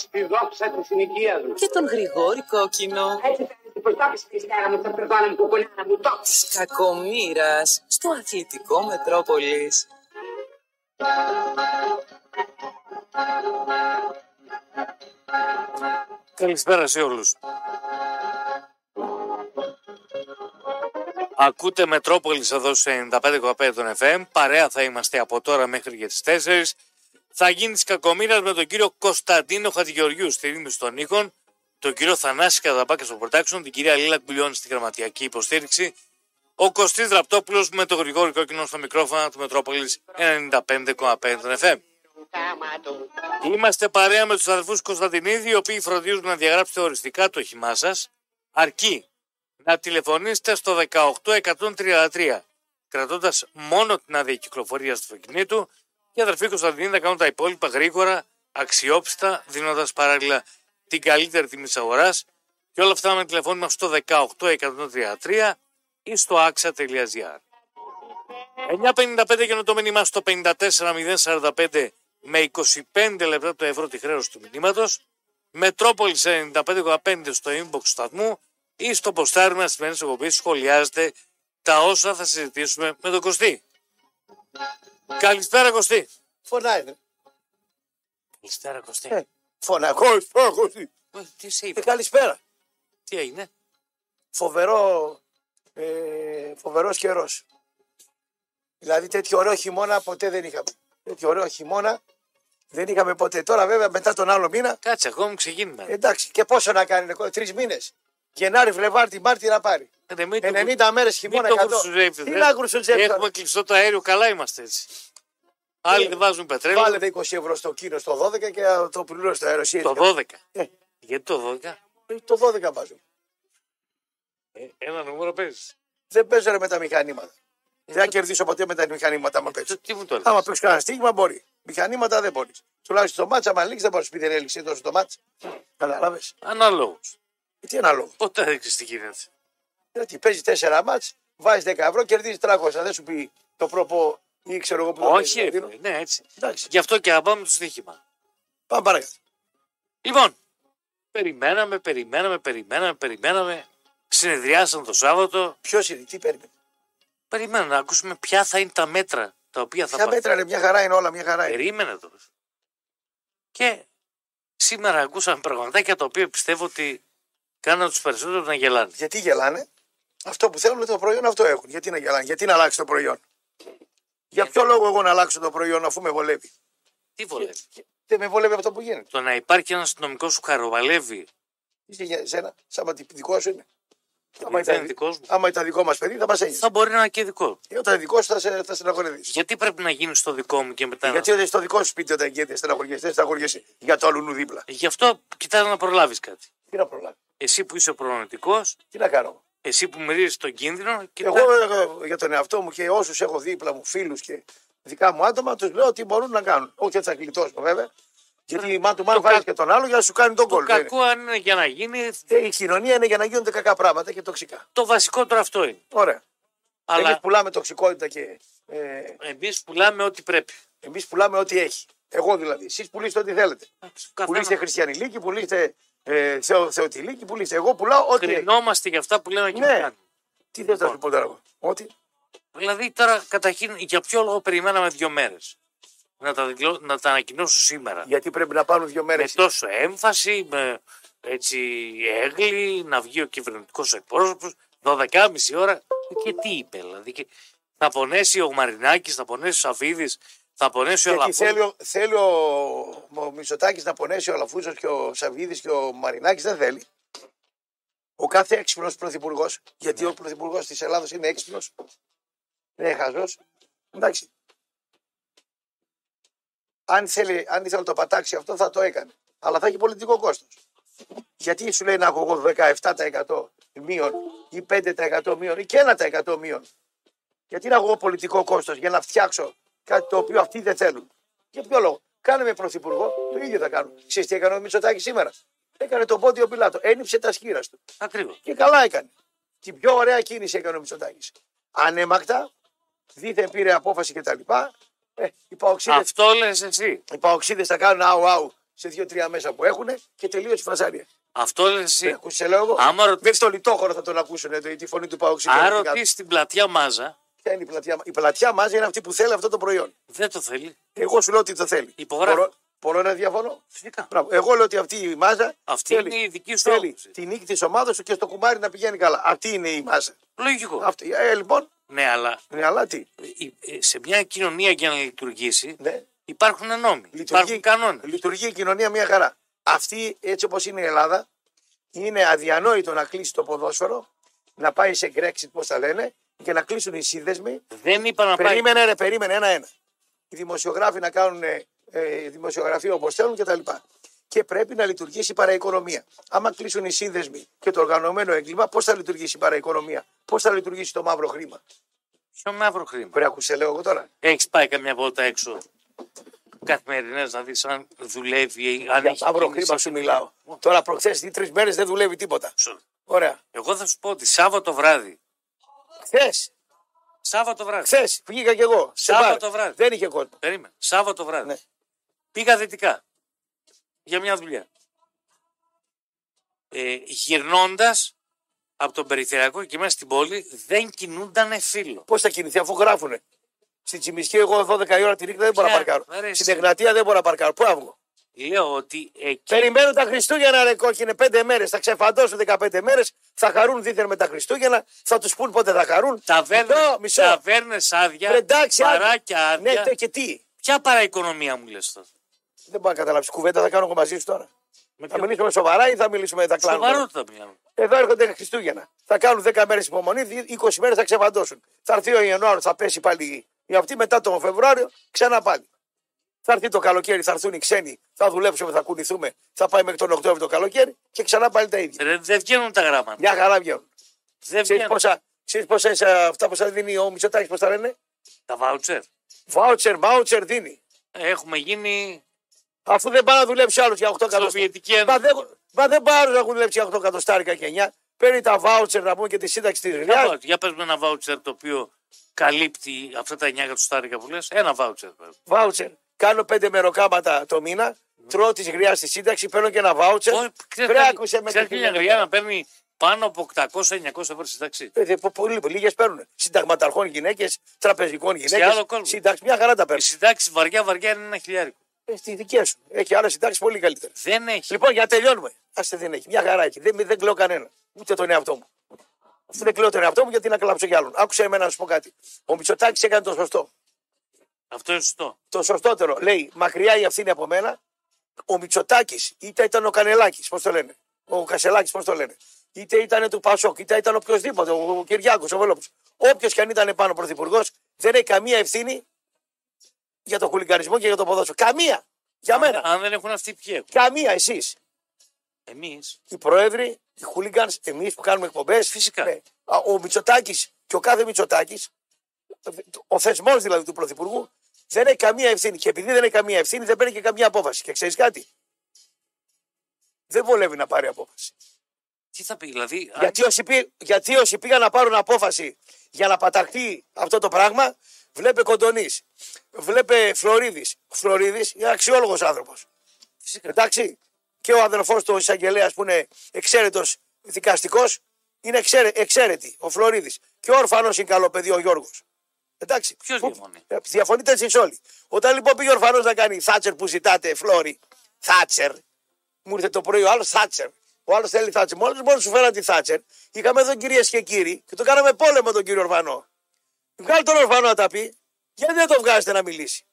στη δόξα της συνοικίας του. Και τον Γρηγόρη Κόκκινο Έτσι φαίνεται την προστόπιση της μέρα μου, τα περδόνα μου, κουκουνάνα μου, το. της κακομήρας στο αθλητικό Μετρόπολης. Καλησπέρα σε όλους. Ακούτε Μετρόπολης εδώ σε 95,5 των FM. Παρέα θα είμαστε από τώρα μέχρι και τις 4. Θα γίνεις της κακομήρας με τον κύριο Κωνσταντίνο Χατζηγεωργιού στη ρύθμιση των ήχων, τον κύριο Θανάση Καδαμπάκα στο production, την κυρία Λίλα Κμπουλιώνη στη γραμματιακή υποστήριξη, ο Κωστής Ραπτόπουλος με τον Γρηγόρη Κόκκινο στο μικρόφωνο του Μετρόπολης 95,5 των FM. Είμαστε παρέα με τους αδερφού Κωνσταντινίδη, οι οποίοι φροντίζουν να διαγράψετε οριστικά το όχημά σας, αρκεί να τηλεφωνήσετε στο 18133, κρατώντας μόνο την άδεια κυκλοφορίας του αυτοκινήτου και οι αδερφοί Κωνσταντινίδη θα κάνουν τα υπόλοιπα γρήγορα, αξιόπιστα, δίνοντας παράλληλα την καλύτερη τιμή της αγοράς και όλα αυτά με τηλεφώνημα στο 18133 ή στο axa.gr. 9.55 για το μήνυμά στο 54.045 με 25 λεπτά το ευρώ τη χρέωση του μηνύματος. Μετρόπολης 95,5 στο inbox του σταθμού ή στο ποστάρι μας στις εκπομπή σχολιάζετε τα όσα θα συζητήσουμε με τον Κωστή. Καλησπέρα Κωστή. Φωνάει. ρε. Καλησπέρα Κωστή. Ε, Φωνάει. Καλησπέρα, Κωστή. Ε, Τι σε Ε, είπα, καλησπέρα. τι έγινε; Φοβερό, ε, φοβερός καιρός. Δηλαδή τέτοιο ωραίο χειμώνα ποτέ δεν είχαμε. Τέτοιο ωραίο χειμώνα δεν είχαμε ποτέ. Τώρα βέβαια μετά τον άλλο μήνα, Κάτσε, ακόμη ξεκίνημα. εντάξει και πόσο να κάνει, τρεις μήνες. Γενάρη, Φλεβάρτη, Μάρτη να πάρει. Ε, ναι, μην το- 90 μέρες μην χειμώνα. το 100. κρουσουζεύετε, Τι ρε. να κρουσουζεύετε. Έχουμε κλειστό το αέριο, καλά είμαστε έτσι. Άλλοι Ε, δεν βάζουν πετρέλαιο. Βάλετε 20 ευρώ στο κίνο στο 12 και το πληρώνει στο αεροσύρι. Το 12. Ε, Γιατί το 12. το 12 βάζω. Ε, ένα νούμερο παίζεις. Δεν παίζω ρε με τα μηχανήματα. Δεν θα κερδίσω ποτέ με τα μηχανήματα άμα παίξω. Τι μου το λέει. Άμα παίξεις κανένα στίγμα μπορεί. Μηχανήματα δεν μπορείς. Τουλάχιστον το μάτσα, άμα λήξεις, δεν μπορείς να πει δεν έλειξε τόσο το μάτσα. Κατάλαβε. Αναλόγως. Τι ένα λόγο. Ποτέ δεν ξέρεις τι γίνεται. Γιατί παίζει 4 μάτς, βάζει 10 ευρώ, κερδίζει 300. Δεν σου πει το προπό ή ξέρω εγώ που το Όχι, παίζει, ρε, δηλαδή. φίλε, ναι, έτσι. Εντάξει, Γι' αυτό και να πάμε το στοίχημα. πάμε παρακάτω. Λοιπόν, περιμέναμε, περιμέναμε, περιμέναμε, περιμέναμε. Συνεδριάσαν το Σάββατο. Ποιος είναι, τι περίμενε; Περιμέναμε να ακούσουμε ποια θα είναι τα μέτρα τα οποία θα Ποια πάρουν. μέτρα είναι, μια χαρά είναι όλα, μια χαρά είναι. Περίμενε το. Και σήμερα ακούσαμε πραγματάκια τα οποία πιστεύω ότι κάναν τους περισσότερους να γελάνε. Γιατί γελάνε, αυτό που θέλουν το προϊόν αυτό έχουν. Γιατί να γελάνε, γιατί να αλλάξει το προϊόν; Για ποιο λόγο εγώ να αλλάξω το προϊόν αφού με βολεύει; Τι βολεύει; Δεν με βολεύει αυτό που γίνεται. Το να υπάρχει ένας αστυνομικός σου χαροβαλεύει. Είσαι για σένα, σαν μα δικό σου είναι. Άμα δεν είναι ήταν, δικός μου. άμα ήταν δικό μας παιδί, θα μας έγινε. Θα μπορεί να είναι και δικό. Ε, Όταν είναι δικός σου θα, σε, θα στεναχωρηθείς. Γιατί πρέπει να γίνεις στο δικό μου και μετά. να- Γιατί όταν στο δικό σου σπίτι όταν γίνεται στεναχωριέσαι, δεν στεναχωριέσαι για το αλλού δίπλα. Γι' αυτό κοιτάζει να προλάβεις κάτι. Τι να προλάβεις; Εσύ που είσαι προνοητικός, Τι να κάνω. Εσύ που μυρίζει τον κίνδυνο, κοιτά. Εγώ ε, για τον εαυτό μου και όσους έχω δίπλα μου, φίλους και δικά μου άτομα, τους λέω τι μπορούν να κάνουν. Όχι έτσι θα γλιτώσω βέβαια. Γιατί μα του μάλλον το βάζει κα- και τον άλλο για να σου κάνει τον Το κόλπο. κακό αν είναι για να γίνει, Η κοινωνία είναι για να γίνονται κακά πράγματα και τοξικά. το βασικότερο αυτό είναι. Ωραία. Αλλά Εμείς πουλάμε τοξικότητα και ε, εμείς πουλάμε ό,τι πρέπει. εμείς πουλάμε ό,τι έχει. Εγώ δηλαδή. Εσείς πουλήστε ό,τι θέλετε. Καθένα- Πουλήστε χριστιανιλίκη, πουλήστε ε, θεο, θεοτιλίκη, πουλήστε. Εγώ πουλάω ό,τι έχει. Κρινόμαστε για αυτά που λέμε και Ναι. κάνουμε. Τι θες να σου πω τώρα εγώ; Ότι Δηλαδή τώρα καταρχήν για ποιο λόγο περιμέναμε δύο μέρες; Να τα, δηλώ- να τα ανακοινώσω σήμερα. γιατί πρέπει να πάρουν δύο μέρες. Με τόσο έμφαση, με έτσι έγκλη, να βγει ο κυβερνητικός εκπρόσωπος 12.30 ώρα. Και τι είπε, δηλαδή. Και θα πονέσει ο Μαρινάκης, θα πονέσει ο Σαφίδη, θα πονέσει ο Γιατί Λαφούζος. θέλει, ο- θέλει ο, ο Μητσοτάκης να πονέσει ο Αλαφούζος και ο Σαββίδης και ο Μαρινάκης δεν θέλει. Ο κάθε έξυπνος πρωθυπουργός, γιατί ο πρωθυπουργός της Ελλάδος είναι έξυπνος, δεν είναι χαζός. Εντάξει. Αν, θέλει, αν ήθελε να το πατάξει αυτό θα το έκανε. Αλλά θα έχει πολιτικό κόστος. Γιατί σου λέει να έχω εγώ 17% μείον ή 5% μείον ή και 1% μείον; Γιατί να έχω εγώ πολιτικό κόστος για να φτιάξω κάτι το οποίο αυτοί δεν θέλουν. Για ποιο λόγο; Κάνε με πρωθυπουργό, το ίδιο θα κάνουν. Ξέρεις τι έκανε ο Μητσοτάκης σήμερα; Έκανε τον πόντιο πιλάτο. Ένιψε τα σχήρα του. Ακριβώς. Και καλά έκανε. Την πιο ωραία κίνηση έκανε ο Μητσοτάκης. Ανέμακτα, δίθεν πήρε απόφαση κτλ. Ε, οι παοξίδες, Αυτό λες εσύ. οι παοξίδες θα κάνουν αου αου σε δύο-τρία μέσα που έχουν και τελείωσε η φασάρια. Αυτό λες εσύ. Ε, ακούς, σε λέω εγώ. Άμα ρωτήσει Μέχρι το λιτόχωρο θα τον ακούσουν ε, τη φωνή του Παοξή. αν ρωτήσεις την πλατεία μάζα, Ποια είναι η πλατιά, η πλατιά μάζα είναι αυτή που θέλει αυτό το προϊόν. δεν το θέλει. Εγώ σου λέω ότι το θέλει. Υπογράφω. Μπορώ, μπορώ να διαφωνώ; Φυσικά. Μπράβο. Εγώ λέω ότι αυτή η μάζα Αυτή θέλει, είναι η δική σου θέλει άποψη. τη νίκη της ομάδας σου και στο κουμάρι να πηγαίνει καλά. Αυτή είναι η μάζα. Λογικό. Αυτή. Ε, λοιπόν, Ναι, αλλά ναι, αλλά τι; ε, ε, σε μια κοινωνία για να λειτουργήσει Ναι. υπάρχουν νόμοι, υπάρχουν κανόνες. λειτουργεί η κοινωνία μια χαρά. Αυτή, έτσι όπως είναι η Ελλάδα, είναι αδιανόητο να κλείσει το ποδόσφαιρο, να πάει σε Brexit, πώς τα λένε, και να κλείσουν οι σύνδεσμοι. Δεν είπα να πάει. Περίμενε, ρε, περίμενε ένα-ένα. Οι δημοσιογράφοι να κάνουν ε, δημοσιογραφία όπως θέλουν κτλ. Και πρέπει να λειτουργήσει η παραοικονομία. Άμα κλείσουν οι σύνδεσμοι και το οργανωμένο έγκλημα, πώς θα λειτουργήσει η παραοικονομία, πώς θα λειτουργήσει το μαύρο χρήμα; Ποιο μαύρο χρήμα. Πρέπει να ακούσε, λέω εγώ τώρα. Έχεις πάει καμιά βόλτα έξω; Καθημερινές να δεις αν δουλεύει, αν Για έχει μαύρο κίνηση. χρήμα σου μιλάω. Τώρα προχθές ή τρει μέρες δεν δουλεύει τίποτα. Σω. Ωραία. Εγώ θα σου πω ότι Σάββατο βράδυ. Χθες, Σάββατο βράδυ. χθες πήγα κι εγώ. σε Σάββατο μπαρ. βράδυ. Δεν είχε κόσμο. Περίμενε. Σάββατο βράδυ. Ναι. Πήγα δυτικά. Για μια δουλειά. Ε, Γυρνώντας από τον περιφερειακό και μέσα στην πόλη δεν κινούνταν φίλο. Πώς θα κινηθεί αφού γράφουνε. Στην Τσιμισκή, εγώ 12 η ώρα τη νύχτα δεν μπορώ να Ποια, παρκάρω. ρε, Στην εσύ. Εγνατία δεν μπορώ να παρκάρω. Πού αύγω. Λέω ότι εκεί Περιμένουν τα Χριστούγεννα, ρε κόκκινε, πέντε μέρες. Θα ξεφαντώσουν 15 μέρες. Θα χαρούν δίθεν με τα Χριστούγεννα. Θα τους πούν πότε θα χαρούν. ταβέρνες, Μισό, μισό. ταβέρνες άδεια, Ρε, εντάξει, άδεια. παράκια άδεια. Ναι, τε- και τι; Ποια παραοικονομία μου λες τώρα; Δεν μπορώ να καταλάβεις. Κουβέντα θα κάνω εγώ μαζί σου τώρα. Με Θα ποιο- μιλήσουμε σοβαρά ή θα μιλήσουμε τα κλάνουμε. Σοβαρότητα μιλάμε. Εδώ έρχονται Χριστούγεννα. Θα κάνουν 10 μέρες υπομονή, 20 μέρες θα ξεφαντώσουν. Θα έρθει ο Ιανουάριος, θα πέσει πάλι η αυτή, μετά τον Φεβρουάριο ξανά πάλι. Θα έρθει το καλοκαίρι, θα έρθουν οι ξένοι, θα δουλέψουμε, θα κουνηθούμε, θα πάει μέχρι τον Οκτώβριο το καλοκαίρι και ξανά πάλι τα ίδια. Ρε, δεν βγαίνουν τα γράμματα. Μια χαρά βγαίνουν. Δεν Ξέρεις βγαίνουν. πόσα, ξέρεις πόσα είναι αυτά που σα δίνει ο Μητσοτάκης, πώς τα λένε; Τα βάουτσερ. Βάουτσερ, βάουτσερ δίνει. Έχουμε γίνει Αφού δεν πάει να δουλέψει άλλος για 8 εκατοστάρικα. Σοβιετική Μα Ένωση. δεν, μα δεν πάρουν να έχουν δουλέψει για 8 εκατοστάρικα και 9. Παίρνει τα βάουτσερ να πούμε και τη σύνταξη της Για, Ριάς. βάουτσερ. για πες με ένα βάουτσερ το οποίο καλύπτει αυτά τα 9 εκατοστάρικα που λες. Ένα βάουτσερ. πες. Βάουτσερ. Κάνω πέντε μεροκάματα το μήνα. Τρώω τη γριάς στη σύνταξη, παίρνω και ένα βάουτσερ. Όχι, ξέρεις Βρε, κάτι- άκουσε με ξέρεις τι μια λένε. γριά να παίρνει πάνω από 800-900 ευρώ σύνταξη; Ε, πο- Πολύ, λίγες παίρνουν. Συνταγματαρχών γυναίκες, τραπεζικών άλλο γυναίκες. κόσμο. Σύνταξη, μια χαρά τα Η παίρνουν. συντάξη βαριά βαριά είναι ένα χιλιάρικο. Ε, Στη δικέ σου. Έχει άλλες συντάξεις πολύ καλύτερες. Δεν έχει. Λοιπόν, για να τελειώνουμε. Άστε δεν έχει. Μια χαρά έχει. Δεν, δεν κλαίω κανένα. Ούτε τον εαυτό μου. Αφού δεν κλαίω τον εαυτό μου, γιατί να κλάψω κι άλλον. Άκουσε εμένα να σου πω κάτι. Ο Μητσοτάκης έκανε το σωστό. Αυτό είναι σωστό. Το σωστότερο. Λέει, μακριά η ευθύνη από μένα. Ο Μητσοτάκης, είτε ήταν ο Κανελάκης, πώς το λένε. Ο Κασελάκης, πώς το λένε. Είτε ήταν του Πασόκ, είτε ήταν οποιοδήποτε. Ο Κυριάκος, ο Βελόπουλο. Όποιος και αν ήταν πάνω πρωθυπουργός, δεν έχει καμία ευθύνη για το χουλικανισμό και για το ποδόσφαιρο. Καμία. Για μένα. Αν δεν έχουν αυτοί ποιοι έχουν; Καμία εσείς. Εμείς. οι πρόεδροι, οι χούλιγκαν, εμείς που κάνουμε εκπομπές. Φυσικά. Ο Μητσοτάκης και ο κάθε Μητσοτάκης, ο θεσμός δηλαδή του Πρωθυπουργού, δεν έχει καμία ευθύνη. Και επειδή δεν έχει καμία ευθύνη, δεν παίρνει και καμία απόφαση. Και ξέρεις κάτι; Δεν βολεύει να πάρει απόφαση. Τι θα πει, δηλαδή. αν- Γιατί όσοι, πει, γιατί όσοι πήγαν να πάρουν απόφαση για να παταχθεί αυτό το πράγμα, βλέπε Κοντονής, βλέπε Φλωρίδης. Ο Φλωρίδης είναι αξιόλογος άνθρωπος. Φυσικά. Εντάξει. Και ο αδερφός του εισαγγελέας που είναι εξαίρετος δικαστικός είναι εξαίρε, εξαίρετη, ο Φλωρίδης. Και ο ορφανός είναι καλό παιδί, ο Γιώργος. Εντάξει. Ποιος Που- διαφωνεί; Ε, Διαφωνείτε εσείς όλοι. Όταν λοιπόν πήγε ο ορφανό να κάνει θάτσερ που ζητάτε, Φλόρι, θάτσερ, μου ήρθε το πρωί ο άλλος θάτσερ. Ο άλλος θέλει θάτσερ. Μόλις μόνο σου φέραν τη θάτσερ, είχαμε εδώ κυρίες και κύριοι και το κάναμε πόλεμο τον κύριο Ορφανό. Βγάλει τον Ορφανό να τα πει, γιατί δεν το βγάζετε να μιλήσει;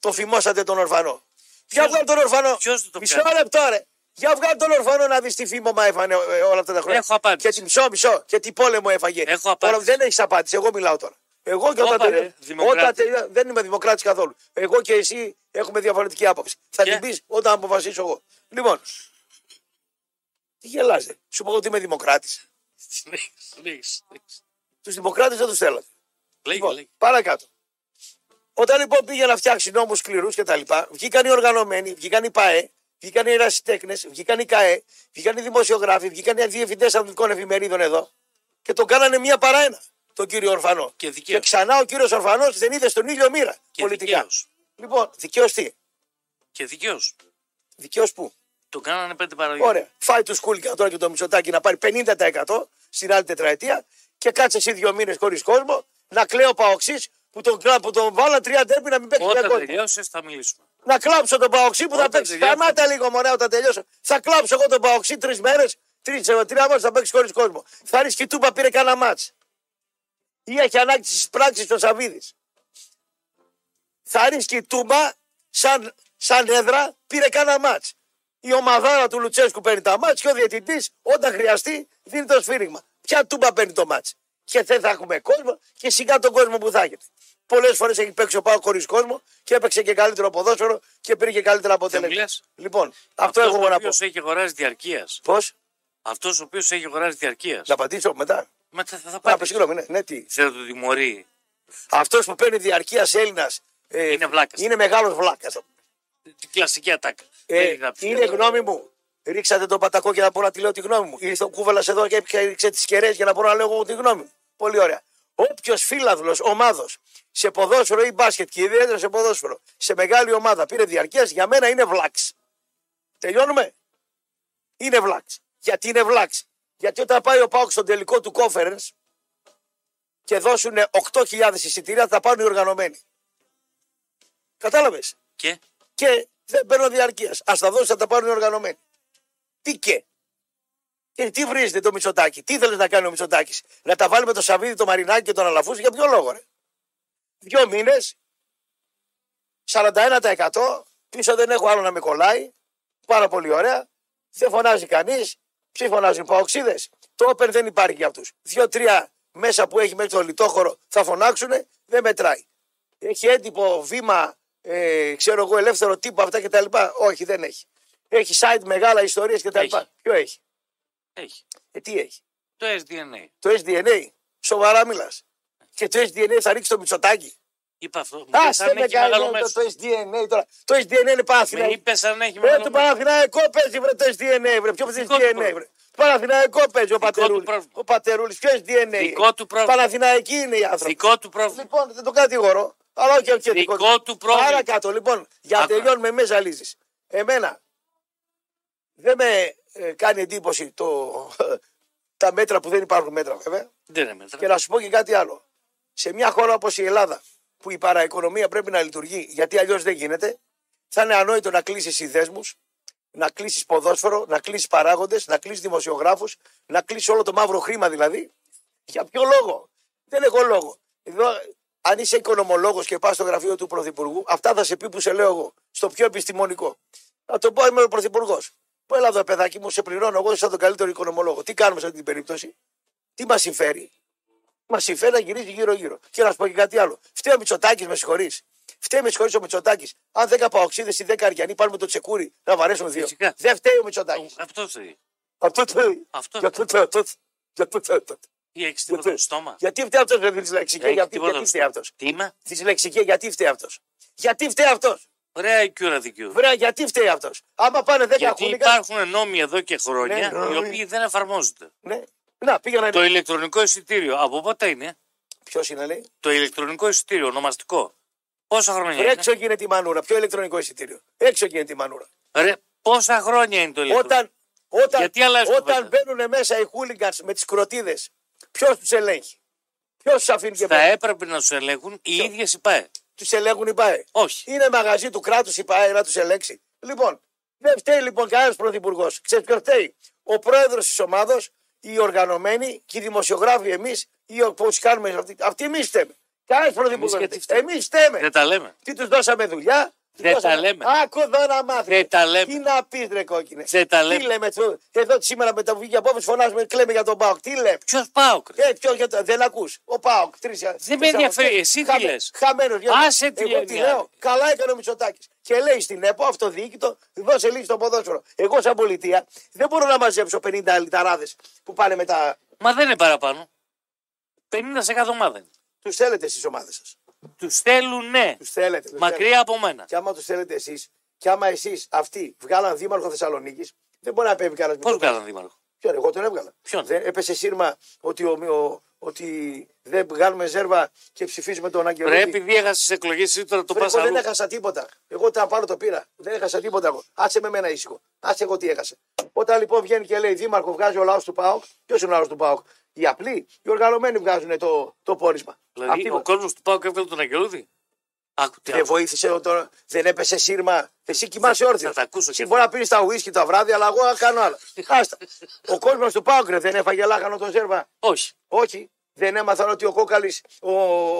Το φημώσατε τον Ορφανό. Για βγάλει τον Ορφανό. ποιος δεν το Μισό κάνει; λεπτό ρε. Για βγάλει τον Ορφανό να δεις τι φήμωμα έφανε ε, όλα αυτά τα χρόνια. Έχω απάντηση. Και τι μισό, μισό. Και τι πόλεμο έφαγε. Έχω απάντηση. Όλα- δεν έχεις απάντηση. Εγώ μιλάω τώρα. Εγώ και Όπα, όταν ρε, τελειώ- δημοκράτη. όταν τελειώ- δεν είμαι δημοκράτης καθόλου. Εγώ και εσύ έχουμε διαφορετική άποψη. Θα Και; την πεις όταν αποφασίσω εγώ. Λοιπόν. Τι γελάζε. Σου πω ότι είμαι δημοκράτης. Συνέχισε, συνέχισε, συνέχισε. Τους δημοκράτες δεν τους θέλατε. Λέγε, Λοιπόν, λέγε. παρακάτω. Όταν λοιπόν πήγε να φτιάξει νόμους σκληρούς και τα λοιπά, βγήκαν οι οργανωμένοι, βγήκαν οι ΠΑΕ, βγήκαν οι ερασιτέχνες, βγήκαν οι ΚΑΕ, βγήκαν οι δημοσιογράφοι, βγήκαν οι διευθυντές αθλητικών εφημερίδων εδώ και τον κάνανε μία παρά ένα τον κύριο Ορφανό. Και δικαίως. ξανά ο κύριος Ορφανός δεν είδε στον ήλιο μοίρα Και πολιτικά. δικαίως. Λοιπόν, δικαίως τι; Και δικαίως. Δικαίως πού; Τον κάνανε πέντε παραγωγή. Ωραία. Φάει τους σκούλικα τώρα και το Μητσοτάκι να πάρει 50% στην άλλη τετραετία και κάτσε εσύ δύο μήνες χωρίς κόσμο να κλαίω παοξής που τον, κλα- που τον βάλα τρία τέρπι να μην παίξει για Όταν κόσμο. τελειώσεις θα μιλήσουμε. Να κλάψω τον παοξή που θα Όταν παίξει. τελειώσεις. Σταμάτα λίγο μωρέ όταν τελειώσω. Θα κλάψω εγώ τον παοξή τρεις μέρες, τρία μέρε θα παίξεις χωρίς κόσμο. Θα ρίξει και η Τούμπα πήρε κανένα μάτς. Ή έχει ανάγκη τη πράξη ο Σαββίδης. Θα ρίξει και η Τούμπα σαν, σαν έδρα πήρε κανένα μάτς. Η ομαδάρα του Λουτσέσκου παίρνει τα μάτς και ο διαιτητής όταν χρειαστεί δίνει το σφύριγμα. Ποια Τούμπα παίρνει το μάτς; Και δεν θα έχουμε κόσμο και σιγά τον κόσμο που θα έχετε. Πολλές φορές έχει παίξει ο Πάο χωρίς κόσμο και έπαιξε και καλύτερο ποδόσφαιρο και πήρε και καλύτερα αποτελέσματα. λες. Λοιπόν, αυτό έχω εγώ ο να πω. οποίος έχει αγοράσει διαρκείας. Πώς, Αυτός ο οποίος έχει αγοράσει διαρκείας. να απαντήσω μετά. Μετά θα, θα Α, πάει. πες, συγγνώμη, ναι, ναι, τι. Θέλω να το τιμωρεί. Αυτός που παίρνει διαρκείας Έλληνας. Ε, Είναι βλάκας. Είναι μεγάλος βλάκας. Την κλασική ατάκα. Ε, Δεν θα πει. είναι γνώμη μου. Ρίξατε τον πατακό για να μπορώ να τη λέω τη γνώμη μου. Ήρθε ο κούβαλας εδώ και έπιαξε τις κεραίες για να μπορώ να λέω εγώ τη γνώμη μου. Πολύ ωραία. Όποιος φίλαδλο ομάδος σε ποδόσφαιρο ή μπάσκετ και ιδιαίτερα σε ποδόσφαιρο σε μεγάλη ομάδα πήρε διαρκείας, για μένα είναι βλάξ. Τελειώνουμε. Είναι βλάξ. Γιατί είναι βλάξ. Γιατί όταν πάει ο Πάουκ στον τελικό του conference και δώσουν 8.000 εισιτήρια, θα τα πάρουν οι οργανωμένοι. Κατάλαβες; Και; Και δεν παίρνω διαρκείας. Α τα δώσει, θα τα πάρουν οι οργανωμένοι. Τι και; Και τι βρίζετε το Μητσοτάκι, τι ήθελε να κάνει ο Μητσοτάκης, Να τα βάλει με το Σαββίδι, το Μαρινάκι και τον Αλαφούζη, για ποιο λόγο, ρε; Δύο μήνες, 41% πίσω δεν έχω άλλο να με κολλάει. Πάρα πολύ ωραία. Δεν φωνάζει κανείς. Ποιοι φωνάζουν οι παοξίδε. Το όπερ δεν υπάρχει για αυτούς. Δύο-τρία μέσα που έχει μέχρι το λιτόχωρο θα φωνάξουν, δεν μετράει. Έχει έντυπο βήμα, ε, ξέρω εγώ, ελεύθερο τύπο αυτά κτλ. Όχι, δεν έχει. Έχει site μεγάλα ιστορίες κτλ. Έχει. Ποιο έχει; έχει. Ε, τι έχει; Το SDNA. Το SDNA. Σοβαρά μιλάς. Και το SDNA θα ρίξει το μυτσοτάκι. Είπα αυτό. Μου Α, είπες αν έχει μεγάλο το, μέσο. το SDNA τώρα. Το SDNA είναι Με Παναθηναϊκό. είπες αν έχει Ε, μεγάλο το μέσο. Παναθηναϊκό παίζει βρε το SDNA. Βρε. Ποιο παίζει Δικό του SDNA. πρόβλημα. Βρε. Το Παναθηναϊκό παίζει ο του Πατερούλης. πρόβλημα. Ο Πατερούλης. Ποιος SDNA. Δικό του πρόβλημα. Παναθηναϊκοί είναι οι άνθρωποι. Δικό του πρόβλημα. Λοιπόν, δεν το κατηγορώ. Αλλά όχι, όχι. Δικό του πρόβλημα. Άρα κάτω. Λοιπόν, για να Άκουα. τελειώνουμε με ζαλίζεις. Εμένα δεν με ε, κάνει εντύπωση το, τα μέτρα που δεν υπάρχουν μέτρα βέβαια. Δεν είναι μέτρα. Και να σου πω και κάτι άλλο. Σε μια χώρα όπως η Ελλάδα, που η παραοικονομία πρέπει να λειτουργεί, γιατί αλλιώς δεν γίνεται, θα είναι ανόητο να κλείσεις συνδέσμους, να κλείσεις ποδόσφαιρο, να κλείσεις παράγοντες, να κλείσεις δημοσιογράφους, να κλείσεις όλο το μαύρο χρήμα δηλαδή. Για ποιο λόγο; Δεν έχω λόγο. Εδώ, αν είσαι οικονομολόγος και πας στο γραφείο του Πρωθυπουργού, αυτά θα σε πει που σε λέω εγώ. Στο πιο επιστημονικό. Να το πω, είμαι ο Πρωθυπουργός. Πω, έλα εδώ, παιδάκι μου, σε πληρώνω εγώ σαν τον καλύτερο οικονομολόγο. Τι κάνουμε σε αυτή την περίπτωση, τι μας συμφέρει; Μα συμφέρει να γυρίζει γύρω-γύρω. Και να σου πω και κάτι άλλο. Φταίει ο Μητσοτάκης, με συγχωρείς. Φταίει με συγχωρείς ο Μητσοτάκης. Αν 10 παοξίδε ή 10 αριανοί πάρουμε το τσεκούρι να βαρέσουν δύο. Φυσικά. Δεν φταίει ο Μητσοτάκης. Αυτό θέλει. Αυτό το. Αυτό. Για το. το- Για το. το- το- Ή έχεις τίποτα στο στόμα; Γιατί φταίει αυτός με δυσλεξική, Έχεις γιατί, τίποτα γιατί στο φταίει στόμα. αυτός; Τι είμαι; Δυσλεξική, γιατί φταίει αυτός; Γιατί φταίει αυτός; Ωραία η κιούρα δικαιού. Βρέα, γιατί φταίει αυτός; Άμα πάνε 10 Γιατί χούλιγκαν. υπάρχουν νόμοι εδώ και χρόνια Ναι, ναι. οι οποίοι δεν εφαρμόζονται. Ναι. Να, πήγα Το να. ηλεκτρονικό εισιτήριο από πότε είναι; Ποιος είναι, λέει; Το ηλεκτρονικό εισιτήριο ονομαστικό. Πόσα χρόνια Βρε, είναι; έξω γίνεται η μανούρα. Ποιο ηλεκτρονικό εισιτήριο; Έξω γίνεται η μανούρα. Ρε, πόσα χρόνια είναι το ηλεκτρονικό. Όταν, όταν, Γιατί αλλάζει το όταν πέτρα; μπαίνουν μέσα οι χούλιγκανς με τις κροτίδες, ποιος τους ελέγχει; Ποιος τους αφήνει και Θα μέσα. έπρεπε να τους ελέγχουν οι ίδιες οι ΠΑΕ. Τους ελέγχουν οι ΠΑΕ; Όχι. Είναι μαγαζί του κράτους η ΠΑΕ να τους ελέγξει; Λοιπόν, δεν φταίει λοιπόν κανένας πρωθυπουργός. Ξέρεις ποιος φταίει; Ο πρόεδρος της ομάδος, οι οργανωμένοι και οι δημοσιογράφοι εμείς, ή πώ κάνουμε αυτοί. Αυτοί εμείς φταίμε. Κανένας πρωθυπουργό. γιατί φταίμε. Εμείς φταίμε. Δεν τα λέμε. Τι τους δώσαμε δουλειά; τους Δεν δώσαμε- τα λέμε. Άκου εδώ να μάθεις. Δεν τα λέμε. Τι να πεις, ρε κόκκινε. Δεν τα Τι λέμε. λέμε. τσου- Εδώ σήμερα με τα βγήκε απόφαση φωνάζουμε, κλαίμε για τον Πάοκ. Τι λέμε; Ποιος πάω, Ε, ποιος, για το, δεν ακούς. Ο Πάοκ. Τρεις, Δεν με ενδιαφέρει. Εσύ τι λες; Χαμένος. Άσε τι Εγώ λένε τι οι λέω. άλλοι. Καλά έκανε ο Μητσοτάκης. Και λέει στην ΕΠΟ αυτοδιοίκητο, δώσε λύση στο ποδόσφαιρο. Εγώ σαν πολιτεία δεν μπορώ να μαζέψω 50 λιταράδες που πάνε με τα. Μα δεν είναι παραπάνω. 50% ομάδα είναι. Τους θέλετε στι ομάδε σας; Τους θέλουν ναι. Τους θέλετε. τους θέλετε. Μακριά από μένα. Και άμα τους θέλετε εσείς, και άμα εσείς αυτοί βγάλαν δήμαρχο Θεσσαλονίκης, δεν μπορεί να επέμβει κανένας Πώς βγάλαν δήμαρχο; Ποιο, εγώ τον έβγαλα. Ποιον; Δεν έπεσε σύρμα ότι ο, ο, ότι δεν βγάλουμε ζέρβα και ψηφίζουμε τον Αγγελούδη. Πρέπει επειδή έχασες τις εκλογές, εσύ τώρα το Βρε, πας εγώ δεν αλλού. έχασα τίποτα. Εγώ τα πάρω το πήρα. Δεν έχασα τίποτα εγώ. Άσε με μένα ήσυχο. Άσε εγώ τι έχασε. Όταν λοιπόν βγαίνει και λέει Δήμαρχο, βγάζει ο λαός του ΠΑΟΚ. Ποιος είναι ο λαός του ΠΑΟΚ; Οι απλοί, οι οργανωμένοι βγάζουν το, το πόρισμα. Δηλαδή Αυτοί- ο κόσμος του Πάου και έβγαλε τον Αγγελούδη; Άκου τι δεν άκου. βοήθησε, ο- το, δεν έπεσε σύρμα. Εσύ κοιμάσαι όρθιος. θα τα ακούσω Εσύ και μπορεί να πίνεις τα ουίσκι τα βράδυ, αλλά εγώ να κάνω άλλα. Άστα. Ο κόσμος του ΠΑΟΚ ρε, δεν έφαγε λάχανο το ζέρβα; Όχι. Όχι. Δεν έμαθαν ότι ο Κόκαλης, ο,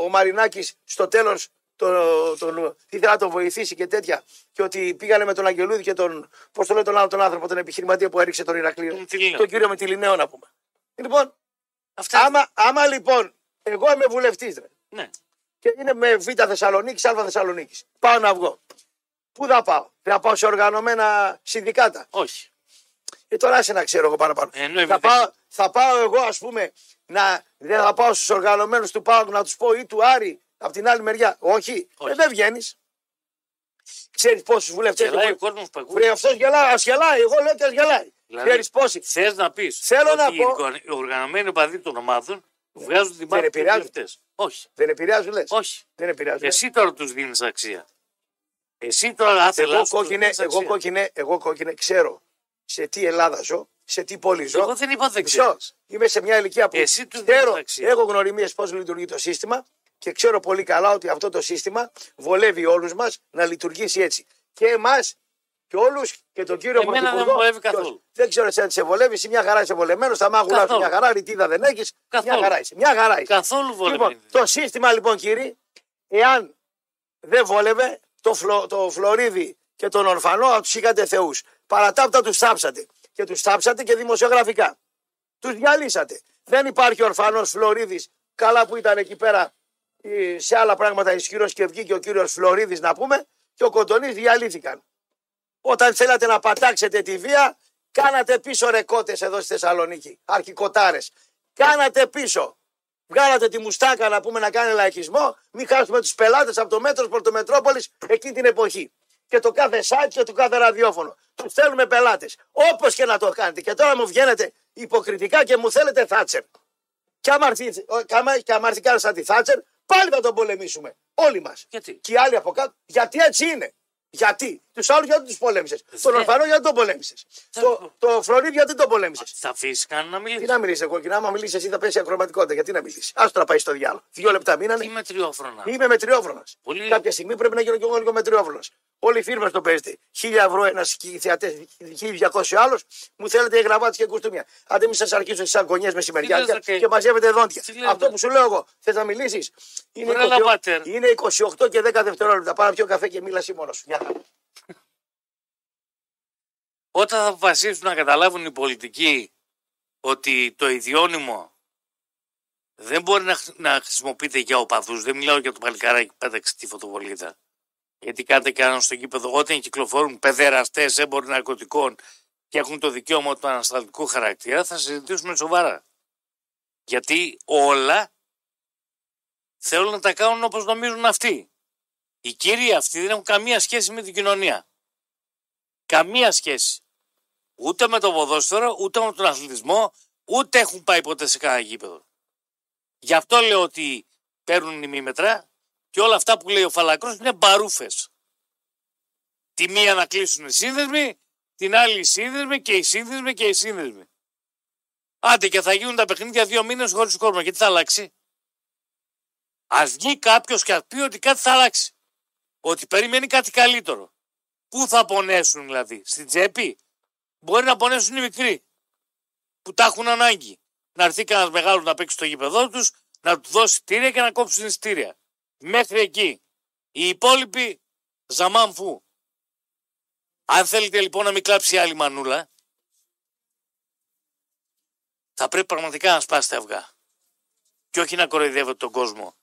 ο Μαρινάκης στο τέλος τον, τον, ήθελε να τον βοηθήσει και τέτοια. Και ότι πήγανε με τον Αγγελούδη και τον. Πώς το λέει τον άλλο τον άνθρωπο, τον επιχειρηματία που έριξε τον Ηρακλείο. Τον Τιλινέο. Τον κύριο με τη Λινέο να πούμε. Λοιπόν, Αυτά. άμα, άμα λοιπόν εγώ είμαι βουλευτής ρε, Ναι. και είναι με Β Θεσσαλονίκης, Α Θεσσαλονίκης. Πάω να βγω. Πού θα πάω, θα πάω σε οργανωμένα συνδικάτα; Όχι. Και τώρα άσε να ξέρω εγώ παραπάνω. Ενώ θα, εμείς πάω, θα πάω εγώ, ας πούμε, να, δεν θα πάω στους οργανωμένους του ΠΑΟΚ να τους πω ή του Άρη από την άλλη μεριά. Όχι, Όχι. Ε, δεν βγαίνεις. Ξέρεις πόσους βουλευτές. Γελάει ο κόσμος που ακούει. Βρε, αυτός γελάει, ας γελάει. Εγώ λέω και ας γελάει. Δηλαδή, Ξέρεις πόσοι. Θες να πεις Θέλω ότι να οι πω- οργαν- οι οργανωμένοι οπαδοί των ομάδων βγάζουν την μάχη επηρεάζουν. βουλευτές. Όχι. Δεν επηρεάζουν, λες. Όχι. Δεν επηρεάζουν. Εσύ τώρα τους δίνεις αξία. Εσύ τώρα άθελα. Εγώ σου τους κόκκινε, δίνεις εγώ αξία. κόκκινε, εγώ κόκκινε, ξέρω σε τι Ελλάδα ζω, σε τι πόλη ζω. Εγώ δεν είπα δεν Μισό. ξέρεις. Είμαι σε μια ηλικία που Εσύ τους ξέρω, δίνεις αξία. έχω γνωριμίες πώς λειτουργεί το σύστημα και ξέρω πολύ καλά ότι αυτό το σύστημα βολεύει όλους μας να λειτουργήσει έτσι. Και εμάς και όλους και τον κύριο Εμένα δεν Πρωθυπουργό. με βολεύει και όλους. καθόλου. Δεν ξέρω εσένα τι σε βολεύει, εσύ μια χαρά είσαι βολεμένος, τα μάγουλα σου Καθόλου. μια χαρά, ρητίδα δεν έχεις. Μια Καθόλου. χαρά είσαι. Μια χαρά είσαι. Καθόλου βολεύει. Λοιπόν, το σύστημα λοιπόν κύριε, εάν δεν βόλευε το, φλο, το Φλωρίδι και τον Ορφανό, να τους είχατε θεούς. Παρατάπτα τους θάψατε. Και τους θάψατε και δημοσιογραφικά. Τους διαλύσατε. Δεν υπάρχει Ορφανός Φλωρίδης, καλά που ήταν εκεί πέρα ε, σε άλλα πράγματα ισχυρός και βγήκε ο κύριος Φλωρίδης να πούμε, και ο Κοντονής διαλύθηκαν. Όταν θέλατε να πατάξετε τη βία, κάνατε πίσω ρεκότες εδώ στη Θεσσαλονίκη. Αρχικοτάρες. Κάνατε πίσω. Βγάλατε τη μουστάκα να πούμε να κάνει λαϊκισμό. Μην χάσουμε τους πελάτες από το μέτρο Πορτομετρόπολη εκείνη την εποχή. Και το κάθε site και το κάθε ραδιόφωνο. Του θέλουμε πελάτες. Όπως και να το κάνετε. Και τώρα μου βγαίνετε υποκριτικά και μου θέλετε Θάτσερ. Και άμα έρθει, ο- και άμα- και άμα έρθει κανένα σαν τη Θάτσερ, πάλι θα τον πολεμήσουμε. Όλοι μας. Γιατί; Και οι άλλοι από κάτω. Γιατί έτσι είναι. Γιατί; Τους άλλους γιατί τους πολέμησες; Τον Ορφανό γιατί τον πολέμησες; Το, το Φλωρίδι γιατί τον πολέμησες; Θα αφήσεις κανένα να Τι μιλήσει. να μιλήσεις εγώ, και άμα μιλήσεις εσύ θα πέσει ακροματικότητα. Γιατί να μιλήσεις; Άστο να πάει στο διάλογο. Δύο λεπτά μείνανε. Είμαι τριόφρονα. Είμαι μετριόφρονας. Πολύ- Κάποια στιγμή πρέπει να γίνω και εγώ λίγο μετριόφρονας. Όλοι οι φίρμε το παίζετε. 1000 ευρώ ένα θεατέ, 1200 άλλος. Μου θέλετε γραβάτε και κουστούμια. Αν μην σας αρχίσω στις αγωνιές μεσημεριάτικα Τι λες, ρε, και μαζεύετε δόντια. Τι λες, Αυτό ρε. που σου λέω εγώ, θες να μιλήσεις; Είναι, Βρε, 28 λαβάτερ. είναι 28 και 10 δευτερόλεπτα. Πάρε πιο καφέ και μίλα εσύ μόνος σου. Μια χαρά. Όταν θα αποφασίσουν να καταλάβουν οι πολιτικοί ότι το ιδιώνυμο δεν μπορεί να, χρ- να χρησιμοποιείται για οπαδούς, δεν μιλάω για το παλικάράκι που πέταξε τη φωτοβολίδα. Γιατί κάτι κάνουν στο γήπεδο όταν κυκλοφορούν παιδεραστές, έμποροι ναρκωτικών και έχουν το δικαίωμα του ανασταλτικού χαρακτήρα, θα συζητήσουμε σοβαρά. Γιατί όλα θέλουν να τα κάνουν όπως νομίζουν αυτοί. Οι κύριοι αυτοί δεν έχουν καμία σχέση με την κοινωνία. Καμία σχέση. Ούτε με το ποδόσφαιρο, ούτε με τον αθλητισμό, ούτε έχουν πάει ποτέ σε κανένα γήπεδο. Γι' αυτό λέω ότι παίρνουν ημίμετρα και όλα αυτά που λέει ο Φαλακρός είναι μπαρούφες. Τη μία να κλείσουν οι σύνδεσμοι, την άλλη οι σύνδεσμοι και οι σύνδεσμοι και οι σύνδεσμοι. Άντε και θα γίνουν τα παιχνίδια δύο μήνες χωρίς κόσμο. Και τι θα αλλάξει; Ας βγει κάποιος και ας πει ότι κάτι θα αλλάξει. Ότι περιμένει κάτι καλύτερο. Πού θα πονέσουν δηλαδή, στην τσέπη; Μπορεί να πονέσουν οι μικροί που τα έχουν ανάγκη. Να έρθει κανένας μεγάλος να παίξει στο γήπεδό τους, να του δώσει στήρια και να κόψουν ειστήρια. Μέχρι εκεί. Οι υπόλοιποι ζαμάμφου. Αν θέλετε λοιπόν να μην κλάψει άλλη μανούλα, θα πρέπει πραγματικά να σπάσετε αυγά. Και όχι να κοροϊδεύετε τον κόσμο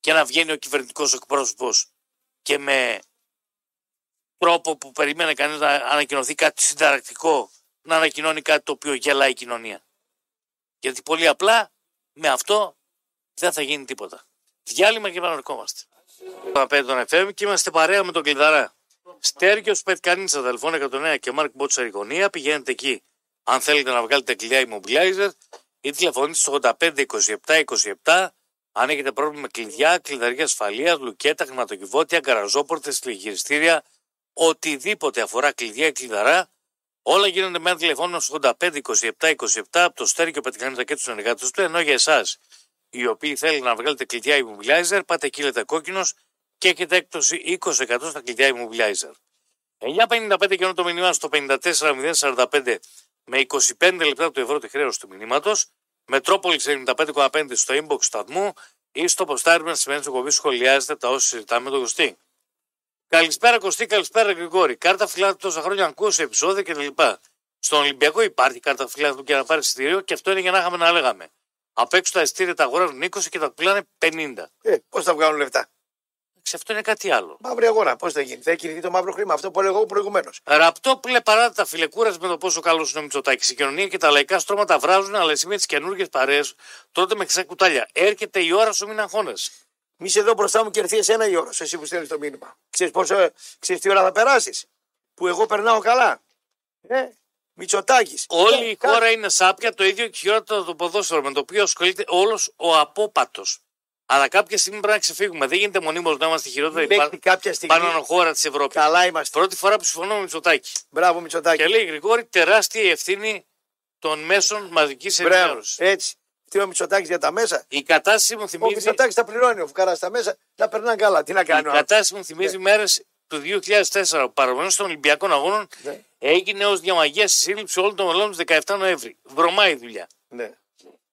και να βγαίνει ο κυβερνητικός εκπρόσωπος και με τρόπο που περίμενε κανείς να ανακοινωθεί κάτι συνταρακτικό, να ανακοινώνει κάτι το οποίο γελάει η κοινωνία. Γιατί πολύ απλά με αυτό δεν θα γίνει τίποτα. Διάλειμμα και επαναρχόμαστε. Θα πέντε τον FM και είμαστε παρέα με τον Κλειδαρά. Στέργιος Πετκανίτσα, τηλεφώνη 109 και Μάρκ Μπότσα γωνία. Πηγαίνετε εκεί αν θέλετε να βγάλετε κλειδιά immobilizer ή τηλεφωνείτε στο 85 27 27 αν έχετε πρόβλημα με κλειδιά, κλειδαριά ασφαλείας, λουκέτα, χρηματοκιβώτια, γκαραζόπορτες, τηλεγυριστήρια, οτιδήποτε αφορά κλειδιά ή κλειδαρά, όλα γίνονται με ένα τηλεφώνημα στο 85 27 27 από το Στέρι και ο Πετυχάνητα και του συνεργάτες του, ενώ για εσάς οι οποίοι θέλουν να βγάλετε κλειδιά immobilizer, πάτε εκεί λέτε κόκκινος και έχετε έκπτωση 20% στα κλειδιά immobilizer. 9.55 και το μηνύμα στο 54.045 με 25 λεπτά του ευρώ τη χρέωση του μηνύματος. Μετρόπολης 95,5 στο inbox σταθμού ή στο ποστάρισμα τη σημαίνει εκπομπή σχολιάζετε τα όσα συζητάμε με τον Κωστή. Καλησπέρα Κωστή, καλησπέρα Γρηγόρη. Κάρτα φυλάτου τόσα χρόνια ακούω σε επεισόδια κτλ. Στον Ολυμπιακό υπάρχει κάρτα φυλάτου και να πάρει εισιτήριο και αυτό είναι για να είχαμε να λέγαμε. Απ' έξω τα εισιτήρια τα αγοράζουν 20 και τα πουλάνε 50. Ε, πώς θα βγάλουν λεφτά; Σε αυτό είναι κάτι άλλο. Μαύρη αγορά, πώς θα γίνει; Θα κινηθεί το μαύρο χρήμα. Αυτό που έλεγα εγώ προηγουμένως. Ραπτό που λέει παρά τα φιλεκούρα με το πόσο καλό είναι ο Μητσοτάκης. Η κοινωνία και τα λαϊκά στρώματα βράζουν, αλλά εσύ με τις καινούργιες παρέες τότε με ξέ κουτάλια. Έρχεται η ώρα σου, μην αγχώνεσαι. Μη είσαι εδώ μπροστά μου και έρθει εσένα η ώρα σου, εσύ που στέλνεις το μήνυμα. Ξέρεις πόσο, ξέρεις τι ώρα θα περάσεις. Που εγώ περνάω καλά. Ε, Μητσοτάκης. Όλη η χώρα είναι σάπια, το ίδιο και χειρότερο το ποδόσφαιρο με το οποίο ασχολείται όλος ο απόπατος. Αλλά κάποια στιγμή πρέπει να ξεφύγουμε. Δεν γίνεται μονίμως να είμαστε χειρότεροι Μέχρι κάποια στιγμή. πάνω χώρα της Ευρώπης. Καλά είμαστε. Πρώτη φορά που συμφωνώ με Μητσοτάκη. Μπράβο, Μητσοτάκη. Και λέει Γρηγόρη, τεράστια η ευθύνη των μέσων μαζικής Μπράβο. ενημέρωσης. Έτσι. Τι ο Μητσοτάκης για τα μέσα; Η κατάσταση μου Ο θυμίζει, Μητσοτάκης τα πληρώνει. Ο Φουκαρά στα μέσα να περνάνε καλά. Τι να η κάνει. ο άλλος. κατάσταση μου θυμίζει Ναι. μέρες του 2004. Ο παρομονή των Ολυμπιακών Αγώνων Ναι. έγινε ως διαμαγεία στη σύλληψη όλων των μελών του 17 Νοέμβρη. Βρωμάει η δουλειά. Ναι.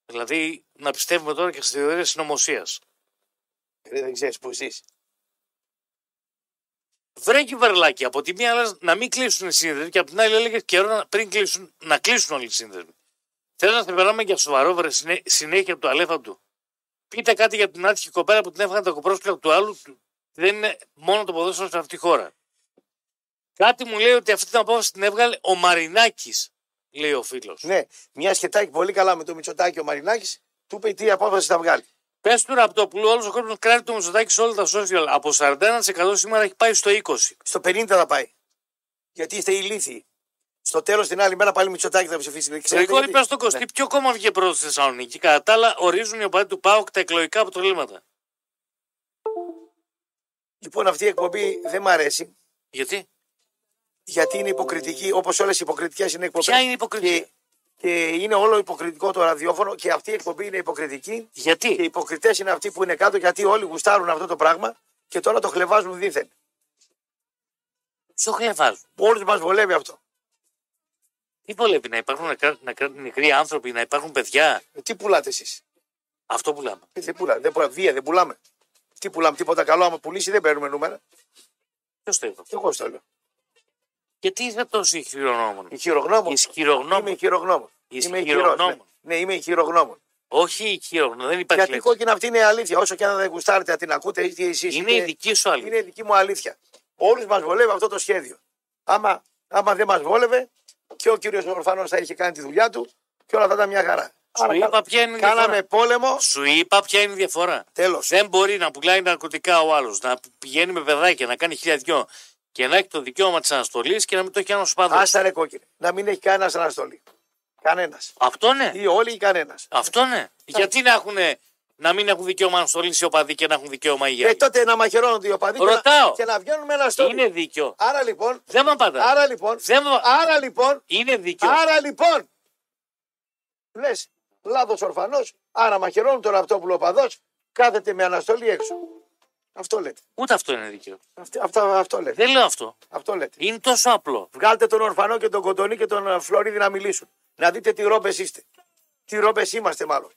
Δηλαδή να πιστεύουμε τώρα και στις θεωρίες συνωμοσίας. Ε, Δεν ξέρεις που ζεις. Βρε κυβερλάκι, από τη μία λες να μην κλείσουν οι σύνδεσμοι και από την άλλη έλεγες καιρό να- πριν κλείσουν, να κλείσουν όλοι οι σύνδεσμοι. Θέλω να σε περάμε για σοβαρό βρε συνέ- συνέχεια από το αλέφα του. Πείτε κάτι για την άτυχη κοπέλα που την έφαγαν τα κοπρόσπιτα του άλλου. Δεν είναι μόνο το ποδόσφαιρο σε αυτή τη χώρα. Κάτι μου λέει ότι αυτή την απόφαση την έβγαλε ο Μαρινάκης, λέει ο φίλος. Ναι, μια σχετάκι πολύ καλά με το Μητσοτάκη ο Μαρινάκης, του είπε τι απόφαση θα βγάλει. Πες του Ραπτόπουλου, όλος ο κόσμος κράτη το Μητσοτάκη σε όλα τα social. Από 41% σήμερα έχει πάει στο 20%. Στο 50 θα πάει. Γιατί είστε ηλίθιοι. Στο τέλος την άλλη μέρα πάλι Μητσοτάκη θα ψηφίσει. Ξέρετε Γρηγόρη, γιατί; πε στον Κωστή, Ναι. ποιο κόμμα βγήκε πρώτος στη Θεσσαλονίκη. Κατά τα άλλα, ορίζουν οι οπαδοί του ΠΑΟΚ τα εκλογικά αποτελέσματα. Λοιπόν, αυτή η εκπομπή δεν μ' αρέσει. Γιατί; Γιατί είναι υποκριτική, όπως όλες οι υποκριτικές είναι εκπομπές. Ποια είναι η υποκριτική; Και, και είναι όλο υποκριτικό το ραδιόφωνο και αυτή η εκπομπή είναι υποκριτική. Και οι Γιατί; υποκριτές είναι αυτοί που είναι κάτω γιατί όλοι γουστάρουν αυτό το πράγμα και τώρα το χλεβάζουν δίθεν. Ποιο χλεβάζουν; Όλου μας βολεύει αυτό. Τι βολεύει να υπάρχουν νεκρά- να κρατούν νεκροί άνθρωποι, να υπάρχουν παιδιά; Ε, Τι πουλάτε εσείς; Αυτό που λέμε. Δεν πουλάμε. Δεν πουλάμε. Βία δεν πουλάμε. Τι πουλάμε, τίποτα καλό. Άμα πουλήσει δεν παίρνουμε νούμερα. Ποιος το είπε. Εγώ στο λέω. Γιατί είσαι τόσο χειρονόμων. Χειρογνώμων; Ισχυρογνώμων. Είμαι χειρογνώμων. Είμαι χειρός, ναι. Ισχυρογνώμων. Ναι, είμαι χειρογνώμων. Όχι χειρογνώμων. Δεν υπάρχει Γιατί η λέξη. κόκκινα αυτή είναι αλήθεια. Όσο και αν δεν γουστάρετε να την ακούτε, είτε εσείς. Είναι η δική σου αλήθεια. Είναι η δική μου αλήθεια. Όλους μας βολεύει αυτό το σχέδιο. Άμα, άμα δεν μας βόλευε, και ο κύριος Ορφανό θα είχε κάνει τη δουλειά του και όλα θα ήταν μια χαρά. Σου είπα ποια είναι η κάναμε διαφορά. πόλεμο. Σου είπα ποια είναι η διαφορά. Τέλος. Δεν μπορεί να πουλάει ναρκωτικά ο άλλος, να πηγαίνει με παιδάκια, να κάνει χίλια δυο και να έχει το δικαίωμα της αναστολής και να μην το έχει ένα παδό. Άστα ρε κόκκινε. Να μην έχει κανένας αναστολή. Κανένας. Αυτό ναι. Ή όλοι ή κανένας. Αυτό ναι. Γιατί να, έχουν, να μην έχουν δικαίωμα αναστολή οι οπαδοί και να έχουν δικαίωμα οι Ε, άλλοι. τότε να μαχαιρώνονται οι οπαδοί και να, Ρωτάω. και να βγαίνουν με αναστολή. Είναι δίκιο. Άρα λοιπόν, Δεν με απαντά. άρα λοιπόν, Δεν με... άρα λοιπόν, Είναι δίκιο. άρα λοιπόν. Λες, λάθο ορφανός, άρα μαχαιρώνουν τον Ραπτόπουλο οπαδός, κάθεται με αναστολή έξω. Αυτό λέτε. Ούτε αυτό είναι δίκιο. Αυτό, αυτό, αυτό λέτε. Δεν λέω αυτό. Αυτό λέτε. Είναι τόσο απλό. Βγάλτε τον Ορφανό και τον Κοντονή και τον ε, Φλωρίδη να μιλήσουν. Να δείτε τι ρόμπες είστε. Τι ρόμπες είμαστε μάλλον.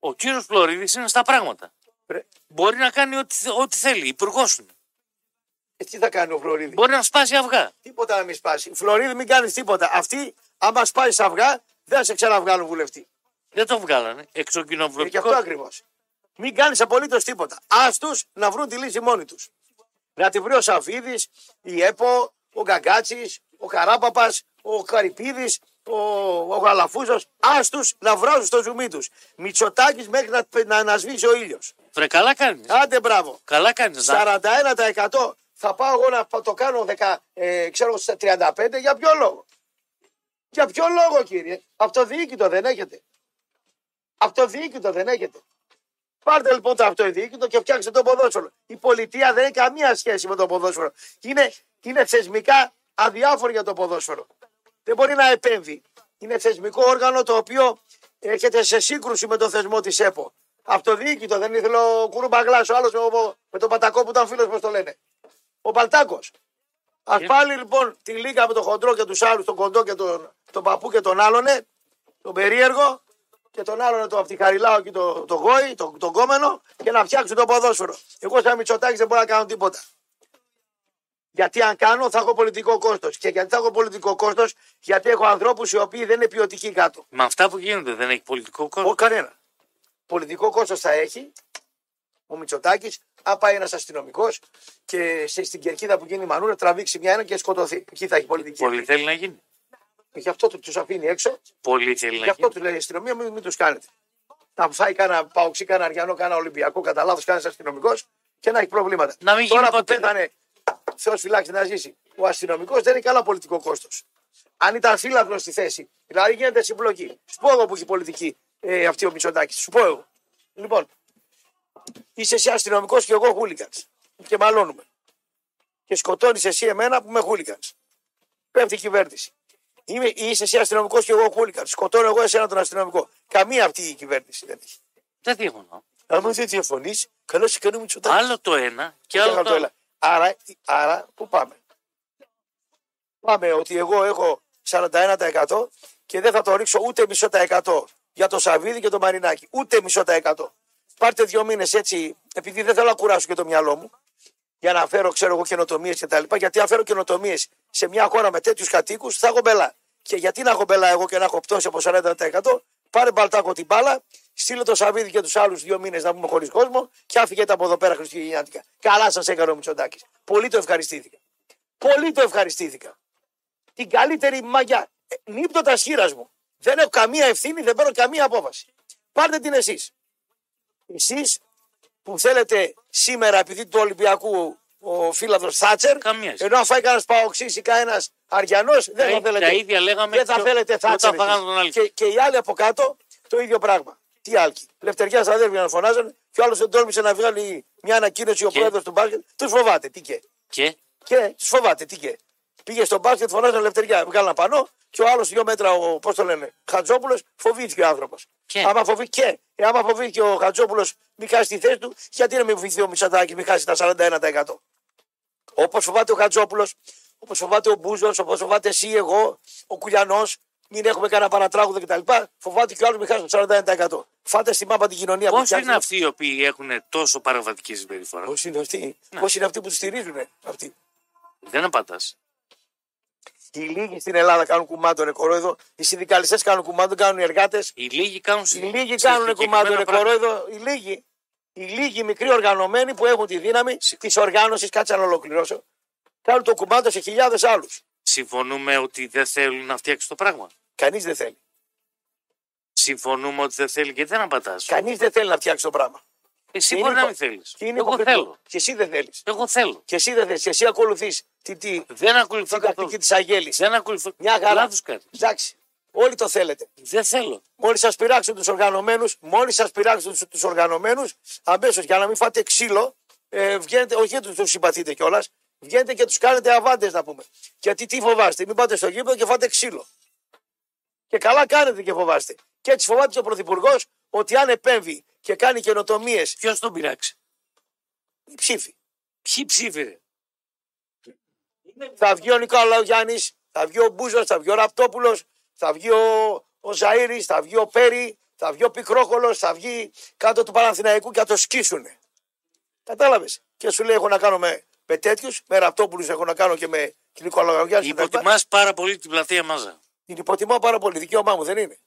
Ο κύριος Φλωρίδης είναι στα πράγματα. Ρε, Μπορεί να κάνει ό,τι, ό,τι θέλει. Υπουργός είναι. ε, τι θα κάνει ο Φλωρίδης; Μπορεί να σπάσει αυγά. Τίποτα να μην σπάσει. Φλωρίδη μην κάνεις τίποτα. Αυτοί, άμα σπάσεις αυγά, δεν θα σε ξαναβγάλουν βουλευτή. Δεν το βγάλανε. Ε, και αυτό Εξοκοινοβουλευτικό. ακριβώς. Μην κάνεις απολύτως τίποτα. Α τους να βρουν τη λύση μόνοι τους. Να τη βρει ο Σαφίδης, η ΕΠΟ, ο Γκαγκάτσης, ο Καράπαπα, ο Καρυπίδης, ο, ο Γαλαφούζος. Α τους να βράζουν στο ζουμί τους. Μητσοτάκης μέχρι να, να ανασβήσει ο ήλιος. Βρε, καλά κάνεις. Άντε μπράβο. Καλά κάνεις. 41% θα πάω εγώ να το κάνω 10, ε, ξέρω, στα 35 για ποιο λόγο; Για ποιο λόγο κύριε; Αυτοδιοίκητο δεν έχετε. Αυτοδιοίκητο δεν έχετε. Πάρτε λοιπόν το αυτοδιοίκητο και φτιάξτε το ποδόσφαιρο. Η πολιτεία δεν έχει καμία σχέση με το ποδόσφαιρο. Είναι, είναι θεσμικά αδιάφορη για το ποδόσφαιρο. Δεν μπορεί να επέμβει. Είναι θεσμικό όργανο το οποίο έρχεται σε σύγκρουση με το θεσμό της ΕΠΟ. Αυτοδιοίκητο δεν ήθελε ο Κουρούμπαγκλά, ο άλλος με τον Πατακό που ήταν φίλος, πώς το λένε. Ο Παλτάκος. Α πάλι λοιπόν τη λίγα με τον χοντρό και τους άλλους, τον κοντό και τον, τον παππού και τον άλλον, τον περίεργο, και τον άλλον το από τη Χαριλάου και το, το γόη, τον το κόμενο και να φτιάξουν το ποδόσφαιρο. Εγώ σαν Μητσοτάκης δεν μπορώ να κάνω τίποτα. Γιατί αν κάνω θα έχω πολιτικό κόστος. Και γιατί θα έχω πολιτικό κόστος, γιατί έχω ανθρώπους οι οποίοι δεν είναι ποιοτικοί κάτω. Με αυτά που γίνονται δεν έχει πολιτικό κόσμο. Ο κανένα. Πολιτικό κόστος θα έχει ο Μητσοτάκης, αν πάει ένας αστυνομικός και σε- στην κερκίδα που γίνει η μανούρα τραβήξει μια ένα και σκοτωθεί. Εκεί θα έχει πολιτική. Πολύ θέλει να γίνει. Γι' αυτό τους αφήνει έξω Πολύ θέλει να Γι' αυτό γίνει. τους λέει η αστυνομία, μην, μην τους κάνετε. Να φάει κανένα παουξί, κανένα αριανό, κανένα Ολυμπιακό, κατά λάθος κανένα αστυνομικός και να έχει προβλήματα. Να μην γίνει Τώρα που ποτέ. πέθανε, Θεός φυλάξει να ζήσει, ο αστυνομικός δεν έχει καλά πολιτικό κόστος. Αν ήταν φύλαθρος στη θέση, δηλαδή γίνεται συμπλοκή. Σου πω εγώ που έχει πολιτική ε, αυτή ο Μητσοτάκης. Σου πω εγώ. Λοιπόν, είσαι εσύ αστυνομικός και εγώ χούλικαν. Και μαλώνουμε. Και σκοτώνεις εσύ εμένα που είμαι χούλικαν. Πέφτει η κυβέρνηση. Είμαι, είσαι εσύ αστυνομικός και εγώ χούλικαν. Σκοτώνω εγώ εσένα τον αστυνομικό. Καμία αυτή η κυβέρνηση δεν έχει. Δεν διαφωνώ. Άμα δεν διαφωνείς, καλό σε κάνει Μητσοτάκης. Άλλο το ένα και Και άλλο άλλο το το άλλο. Έλα. Άρα, άρα, πού πάμε; Πάμε ότι εγώ έχω 41% και δεν θα το ρίξω ούτε μισό τα εκατό για το Σαββίδι και το Μαρινάκι. Ούτε μισό τα εκατό. Πάρτε δύο μήνες έτσι, επειδή δεν θέλω να κουράσω και το μυαλό μου, για να φέρω, ξέρω εγώ, καινοτομίες και τα λοιπά. Γιατί αν φέρω καινοτομίες σε μια χώρα με τέτοιους κατοίκους, θα έχω μπελά. Και γιατί να έχω μπελά εγώ και να έχω πτώση από 40%, πάρε μπαλτάκο την μπάλα, στείλε το Σαββίδι και τους άλλους δύο μήνες να πούμε χωρίς κόσμο και άφηγε από εδώ πέρα Χριστουγεννιάτικα. Καλά σας έκανε ο Μητσοτάκης. Πολύ το ευχαριστήθηκα. Πολύ το ευχαριστήθηκα. Την καλύτερη μαγιά. Ε, νύπτοντα χείρα μου. Δεν έχω καμία ευθύνη, δεν παίρνω καμία απόφαση. Πάρτε την εσείς. Εσείς που θέλετε σήμερα, επειδή του Ολυμπιακού ο φίλαδρο Θάτσερ, Καμίας σχέση. ενώ αν φάει κανένας παοξής ή κανένας Αριανός, δεν Τα θα ίδια- θέλετε. τα ίδια λέγαμε δεν θα και θέλετε όταν Θάτσερ. φάγανε εσείς. τον Άλκη. Και, και οι άλλοι από κάτω το ίδιο πράγμα. Τι άλκη. Λευτεριά στα αδέρφια να φωνάζουν και ο άλλος δεν τόλμησε να βγάλει μια ανακοίνωση ο Και- πρόεδρος του μπάσκετ. Τους φοβάται. Τι και; Και; Και; Τους φοβάται. Τι και; Πήγε στο μπάσκετ, φωνάζαν Λευτεριά. Βγάλαν πανό και ο άλλος δύο μέτρα, ο, πώς το λένε, Χατζόπουλος, φοβήθηκε ο άνθρωπος. Και; Άμα φοβήθηκε, και; Ε, άμα φοβήθηκε ο Χατζόπουλος, μην χάσει τη θέση του, γιατί να μην φοβηθεί ο Μισαντάκη, μην χάσει τα 41%. Όπως φοβάται ο Χατζόπουλος, όπως φοβάται ο Μπούζος, όπως φοβάται εσύ, εγώ, ο Κουλιανός, μην έχουμε κανένα παρατράγουδο κτλ. Φοβάται και ο άλλος μην χάσει το 41%. Φάτε στη μάπα την κοινωνία που πώ είναι φτιάχνετε. αυτοί οι οποίοι έχουν τόσο παραβατική συμπεριφορά; Πώ είναι αυτοί, πώς είναι αυτοί που τους στηρίζουν αυτοί. Δεν απαντάς. Οι λίγοι στην Ελλάδα κάνουν κουμάντο ρε κορόιδο, οι συνδικαλιστές κάνουν κουμάντο, κάνουν οι εργάτες. Οι λίγοι κάνουν Οι λίγοι κάνουν κουμάντο ρε κορόιδο, οι λίγοι. Οι λίγοι μικροί οργανωμένοι που έχουν τη δύναμη της οργάνωσης, κάτσε να ολοκληρώσω, κάνουν το κουμάντο σε χιλιάδες άλλους. Συμφωνούμε ότι δεν θέλουν να φτιάξει το πράγμα; Κανείς δεν θέλει. Συμφωνούμε ότι δεν θέλει και δεν απαντάς. Κανείς δεν θέλει να φτιάξει το πράγμα. Εσύ Και μπορεί είναι να υπο- μην θέλεις. Και είναι Εγώ υποκριτικό. θέλω. Και εσύ δεν θέλεις. Εγώ θέλω. Και εσύ δεν θέλεις. Και εσύ ακολουθείς τη, τη, Δεν ακολουθώ την τακτική καθόλου. της Αγέλη. Δεν ακολουθώ. Μια χαρά. Λάθος κάτι. Εντάξει. Όλοι το θέλετε. Δεν θέλω. Μόλις σας πειράξουν τους οργανωμένους, μόλις σας πειράξουν τους οργανωμένους, αμέσως για να μην φάτε ξύλο, ε, βγαίνετε, όχι γιατί τους συμπαθείτε κιόλας, βγαίνετε και τους κάνετε αβάντες να πούμε. Γιατί τι φοβάστε, μην πάτε στο γήπεδο και φάτε ξύλο. Και καλά κάνετε και φοβάστε. Και έτσι φοβάται και ο Πρωθυπουργός ότι αν επέμβει και κάνει καινοτομίε, Ποιος τον πειράξει; οι ψήφοι. Ποιοι ψήφιρε. Θα βγει ο Νικόλαος Γιάννης, θα βγει ο Μπούζος, θα βγει ο Ραπτόπουλος, θα βγει ο, ο Ζαήρη, θα βγει ο Πέρι, θα βγει ο Πικρόκολος, θα βγει κάτω του Παναθηναϊκού και θα το σκίσουνε. Κατάλαβες. Και σου λέει: Έχω να κάνω με, με τέτοιους, με Ραπτόπουλους, έχω να κάνω και με Νικόλαο Γιάννη. Υποτιμάς πάρα πολύ την πλατεία Μάζα. Την υποτιμάω πάρα πολύ. Δικαίωμά μου δεν είναι.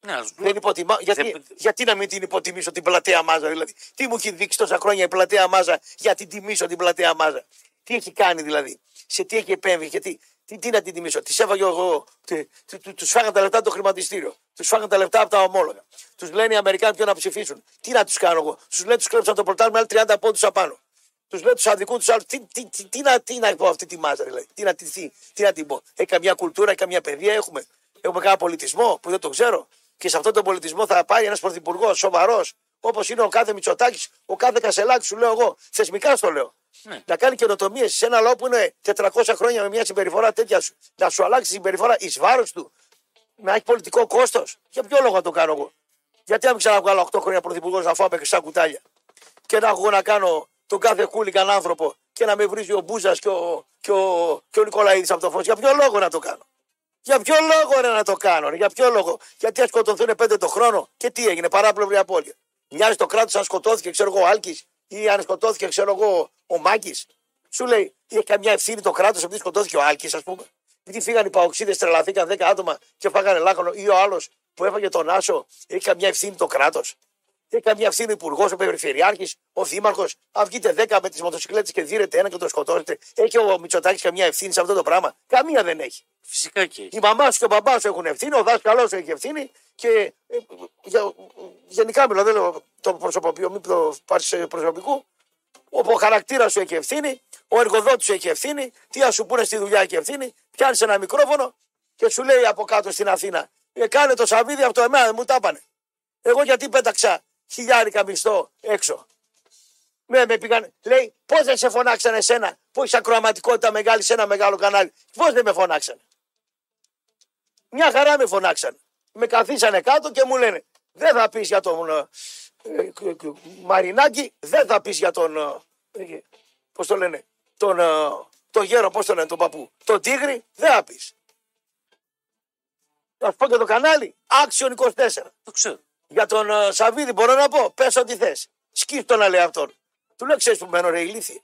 Ναι, ας πούμε. Δεν υποτιμά... γιατί, Δεν- γιατί να μην την υποτιμήσω την πλατεία μάζα, δηλαδή; Τι μου έχει δείξει τόσα χρόνια η πλατεία μάζα για την τιμήσω την πλατεία μάζα; Τι έχει κάνει δηλαδή; Σε τι έχει επέμβει, γιατί. Τι, τι να την τιμήσω; Τη έβαγε εγώ. Τους φάγαν τα λεφτά από το χρηματιστήριο. Τους φάγαν τα λεφτά από τα ομόλογα. Τους λένε οι Αμερικάνοι ποιο να ψηφίσουν. Τι να τους κάνω εγώ; Τους λένε τους κλέψαν το πρωτάθλημα άλλοι 30 πόντους απάνω. Τους λέω τους αδικού τους άλλους. Τι, τι, τι, τι, να, τι να πω αυτή τη μάζα δηλαδή. Τι να, τι, τι, τι να την πω; Έχει καμιά κουλτούρα, έχει καμιά παιδεία έχουμε. Έχουμε κανένα πολιτισμό που δεν το ξέρω. Και σε αυτόν τον πολιτισμό θα πάει ένας πρωθυπουργός σοβαρός, όπως είναι ο κάθε Μητσοτάκης, ο κάθε Κασελάκης, σου λέω εγώ. Θεσμικά στο λέω. Ναι. Να κάνει καινοτομίες σε ένα λαό που είναι 400 χρόνια με μια συμπεριφορά τέτοια σου. Να σου αλλάξει τη συμπεριφορά εις βάρος του. Να έχει πολιτικό κόστος. Για ποιο λόγο να το κάνω εγώ; Γιατί αν μην ξαναβγάλω 8 χρόνια πρωθυπουργός να φάω με χρυσά κουτάλια; Και να έχω εγώ να κάνω τον κάθε χούλικαν άνθρωπο και να με βρίζει ο Μπούζας και ο, και ο, και ο Νικολαίδης από το φως. Για ποιο λόγο να το κάνω; Για ποιο λόγο ρε, να το κάνω, ρε, για ποιο λόγο; Γιατί αν σκοτωθούν πέντε το χρόνο και τι έγινε, παράπλευρη απώλεια. Μοιάζει το κράτος αν σκοτώθηκε, ξέρω εγώ, ο Άλκης ή αν σκοτώθηκε, ξέρω εγώ, ο Μάκης. Σου λέει, έχει καμιά ευθύνη το κράτος επειδή σκοτώθηκε ο Άλκης, ας πούμε. Γιατί φύγανε οι παοξίδες, τρελαθήκαν 10 άτομα και φάγανε λάκωνο ή ο άλλος που έφαγε τον Άσο, έχει καμιά ευθύνη το κράτος. Έχει καμιά ευθύνη ο υπουργός, ο περιφερειάρχης, ο δήμαρχος. Αν βγείτε 10 με τις μοτοσυκλέτες και δίνετε ένα και τον σκοτώσετε, έχει ο Μητσοτάκης καμιά ευθύνη σε αυτό το πράγμα; Καμία δεν έχει. Φυσικά και έχει. Η μαμάς σου και ο μπαμπάς σου έχουν ευθύνη, ο δάσκαλός σου έχει ευθύνη και ε, για, γενικά μιλάω, δεν λέω το προσωποποιώ, μην το πάρεις προσωπικού. Ο χαρακτήρας σου έχει ευθύνη, ο εργοδότης σου έχει ευθύνη, τι ας σου πούνε στη δουλειά έχει ευθύνη. Πιάνεις ένα μικρόφωνο και σου λέει από κάτω στην Αθήνα, ε, κάνε το σαβίδι αυτό, εμένα δεν μου τα πάνε. Εγώ γιατί πέταξα χιλιάρικα μισθό έξω. Ναι, με πήγαν, λέει, πώς δεν σε φωνάξανε εσένα που έχεις ακροαματικότητα μεγάλη σε ένα μεγάλο κανάλι. Πώς δεν με φωνάξανε. Μια χαρά με φωνάξανε. Με καθίσανε κάτω και μου λένε, δεν θα πεις για τον ε, ε, ε, ε, Μαρινάκη, δεν θα πεις για τον. Ε, πώς το λένε, τον, ε, το γέρο, πώς το λένε, τον παππού. Τον τίγρη, δεν θα πεις. Θα σου πω και το κανάλι, Action 24. Το ξέρω. Για τον uh, Σαββίδη μπορώ να πω, πες ό,τι θες. Σκύφτο να λέει αυτόν. Του λέω, ξέρεις που μένω ρε ηλίθι.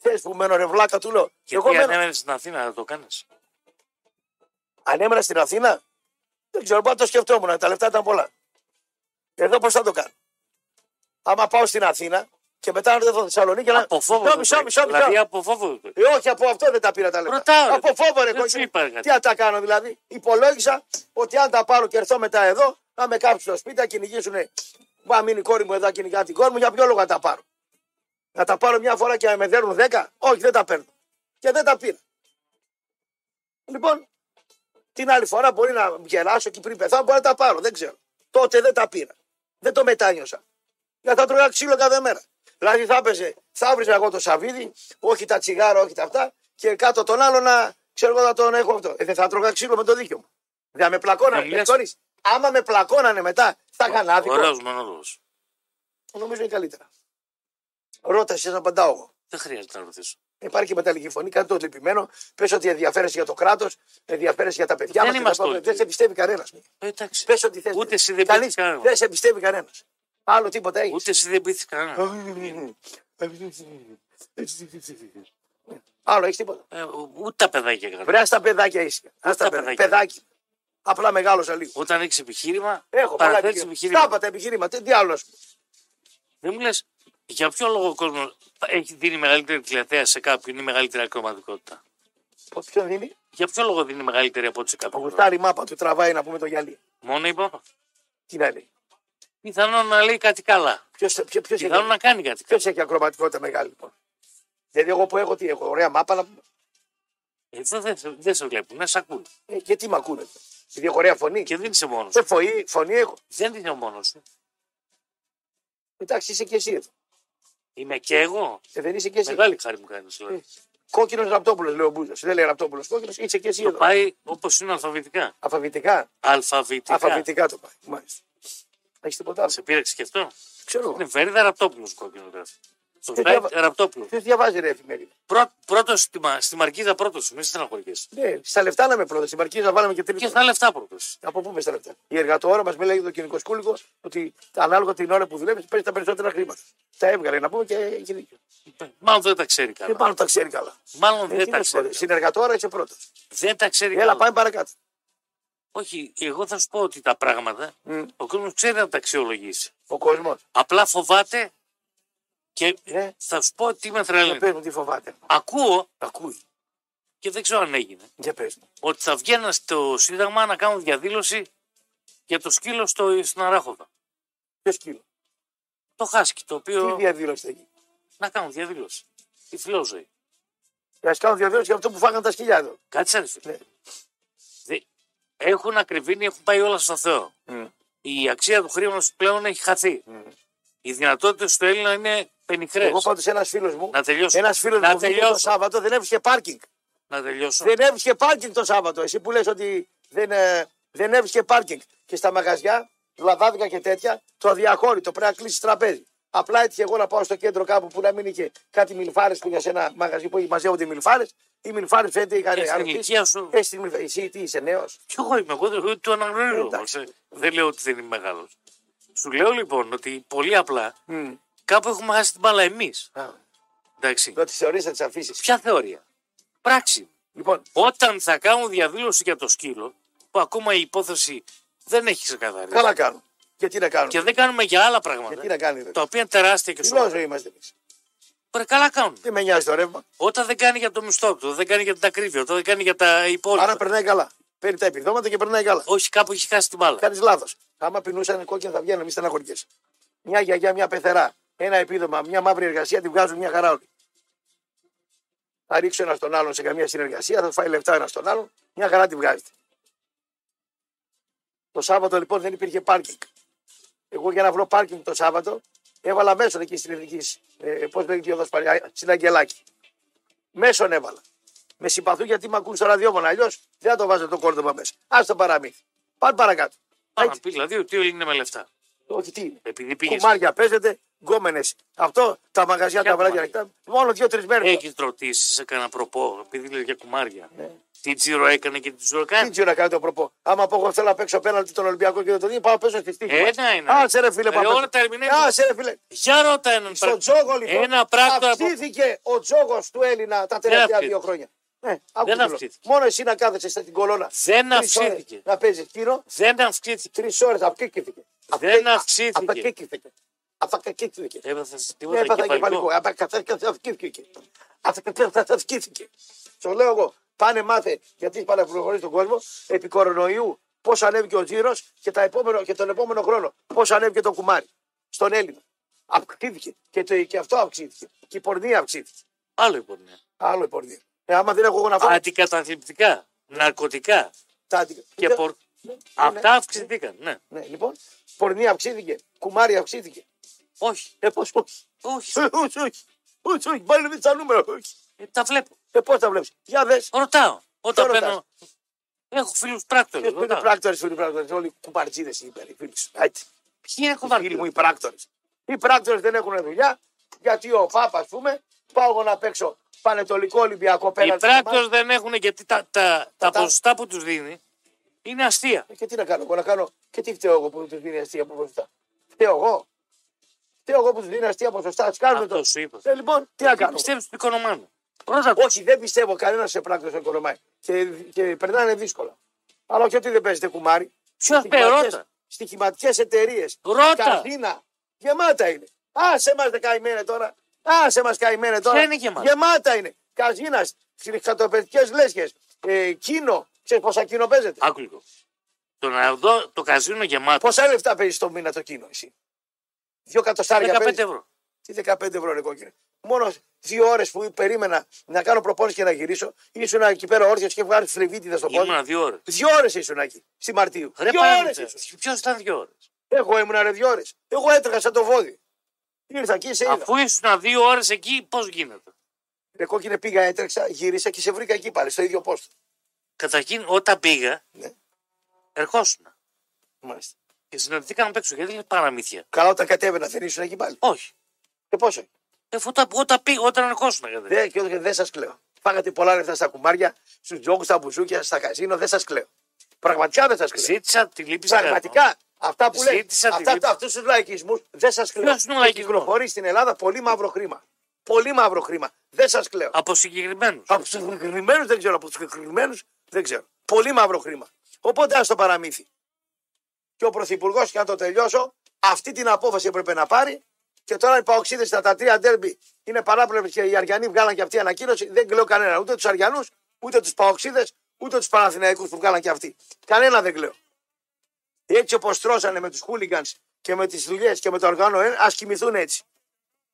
Θες που μένω ρε βλάκα, του λέω. Και εγώ τι μένω. ανέβαινε στην Αθήνα να το κάνεις; Αν έμενα στην Αθήνα, δεν ξέρω, πάντα το σκεφτόμουν, τα λεφτά ήταν πολλά. Εδώ πώς θα το κάνω; Άμα πάω στην Αθήνα και μετά να έρθω στη Θεσσαλονίκη να... Από φόβο. Μισό, το μισό, λέει. μισό, μισό. Δηλαδή από φόβο. το λέει. Ε, όχι, από αυτό δεν τα πήρα τα λεφτά. Ρωτάω, ρε. από φόβο, ρε Δεν σου κόκκινο. είπα κάτι. Τι να τα κάνω δηλαδή. Υπολόγισα ότι αν τα πάρω και έρθω μετά εδώ, να με κάψουν στο σπίτι, να κυνηγήσουν. Μα μείνει η κόρη μου εδώ, να κυνηγά την κόρη μου, για ποιο λόγο να τα πάρω; Να τα πάρω μια φορά και να με δέρνουν δέκα; Όχι, δεν τα παίρνω. Και δεν τα πήρα. Λοιπόν, την άλλη φορά μπορεί να γελάσω και πριν πεθάνω, μπορεί να τα πάρω. Δεν ξέρω. Τότε δεν τα πήρα. Δεν το μετάνιωσα. Γιατί θα τρώγα ξύλο κάθε μέρα. Δηλαδή θα έπαιζε, θα έβριζα εγώ το σαβίδι, όχι τα τσιγάρα, όχι τα αυτά, και κάτω τον άλλο να ξέρω εγώ να τον έχω αυτό. Ε, δεν θα τρώγα ξύλο με το δίκιο μου. Δεν με πλακώνανε. Να μιλάς. Ξέρεις, άμα με πλακώνανε μετά, θα είχαν άδικο. Ωραίος μονόλογο. Νομίζω είναι καλύτερα. Ρώτα εσύ να απαντάω εγώ. Δεν χρειάζεται να ρωτήσω. Υπάρχει και μεταλλική φωνή, κάτι το λυπημένο. Πες ότι ενδιαφέρεσαι για το κράτος, ενδιαφέρεσαι για τα παιδιά Δεν μας. είμαστε όλοι. Δεν σε πιστεύει κανένας. Ε, εντάξει. Πες ότι θε. Ούτε εσύ δεν πείθεις κανένας. Δεν σε πιστεύει κανένας. Άλλο τίποτα έχεις. Ούτε εσύ δεν πείθει κανένας. Άλλο έχεις τίποτα. Ε, ούτε τα παιδάκια έκανα. Βρέα τα παιδάκια ίσια. Α τα τα παιδάκια. παιδάκια. Παιδάκι. Απλά μεγάλωσα λίγο. Όταν έχεις επιχείρημα, Έχω πολλά παραθέτεις επιχειρήματα. επιχείρημα. Στάπα τα επιχειρήματα. Τι άλλο. Δεν μου λες για ποιο λόγο ο κόσμος έχει δίνει μεγαλύτερη τηλεθέα σε κάποιον ή μεγαλύτερη ακροματικότητα; Ποιον δίνει; Για ποιο λόγο δίνει μεγαλύτερη από ό,τι σε Ο κάποιον. γουστάρι μάπα του τραβάει να πούμε το γυαλί. Μόνο είπα. Τι να λέει. Πιθανόν να λέει κάτι καλά. Ποιο ποιος Πιθανόν έχει, να κάνει κάτι καλά. ποιος έχει ακροματικότητα μεγάλη λοιπόν. Δηλαδή εγώ που έχω τι έχω. Ωραία μάπα να πούμε. Εδώ δεν σε- δεν σε βλέπουν, να σε ακούν. Ε, και τι μ' ακούνε; Επειδή έχω ωραία φωνή. Και δεν είσαι μόνος. Σε φωνή, φωνή έχω. Δεν είσαι μόνος. Εντάξει, είσαι και εσύ εδώ. Είμαι και εγώ. Ε, δεν είσαι και εσύ. Μεγάλη χάρη μου κάνεις. Ε, Κόκκινος ραπτόπουλος, λέει ο Μπούζο. Δεν λέει ραπτόπουλος κόκκινος, είσαι και εσύ Το εδώ. πάει όπως είναι αλφαβητικά. Αλφαβητικά. Αλφαβητικά. Αλφαβητικά το πάει. Μάλιστα. Έχεις τίποτα άλλο; Σε πήραξε και αυτό; Ξέρω εγώ. Είναι βέρδα ραπτόπουλος κόκκινος γράφει. Το Και site διαβα- ραπτόπουλο. Ποιος διαβάζει ρε εφημερίδα; Πρώτος στη, μα- στη μαρκίδα πρώτος, μην στεναχωριέσαι. Ναι, στα λεφτά να με πρώτα. Στην Μαρκίζα βάλαμε και Και τρίτο. στα λεφτά πρώτος. Από πού μες στα λεφτά; Η εργατόρα μας μιλάει για το κοινικό σκούλικο ότι ανάλογα την ώρα που δουλεύεις παίρνεις τα περισσότερα χρήματα. Τα έβγαλε να πούμε και έχει δίκιο. Μάλλον δεν τα ξέρει Και καλά. πάνω τα ξέρει καλά. Μάλλον Ε, δεν τι τα να σου πω, ξέρει. Στην εργατόρα είσαι πρώτος. Δεν τα ξέρει Έλα, καλά. πάμε παρακάτω. Όχι, εγώ θα σου πω ότι τα πράγματα Μμ. ο κόσμος ξέρει να τα αξιολογήσει. Ο κόσμος. Απλά φοβάται και Ε, θα σου πω τι με για τρελαίνει. πες μου τι φοβάται. Ακούω Ακούει. και δεν ξέρω αν έγινε. Για πες μου. Ότι θα βγαίναν στο Σύνταγμα να κάνουν διαδήλωση για το σκύλο στο, στην Αράχοβα. Ποιο σκύλο; Το χάσκι το Τι οποίο διαδήλωση θα γίνει; να κάνουν διαδήλωση. Η φιλόζωη. Και ας κάνουν διαδήλωση για αυτό που φάγανε τα σκυλιά εδώ. Κάτσε ρε φίλε. Ναι. Δε- έχουν ακριβήνει, έχουν πάει όλα στο Θεό. Η αξία του χρήματος πλέον έχει χαθεί. Οι δυνατότητε του Έλληνα είναι πενιχρέ. Εγώ πάντως ένας φίλος μου. Να τελειώσω. Ένας φίλος Να μου βγήκε το τελειώσω. Σάββατο δεν έβρισκε πάρκινγκ. Να τελειώσω. Δεν έβρισκε πάρκινγκ το Σάββατο. Εσύ που λες ότι δεν, ε, δεν έβρισκε πάρκινγκ. Και στα μαγαζιά, λαδάδικα και τέτοια, το αδιαχώρητο πρέπει να κλείσεις τραπέζι. Απλά έτυχε εγώ να πάω στο κέντρο κάπου που να μην είχε κάτι μιλφάρες που για σε ένα μαγαζί που μαζεύονται μιλφάρες. Οι μιλφάρες φαίνεται είχαν Και στην αρρωστήσει. ηλικία σου. Ε, στην μιλφα- Εσύ τι είσαι νέος; Κι εγώ είμαι, εγώ δεν το αναγνωρίζω. Εντάξει. όμως, ε. Δεν λέω ότι δεν είμαι μεγάλος. Σου λέω λοιπόν ότι πολύ απλά κάπου έχουμε χάσει την μπάλα εμείς. Εντάξει. Το τι θεωρείς θα τι αφήσεις. Ποια θεωρία; Πράξη. Λοιπόν, Όταν θα κάνουν διαδήλωση για το σκύλο, που ακόμα η υπόθεση δεν έχει ξεκαθαρίσει. καλά κάνουν. Γιατί να κάνουν. Και δεν κάνουμε για άλλα πράγματα. Γιατί να κάνει. Τα οποία είναι τεράστια και σοβαρά. Φιλόζωοι είμαστε εμείς; Πρέπει καλά κάνουν. Τι με νοιάζει το ρεύμα; Όταν δεν κάνει για το μισθό του, δεν κάνει για την ακρίβεια, όταν δεν κάνει για τα υπόλοιπα. Άρα περνάει καλά. Παίρνει τα επιδόματα και περνάει καλά. Όχι, κάπου έχει χάσει την μπάλα. Κάνεις λάθος. Άμα πεινούσαν κόκκινα θα βγαίνουν, μη στεναχωριέσαι. Μια γιαγιά, μια πεθερά, ένα επίδομα, μια μαύρη εργασία τη βγάζουν μια χαρά όλοι. Θα ρίξω ένα στον άλλον σε καμία συνεργασία, θα του φάει λεφτά ένα στον άλλον, μια χαρά τη βγάζετε. Το Σάββατο λοιπόν δεν υπήρχε πάρκινγκ. Εγώ για να βρω πάρκινγκ το Σάββατο έβαλα μέσον εκεί στην ελληνική. Ε, Πώς λέγεται η οδός παλιά, στην Αγγελάκη. Μέσον έβαλα. Με συμπαθούν γιατί με ακούν στο ραδιόφωνο. Αλλιώς δεν θα το βάζω το κόρδομα μέσα. Α το παραμύθι. Πάμε παρακάτω. Πάμε να πει δηλαδή ότι όλοι είναι με λεφτά. Όχι τι είναι. Επειδή πήγε. Κουμάρια παίζετε, γκόμενες. Αυτό τα μαγαζιά Ποια τα βράδια κουμάρια; ανοιχτά. Μόνο δύο-τρεις μέρες. Έχεις ρωτήσει σε κανένα προπό, επειδή λέει για κουμάρια. Ναι. Τι τζίρο έκανε και τι τζίρο Τι κάνει; τζιρο να κάνω το προπό; Άμα πω εγώ θέλω να παίξω πέναλτι τον Ολυμπιακό και δεν το δίνει, πάω να παίζω στη στήχη. Ένα είναι. Α, σε ρε φίλε, Ρε, πάω να όλα παίζω. τα ερμηνεύουν. Α, σε ρε φίλε. Για ρώτα έναν Στον πρακτορ- τζόγο λοιπόν. Ένα πράκτορα που. Αυξήθηκε ο τζόγος του Έλληνα τα τελευταία αυξήθηκε. δύο χρόνια. Ναι, άκου τι λέω. αυξήθηκε. Μόνο εσύ να κάθεσαι στην κολόνα. Δεν τρεις ώρες αυξήθηκε. Να παίζεις κύριο, Δεν αυξήθηκε. τρεις ώρες αυξήθηκε. Δεν αυξήθηκε. Απακίκηθηκε. Απακίκηθηκε. Έπαθε τίποτα Έπαθα κεφαλικό. κεφαλικό. Αυξήθηκε. Στο λέω εγώ. Πάνε μάθε γιατί πάνε να πληροφορεί τον κόσμο επί κορονοϊού πώς ανέβηκε ο τζίρος και, τα επόμενο, και τον επόμενο χρόνο πώς ανέβηκε το κουμάρι στον Έλληνα. Αυξήθηκε. Και, το, και αυτό αυξήθηκε. Και η πορνεία αυξήθηκε. Άλλο λοιπόν. ναι. Άλλο η πορνεία. Ε, άμα δεν έχω εγώ να φάω. Αντικαταθλιπτικά, ναρκωτικά τα αντι- και Ναι, πορ... ναι, Αυτά αυξηθήκαν. Ναι. Ναι, λοιπόν, πορνεία αυξήθηκε. Κουμάρι αυξήθηκε. Όχι. Ε, πώς, όχι. Όχι. Ε, όχι, όχι. Όχι, όχι. Πάλι δεν τα νούμερα. Όχι. Ε, τα βλέπω. Ε, πώς τα βλέπεις; Για δες. Ρωτάω. Όταν ρωτάς; παίρνω. Έχω φίλους πράκτορες. Ποιο είναι πράκτορες, φίλοι πράκτορες. Όλοι κουπαρτζίδε είναι οι φίλοι σου. Έτσι. Ποιοι είναι Οι φίλοι κομμάτι. μου οι πράκτορες. Οι πράκτορες δεν έχουν δουλειά γιατί ο Πάπας, ας πούμε, πάω εγώ να παίξω πανετολικό Ολυμπιακό πέρα. Οι πράκτορες δεν έχουν γιατί τα, τα, τα τα- ποσοστά που τους δίνει είναι αστεία. Και τι να κάνω, εγώ να κάνω. Και τι φταίω εγώ που τους δίνει αστεία ποσοστά. Φταίω εγώ. Φταίω εγώ που του δίνει αστεία ποσοστά. Α κάνουμε Αυτό το. σου είπα. Ε, λοιπόν, τι να Τι κάνω; πιστεύεις στον οικονομάνο. Πρώτα Όχι, δεν πιστεύω κανένας σε πράκτορα οικονομάει. Και, και περνάνε δύσκολα. Αλλά όχι ότι δεν παίζετε κουμάρι. Ποιος ρώτα. Στοιχηματικές εταιρείες. Ρώτα. Καθίνα. Γεμάτα είναι. Άσε μας καημένε τώρα. Άσε μας καημένε τώρα. Ποια είναι γεμάτα; Γεμάτα είναι. Καζίνα, χρηματοπαιδικέ λέσχες. Ε, κίνο. Ξέρεις πόσα κίνο παίζετε; Άκου λίγο. Το να δω το καζίνο γεμάτο. Πόσα λεφτά παίζεις το μήνα το κίνο, εσύ; Δύο κατοστάρια 15 παίζεις. ευρώ. Τι 15 ευρώ, ρε κόκκινε. Μόνος δύο ώρες που περίμενα να κάνω προπόνηση και να γυρίσω, ήσουν εκεί πέρα όρθιος και βγάλει φλεβίτιδα στο πόδι. Ήμουνα δύο ώρες. Δύο ώρες ήσουν εκεί, στη Μαρτίου. Ρε δύο ώρες ήσουν. Ποιος ήταν δύο ώρες; Εγώ ήμουν ρε δύο ώρες. Εγώ έτρεχα σαν το βόδι. Ήρθα εκεί, σε είδα. Αφού ήσουν δύο ώρες εκεί, πώς γίνεται; Ρε κόκκινε πήγα, έτρεξα, γύρισα και σε βρήκα εκεί πάλι, στο ίδιο πόστο. Καταρχήν, όταν πήγα, Ναι. ερχόσουν. Μάλιστα. Και συναντηθήκαμε απ' έξω. Γιατί είναι παραμύθια. Καλά, όταν κατέβαινα δεν ήσουν εκεί πάλι. Όχι. Και πόσο. Ε, όταν, όταν, πήγα, όταν ερχόσουν. καταρχήν. Δεν, και όχι, δεν σας κλαίω. Φάγατε πολλά λεφτά στα κουμάρια, στους τζόγους, στα μπουζούκια, στα καζίνο, δεν σας κλαίω. Πραγματικά δεν σας κλαίω. Ζήτησα τη λύπη Πραγματικά αυτά που λέτε, Ζήτησα τη αυτά, λύπη. αυτούς τους λαϊκισμούς δεν σας κλαίω. Ποιος είναι ο λαϊκισμός; Κυκλοφορεί στην Ελλάδα πολύ μαύρο χρήμα. Πολύ μαύρο χρήμα. Δεν σας κλαίω. Από συγκεκριμένους. Από του συγκεκριμένους δεν ξέρω, από τους συγκεκριμένους δεν ξέρω. Πολύ μαύρο χρήμα. Οπότε ας το παραμύθι. Και ο Πρωθυπουργός, και αν το τελειώσω, αυτή την απόφαση έπρεπε να πάρει. Και τώρα οι παοξίδες στα τα τρία ντέρμπι είναι παράπλευρε και οι Αριανοί βγάλαν και αυτή ανακοίνωση. Δεν κλαίω κανένα. Ούτε τους Αριανούς, ούτε τους παοξίδες, ούτε τους Παναθηναϊκούς που βγάλαν και αυτοί. Κανένα δεν κλαίω. Έτσι όπως τρώσανε με τους χούλιγκανς και με τις δουλειές και με το οργάνο, ας κοιμηθούν έτσι.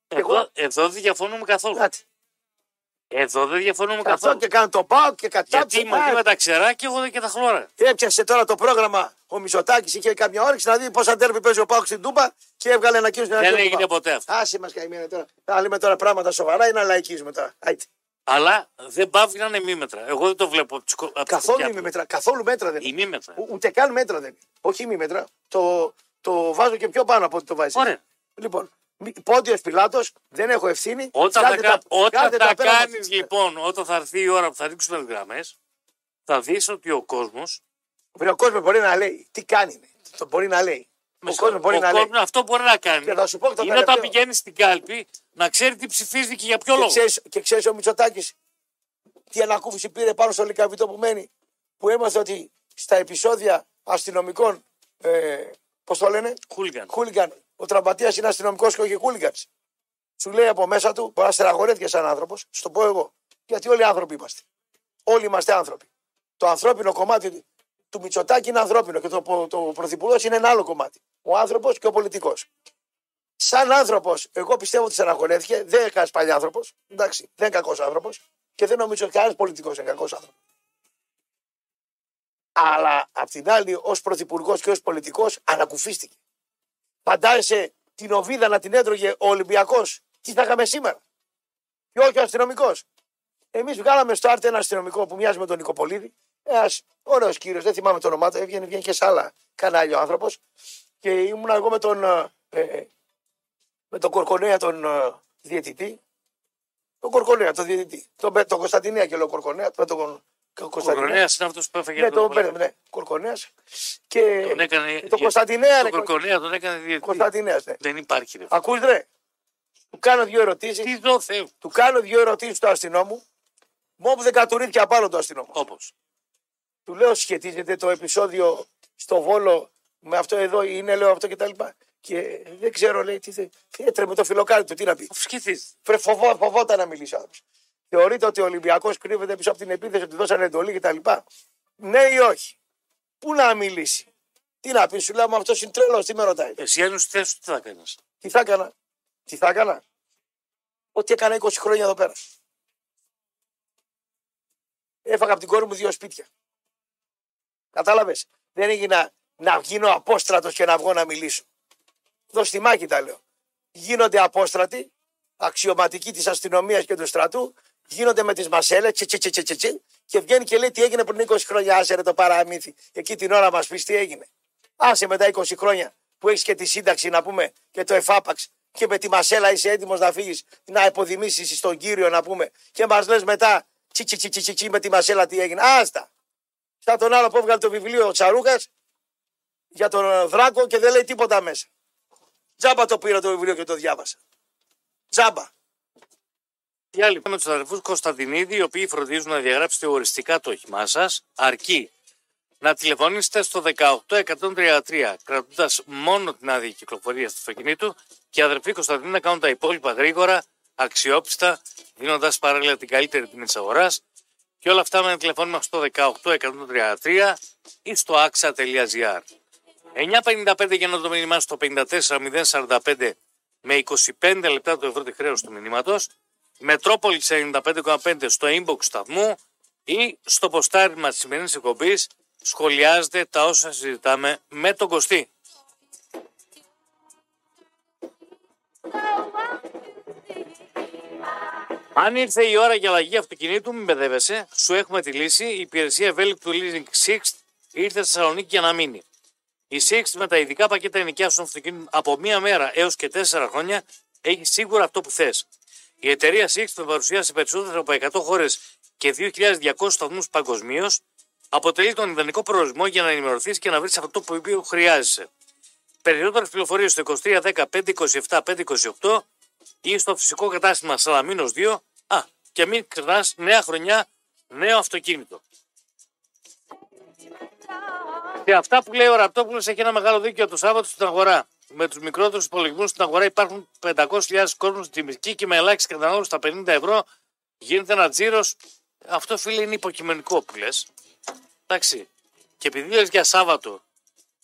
Εδώ, εγώ- εδώ δεν διαφωνούμε καθόλου. Κάτι. Εδώ δεν διαφωνούμε Αυτό καθόλου. και κάνω το πάω και Γιατί κατάψε. είμαι πάει. με τα ξερά και εγώ δεν και τα χλώρα. Και έπιασε τώρα το πρόγραμμα ο Μισοτάκης, είχε καμιά όρεξη να δει πόσα τέρμι παίζει ο Πάουκ στην Τούπα και έβγαλε ένα κύριο στην Δεν αρχή του έγινε Πάουκ. ποτέ αυτό. Άσε μας καημένα τώρα. Θα λέμε τώρα πράγματα σοβαρά ή να λαϊκίζουμε τώρα. Άιτε. Αλλά δεν πάβει να είναι μήμετρα. Εγώ δεν το βλέπω από τις κο- από τη Καθόλου σκοπιά μη του. μέτρα. Καθόλου μέτρα δεν Η είναι. μήμετρα. Ο- Ούτε καν μέτρα δεν είναι. Όχι μη μέτρα. Το, το βάζω και πιο πάνω από ό,τι το βάζει. Ωραία. Λοιπόν, Πόντιος Πιλάτος, δεν έχω ευθύνη. Όταν θα, Κάντε κα... τα- όταν κάντε θα τα πέρα κάνεις μας. λοιπόν, όταν θα έρθει η ώρα που θα ρίξουμε τις γραμμές, θα δεις ότι ο κόσμο. Βρε, Ο κόσμος μπορεί να λέει τι κάνει. Το μπορεί να λέει. Ο κόσμος μπορεί να λέει. αυτό μπορεί να κάνει. Και θα σου πω και το είναι όταν τελευταίο. πηγαίνει στην κάλπη να ξέρει τι ψηφίζει και για ποιο Και λόγο. ξέρεις, και ξέρεις ο Μητσοτάκης τι ανακούφιση πήρε πάνω στο Λικαβιτό που μένει που έμαθε ότι στα επεισόδια αστυνομικών ε, πώς το λένε; Χούλιγκαν. χούλιγκαν ο τραμπατίας είναι αστυνομικός και όχι χούλιγκανς σου λέει από μέσα του μπορεί να στεναχωρέθηκες σαν άνθρωπος σου το πω εγώ γιατί όλοι άνθρωποι είμαστε όλοι είμαστε άνθρωποι το ανθρώπινο κομμάτι του Μητσοτάκη είναι ανθρώπινο και το, το πρωθυπουργός είναι ένα άλλο κομμάτι ο άνθρωπος και ο πολιτικός σαν άνθρωπος, εγώ πιστεύω ότι στεναχωρέθηκε. Δεν είναι κανένας παλιά άνθρωπος. Εντάξει, δεν είναι κακός άνθρωπος. Και δεν νομίζω ότι κανένας πολιτικός είναι κακός άνθρωπος. Αλλά απ' την άλλη, ως πρωθυπουργός και ως πολιτικός, ανακουφίστηκε. Φαντάζεσαι την οβίδα να την έτρωγε ο Ολυμπιακός. Τι θα είχαμε σήμερα; Και όχι ο αστυνομικός. Εμείς βγάλαμε στο Άρτε ένα αστυνομικό που μοιάζει με τον Νικοπολίδη. Ένας ωραίος κύριος, δεν θυμάμαι το όνομά του. Έβγαινε, βγαίνει και σε άλλα κανάλια ο άνθρωπος. Και ήμουν εγώ με τον, ε, ε, με τον Κορκονέα τον ε, διαιτητή. Τον Κορκονέα, τον διαιτητή. Τον, Πε- τον Κωνσταντινέα και λέω Κορκονέα. Με τον Ко- Ο Κορονέα είναι αυτός που έφαγε Ναι, τον τον πέρασε, ναι. Κορκονέας. Και Τον έκανε. τον Κωνσταντινέα. Τον ρε, Κορκονέα τον έκανε διαιτητή. Κωνσταντινέας, ναι. Δεν υπάρχει. Ρε. Ακούς ρε. Του κάνω δύο ερωτήσεις. Τι δω Θεού. Του κάνω δύο ερωτήσεις στο αστυνόμου. Μόνο δεν κατουρίθηκε απάνω το αστυνόμο. Όπως. Του λέω σχετίζεται το επεισόδιο στο Βόλο με αυτό εδώ, είναι λέω αυτό κτλ. Και δεν ξέρω, λέει, τι θε. Έτρεμε το φιλοκάρι του, τι να πει. Σκεφτείτε. Φρε, φοβό, φοβόταν να μιλήσει ο άνθρωπος. Θεωρείτε ότι ο Ολυμπιακός κρύβεται πίσω από την επίθεση, ότι δώσανε εντολή κτλ. Ναι ή όχι; Πού να μιλήσει; Τι να πει, σου λέω, αυτό είναι τρελός, τι με ρωτάει. Εσύ αν στη θέση σου τι θα κάνεις; Τι θα έκανα; Τι θα έκανα; Ό,τι έκανα 20 χρόνια εδώ πέρα. Έφαγα από την κόρη μου δύο σπίτια. Κατάλαβες; Δεν έγινα να γίνω απόστρατος και να βγω να μιλήσω. Δοστιμάκι τα λέω. Γίνονται απόστρατοι, αξιωματικοί της αστυνομίας και του στρατού, γίνονται με τι μασέλε, τσι, τσι, τσι, τσι, τσι, τσι, και βγαίνει και λέει τι έγινε πριν 20 χρόνια. Άσε ρε το παραμύθι. Εκεί την ώρα μα πει τι έγινε. Άσε μετά 20 χρόνια που έχει και τη σύνταξη να πούμε και το εφάπαξ και με τη μασέλα είσαι έτοιμο να φύγει να υποδημήσει στον κύριο να πούμε και μα λε μετά τσι, τσι, τσι, τσι, τσι, τσι, με τη μασέλα τι έγινε. Άστα. Σαν τον άλλο που έβγαλε το βιβλίο ο Τσαρούκα για τον ε, Δράκο και δεν λέει τίποτα μέσα. Τζάμπα το πήρα το βιβλίο και το διάβασα. Τζάμπα. Τι άλλοι με τους αδερφούς Κωνσταντινίδη, οι οποίοι φροντίζουν να διαγράψετε οριστικά το όχημά σας, αρκεί να τηλεφωνήσετε στο 18133 κρατώντας μόνο την άδεια κυκλοφορίας του αυτοκινήτου και οι αδερφοί Κωνσταντινίδη να κάνουν τα υπόλοιπα γρήγορα, αξιόπιστα, δίνοντας παράλληλα την καλύτερη τιμή της αγοράς και όλα αυτά με ένα τηλεφώνημα στο 18133 ή στο axa.gr. 9.55 για το μήνυμά στο 54.045 με 25 λεπτά το ευρώ τη χρέωση του μηνύματος. Μετρόπολης 95,5 στο inbox του σταθμού ή στο ποστάρισμα της σημερινής εκπομπής σχολιάζετε τα όσα συζητάμε με τον Κωστή. Αν ήρθε η ώρα για αλλαγή αυτοκινήτου, μην μπεδεύεσαι. Σου έχουμε τη λύση. Η υπηρεσία ευέλικτου Leasing Six ήρθε στη Θεσσαλονίκη για να μείνει. Η Six με τα ειδικά πακέτα ενοικιάσεων αυτοκινήτων από μία μέρα έως και τέσσερα χρόνια έχει σίγουρα αυτό που θες. Η εταιρεία Six με παρουσία σε περισσότερες από 100 χώρες και 2.200 σταθμούς παγκοσμίως αποτελεί τον ιδανικό προορισμό για να ενημερωθείς και να βρεις αυτό που χρειάζεσαι. Περισσότερες πληροφορίες στο 2310 527 528 ή στο φυσικό κατάστημα Σαλαμίνος 2. Α, και μην ξεχνάς νέα χρονιά, νέο αυτοκίνητο. Και αυτά που λέει ο Ραπτόπουλος έχει ένα μεγάλο δίκιο το Σάββατο στην αγορά. Με τους μικρότερους υπολογισμούς στην αγορά υπάρχουν 500.000 κόσμου στην τιμητική και με ελάχιστη κατανάλωση στα 50 ευρώ γίνεται ένα τζίρος. Αυτό φίλε είναι υποκειμενικό που λες. Εντάξει. Και επειδή λες για Σάββατο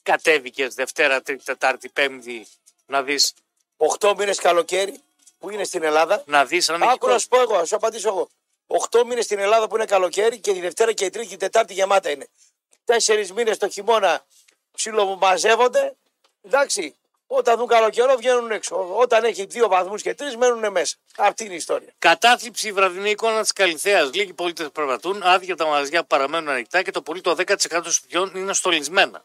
κατέβηκες Δευτέρα, Τρίτη, Τετάρτη, Πέμπτη να δεις 8 μήνες καλοκαίρι που είναι στην Ελλάδα. να δεις αν έχει Άκου να κόσμο. σου πω εγώ, να σου απαντήσω εγώ. 8 μήνες στην Ελλάδα που είναι καλοκαίρι και τη Δευτέρα και η Τρίτη και η Τετάρτη γεμάτα είναι. Τέσσερις μήνες το χειμώνα ψιλομαζεύονται. Εντάξει, όταν δουν καλό καιρό βγαίνουν έξω. Όταν έχει δύο βαθμούς και τρεις μένουν μέσα. Αυτή είναι η ιστορία. Κατάθλιψη η βραδινή εικόνα της Καλυθέας. Λίγοι πολίτες περπατούν, άδεια τα μαγαζιά που παραμένουν ανοιχτά και το πολύ το 10% των σπιτιών είναι στολισμένα.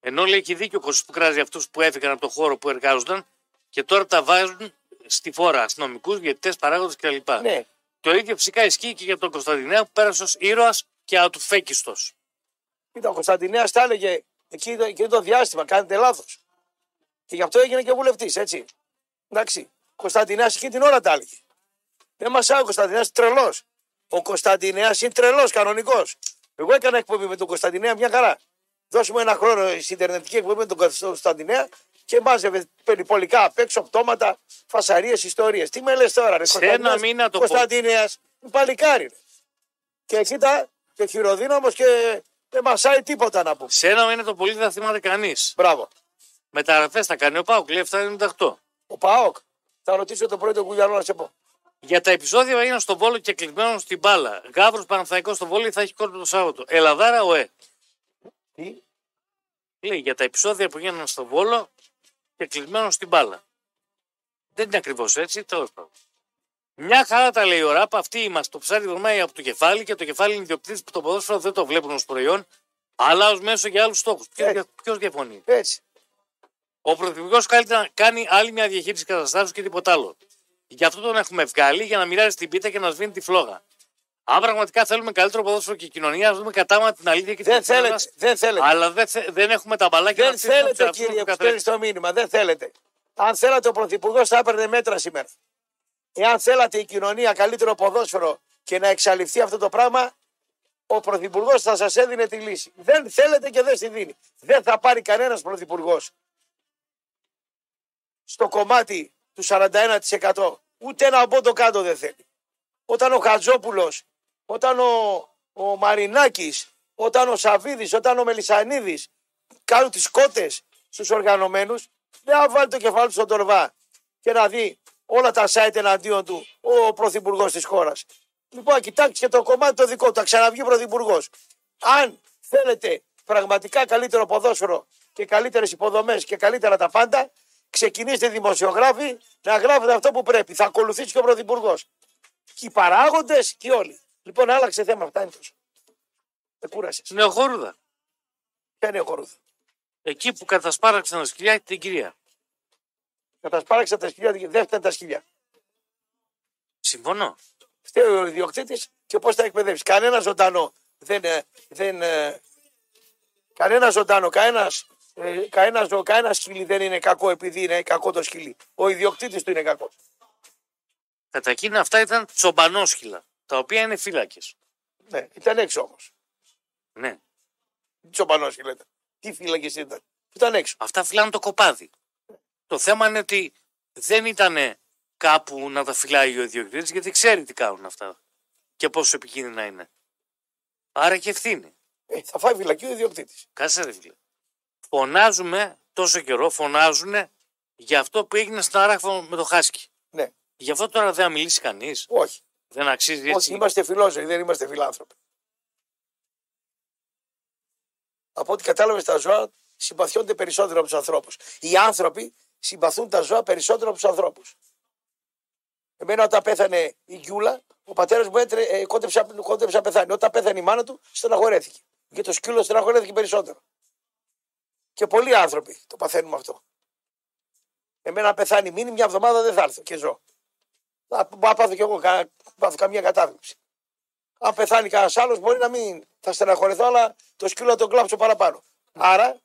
Ενώ λέει έχει δίκιο ο Κωσής που κράζει αυτούς που έφυγαν από το χώρο που εργάζονταν και τώρα τα βάζουν στη φόρα αστυνομικούς, διαιτητές, παράγοντες κλπ. Ναι, Το ίδιο φυσικά ισχύει και για τον Κωνσταντινέα που πέρασε ως ήρωας και ατουφέκιστο. κοίτα, ο Κωνσταντινέας τα έλεγε εκεί, εκεί το διάστημα. Κάνετε λάθος. Και γι' αυτό έγινε και βουλευτής, έτσι. Εντάξει. Ο Κωνσταντινέα εκεί την ώρα τα έλεγε. Δεν μας ο Κωνσταντινέα τρελός. Ο Κωνσταντινέα είναι τρελός, κανονικός. Εγώ έκανα εκπομπή με τον Κωνσταντινέα μια χαρά. Δώσουμε ένα χρόνο στην Ιντερνετική εκπομπή με τον Κωνσταντινέα και μάζευε περιπολικά απ' έξω πτώματα, φασαρίες, ιστορίες. Τι με λες τώρα, ρε Σε ένα Κωνσταντινέας, μήνα το πω- Κωνσταντινέας, παλικάρι. ρε. Και κοίτα, και χειροδύναμος και δεν μασάει τίποτα να πούμε. Σε ένα μήνα το πολύ δεν θα θυμάται κανείς. Μπράβο. Μεταγραφέ θα κάνει ο Πάουκ, λέει 798. Ο Πάοκ. Θα ρωτήσω τον πρώτο Κουγιανό να σε πω. Για τα επεισόδια που έγιναν στον Βόλο και κλεισμένο στην μπάλα. Γάβρο Παναθαϊκό στο Βόλο θα έχει κόρπο το Σάββατο. Ελαδάρα ο Ε. Τι; Λέει για τα επεισόδια που έγιναν στον Βόλο και κλεισμένο στην μπάλα. Δεν είναι ακριβώς έτσι, τέλος πάντων. Μια χαρά τα λέει ο Ράπ, αυτοί είμαστε. Το ψάρι βρωμάει από το κεφάλι και το κεφάλι είναι ιδιοκτήτης που το ποδόσφαιρο δεν το βλέπουν ως προϊόν, αλλά ως μέσο για άλλους στόχους. Έτσι. Ποιος διαφωνεί; Έτσι. Ο Πρωθυπουργός καλύτερα να κάνει άλλη μια διαχείριση καταστάσεων και τίποτα άλλο. Γι' αυτό τον έχουμε βγάλει για να μοιράζει την πίτα και να σβήνει τη φλόγα. Αν πραγματικά θέλουμε καλύτερο ποδόσφαιρο και κοινωνία, ας δούμε κατάμα την αλήθεια και την Δεν αλήθεια θέλετε. Δεν θέλετε. Αλλά δεν, θε- δεν έχουμε τα μπαλάκια Δεν να στήσουμε τους θέλετε, εαυτούς κύριε, μας που καθρέφτη. στέλνεις το μήνυμα. Δεν θέλετε. Αν θέλατε, ο Πρωθυπουργός θα έπαιρνε μέτρα σήμερα. Εάν θέλατε η κοινωνία καλύτερο ποδόσφαιρο και να εξαλειφθεί αυτό το πράγμα, ο Πρωθυπουργός θα σας έδινε τη λύση. Δεν θέλετε και δεν στη δίνει. Δεν θα πάρει κανένας Πρωθυπουργός στο κομμάτι του 41%. Ούτε ένα πόντο κάτω δεν θέλει. Όταν ο Χατζόπουλος, όταν ο, ο Μαρινάκης, όταν ο Σαββίδης, όταν ο Μελισανίδης κάνουν τις κότες στους οργανωμένους, δεν θα βάλει το κεφάλι του στον τορβά και να δει όλα τα site εναντίον του ο πρωθυπουργός της χώρας. Λοιπόν, κοιτάξτε και το κομμάτι το δικό του, θα ξαναβγεί πρωθυπουργός. Αν θέλετε πραγματικά καλύτερο ποδόσφαιρο και καλύτερες υποδομές και καλύτερα τα πάντα, ξεκινήστε δημοσιογράφοι να γράφετε αυτό που πρέπει. Θα ακολουθήσει και ο πρωθυπουργός. Και οι παράγοντες και όλοι. Λοιπόν, άλλαξε θέμα. Φτάνει τόσο. Δεν κούρασες. Νεοχόρουδα. Ποια είναι ο χορούδα. Εκεί που κατασπάραξαν τα σκυλιά την κυρία. Κατασπάραξα τα σκυλιά, δεν φταίνουν τα σκυλιά. Συμφωνώ. Φταίει ο ιδιοκτήτης και πώς θα εκπαιδεύσει. Κανένα ζωντανό δεν. ε, δεν ε, κανένα ζωντανό, κανένας ε, κανένας, ζω- κανένας σκυλί δεν είναι κακό επειδή είναι κακό το σκυλί. Ο ιδιοκτήτης του είναι κακός. Κατά εκείνα αυτά ήταν τσομπανόσχυλα, τα οποία είναι φύλακες. Ναι, ήταν έξω όμως. Ναι. Τι τσοπανό σκυλί ήταν. Τι φύλακες ήταν. Ήταν έξω. Αυτά φυλάνε το κοπάδι. Το θέμα είναι ότι δεν ήταν κάπου να τα φυλάει ο ιδιοκτήτης γιατί ξέρει τι κάνουν αυτά και πόσο επικίνδυνα είναι. Άρα και ευθύνη. Ε, θα φάει φυλακή ο ιδιοκτήτης. Κάτσε ρε φίλε. Φωνάζουμε τόσο καιρό, φωνάζουν για αυτό που έγινε στην Αράχφα με το Χάσκι. Ναι. Γι' αυτό τώρα δεν θα μιλήσει κανείς. Όχι. Δεν αξίζει Όχι, έτσι. είμαστε φιλόζωοι, δεν είμαστε φιλάνθρωποι. Από ό,τι κατάλαβες, τα ζώα συμπαθιόνται περισσότερο από τους ανθρώπους. Οι άνθρωποι συμπαθούν τα ζώα περισσότερο από τους ανθρώπους. Εμένα, όταν πέθανε η Γκιούλα, ο πατέρας μου έτρε, ε, κόντεψε, κόντεψε να πεθάνει. Όταν πέθανε η μάνα του, στεναχωρέθηκε. Και το σκύλο στεναχωρέθηκε περισσότερο. Και πολλοί άνθρωποι το παθαίνουν αυτό. Εμένα, αν πεθάνει μήνυ, μια εβδομάδα δεν θα έρθω και ζω. Θα θα πάθω κι εγώ κα, πάθω καμία κατάθλιψη. Αν πεθάνει κανένας άλλος, μπορεί να μην θα στεναχωρεθώ, αλλά το σκύλο θα τον κλάψω παραπάνω. Άρα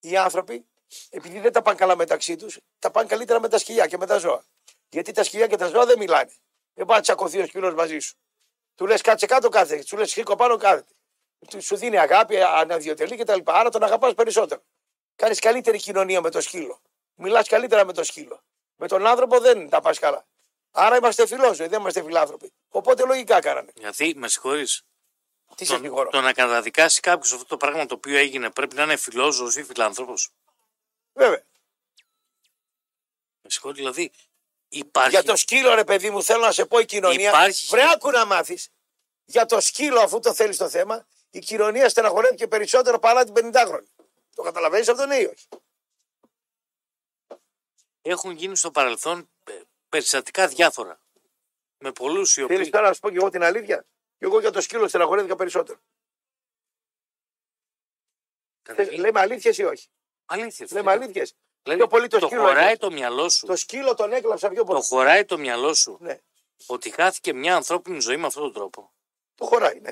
οι άνθρωποι, επειδή δεν τα πάνε καλά μεταξύ τους, τα πάνε καλύτερα με τα σκυλιά και με τα ζώα. Γιατί τα σκυλιά και τα ζώα δεν μιλάνε. Δεν πάει να τσακωθεί ο σκύλος μαζί σου. Του λες κάτσε κάτω κάθεται, του λες σήκω πάνω κάθεται. Του- Σου δίνει αγάπη, αναδιοτελεί κτλ. Άρα τον αγαπάς περισσότερο. Κάνεις καλύτερη κοινωνία με το σκύλο. Μιλάς καλύτερα με το σκύλο. Με τον άνθρωπο δεν τα πας καλά. Άρα είμαστε φιλόζωοι, δεν είμαστε φιλάνθρωποι. Οπότε λογικά κάνανε. Γιατί, με συγχωρείς, Τι σε συγχωρώ. το να καταδικάσει κάποιος αυτό το πράγμα το οποίο έγινε πρέπει να είναι φιλόζωος ή φιλάνθρωπος; Βέβαια. Με συγχωρείς, δηλαδή, Υπάρχει. Για το σκύλο, ρε παιδί μου, θέλω να σε πω η κοινωνία. Υπάρχει- Βρε, άκου να μάθεις. Για το σκύλο, αφού το θέλεις το θέμα, η κοινωνία στεναχωρέθηκε περισσότερο παρά την 50χρονη. Το καταλαβαίνεις αυτό, ναι ή όχι; Έχουν γίνει στο παρελθόν ε, περιστατικά διάφορα. Με πολλούς οι Θέλει οποίοι. τώρα να σου πω και εγώ την αλήθεια. Και εγώ για το σκύλο στεναχωρέθηκα περισσότερο. Καταρχήν, Λέμε αλήθειες ή όχι; Αλήθεια. Λέμε αλήθειες. Δηλαδή, πιο πολύ το το σκύλο χωράει έκλαψε. το μυαλό σου. Το σκύλο τον έκλαψα πιο πολύ. Το χωράει το μυαλό σου Ναι, ότι χάθηκε μια ανθρώπινη ζωή με αυτόν τον τρόπο. το χωράει, ναι.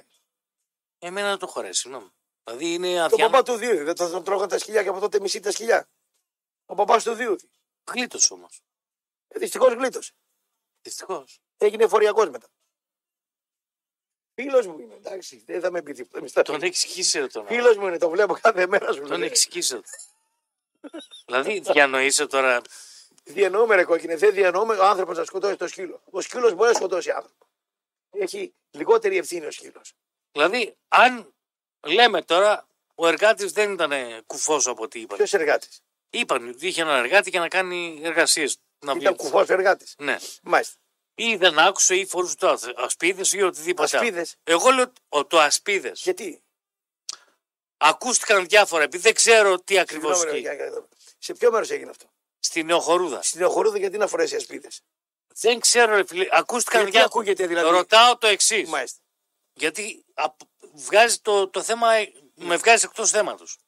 Εμένα δεν το χωράει, συγγνώμη. Δηλαδή είναι Το αδιάνο. παπά του Δίου, δεν τον, τον τρώγαν τα σκυλιά και από τότε μισή τα σκυλιά. Ο παπάς του Δίου. Γλίτω όμως. Ε, Δυστυχώς γλίτωσε. Δυστυχώς. Έγινε εφοριακός μετά. Φίλος μου είναι, εντάξει, δεν θα με πει τίποτα. Τον εξηγήσε τον άλλο. Φίλος μου είναι, το βλέπω κάθε μέρα σου. Τον λέει. εξηγήσε. δηλαδή διανοείσαι τώρα. Διανοούμε, ρε κόκκινε, δεν διανοούμε ο άνθρωπος να σκοτώσει το σκύλο. Ο σκύλος μπορεί να σκοτώσει άνθρωπο. Έχει λιγότερη ευθύνη ο σκύλος. Δηλαδή, αν λέμε τώρα ο εργάτης δεν ήταν κουφός από ό,τι είπαν. Ποιος εργάτης; Είπαν ότι είχε έναν εργάτη για να κάνει εργασίες. Να Ήταν βγει. κουφός εργάτης. Ναι. Μάλιστα. Ή δεν άκουσε ή φορούσε το ασπίδες ή οτιδήποτε. άλλο. Ασπίδες. Εγώ λέω ο, το ασπίδες. Γιατί; Ακούστηκαν διάφορα επειδή δεν ξέρω τι ακριβώς Συγγνώμη, ρε, ισχύει. για- για- Σε ποιο μέρος έγινε αυτό; Στη Νεοχορούδα. Στην Οχορούδα γιατί να φορέσει ασπίδες; Δεν ξέρω, ρε φίλε. Ακούστηκαν Γιατί διάφορα. ακούγεται δηλαδή; Ρωτάω το εξής. Μάλιστα. Γιατί απ- βγάζει το, το θέμα, ε, με βγάζει εκτός θέματος.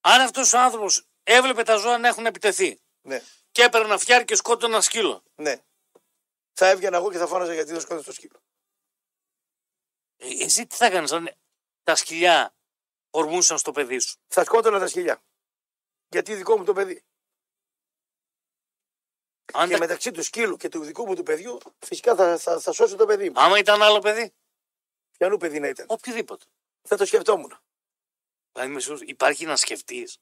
Αν αυτός ο άνθρωπος έβλεπε τα ζώα να έχουν επιτεθεί Ναι, και έπαιρνε ένα φτιάρι και σκότωνε ένα σκύλο. ναι. Θα έβγαινα εγώ και θα φώναζα γιατί δεν σκότωσε το σκύλο. Ε, Εσύ τι θα έκανε αν τα σκυλιά ορμούσαν στο παιδί σου; Θα σκότωνα τα σκυλιά. Γιατί δικό μου το παιδί. Αν Και τα- μεταξύ του σκύλου και του δικού μου του παιδιού, φυσικά θα, θα, θα σώσω το παιδί μου. Άμα ήταν άλλο παιδί, Ποιανού παιδί να ήταν. οποιοδήποτε. Θα το σκεφτόμουν. Δηλαδή, είμαι σίγουρος, υπάρχει να σκεφτείς.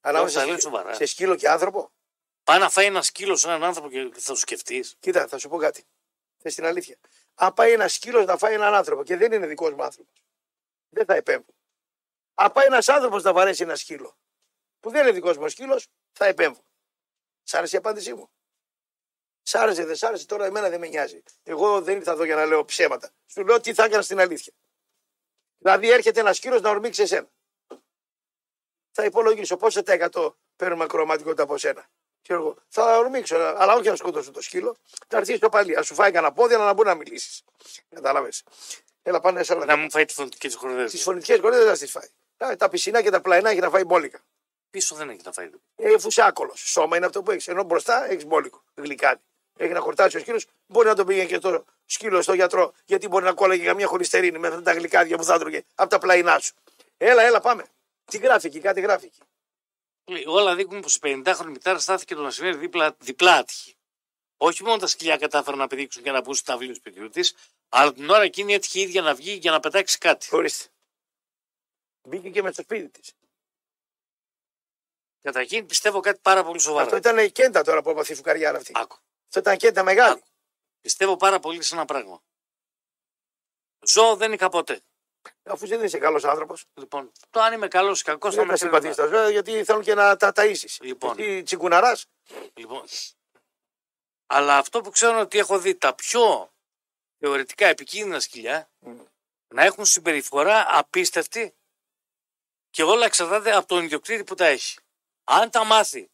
Ανάμεσα τα λέω σε, σοβαρά. σε σκύλο και άνθρωπο. Πάει να φάει ένα σκύλο σε έναν άνθρωπο και θα το σκεφτείς. Κοίτα, θα σου πω κάτι. Θες την αλήθεια. Αν πάει ένα σκύλος να φάει έναν άνθρωπο και δεν είναι δικός μου άνθρωπος, δεν θα επέμβω. Αν πάει ένας άνθρωπος να βαρέσει ένα σκύλο που δεν είναι δικός μου σκύλος, θα επέμβω. Σ' άρεσε η απάντησή μου; Σ' άρεσε, δεν σ' άρεσε, τώρα εμένα δεν με νοιάζει. Εγώ δεν ήρθα εδώ για να λέω ψέματα. Σου λέω τι θα έκανα στην αλήθεια. Δηλαδή έρχεται ένας σκύλο να ορμήξει εσένα. Θα υπολογίσω πόσο τα εκατό παίρνουμε κροματικότητα από σένα. Ξέρω εγώ, θα ορμήξω, αλλά όχι να σκοτώσω το σκύλο. Θα έρθει στο παλί. Α σου φάει κανένα πόδι, αλλά να μπορεί να μιλήσεις. Κατάλαβες. Έλα, πάνε σε Να άλλα. μου φάει τις φωνητικές Τις χορδέ. φωνητικές κορδέ δεν θα τις φάει. Τα, τα πισινά και τα πλαϊνά έχει να φάει μπόλικα. Πίσω δεν έχει να φάει. Ε, αφού είσαι άκολο. Σώμα είναι αυτό που έχεις. Ενώ μπροστά έχεις μπόλικο. Γλυκάνι. Έχει να χορτάσει ο σκύλος. Μπορεί να τον πήγαινε και το σκύλο στο γιατρό, γιατί μπορεί να κόλλαγε καμία χολυστερίνη με αυτά τα γλυκάδια που θα έτρωγε από τα πλαϊνά σου. Έλα, έλα, πάμε. Τι γράφει εκεί, κάτι γράφει εκεί. Λέει, Όλα δείχνουν πως η 50χρονη μητέρα στάθηκε το μεσημέρι δίπλα, διπλά άτυχη. Όχι μόνο τα σκυλιά κατάφεραν να πηδήξουν και να πούν στο ταυλίο του σπιτιού της, αλλά την ώρα εκείνη έτυχε η ίδια να βγει για να πετάξει κάτι. Ορίστε. Μπήκε και με στο σπίτι της. Καταρχήν πιστεύω κάτι πάρα πολύ σοβαρό. Αυτό ήταν η κέντα τώρα που έπαθε η φουκαριάρα αυτή. Άκου. Αυτό ήταν κέντα μεγάλη. Άκου. Πιστεύω πάρα πολύ σε ένα πράγμα. Ζώο δεν είχα ποτέ. Αφού δεν είσαι καλός άνθρωπος, Λοιπόν, το αν είμαι καλός ή κακός θα δεν με τα συμπαθείς τα ζώα γιατί θέλουν και να τα ταΐσεις. Λοιπόν. Εσύ τσιγκουναράς, Λοιπόν, αλλά αυτό που ξέρω είναι ότι έχω δει τα πιο θεωρητικά επικίνδυνα σκυλιά να έχουν συμπεριφορά απίστευτη και όλα εξαρτάται από τον ιδιοκτήτη που τα έχει. Αν τα μάθει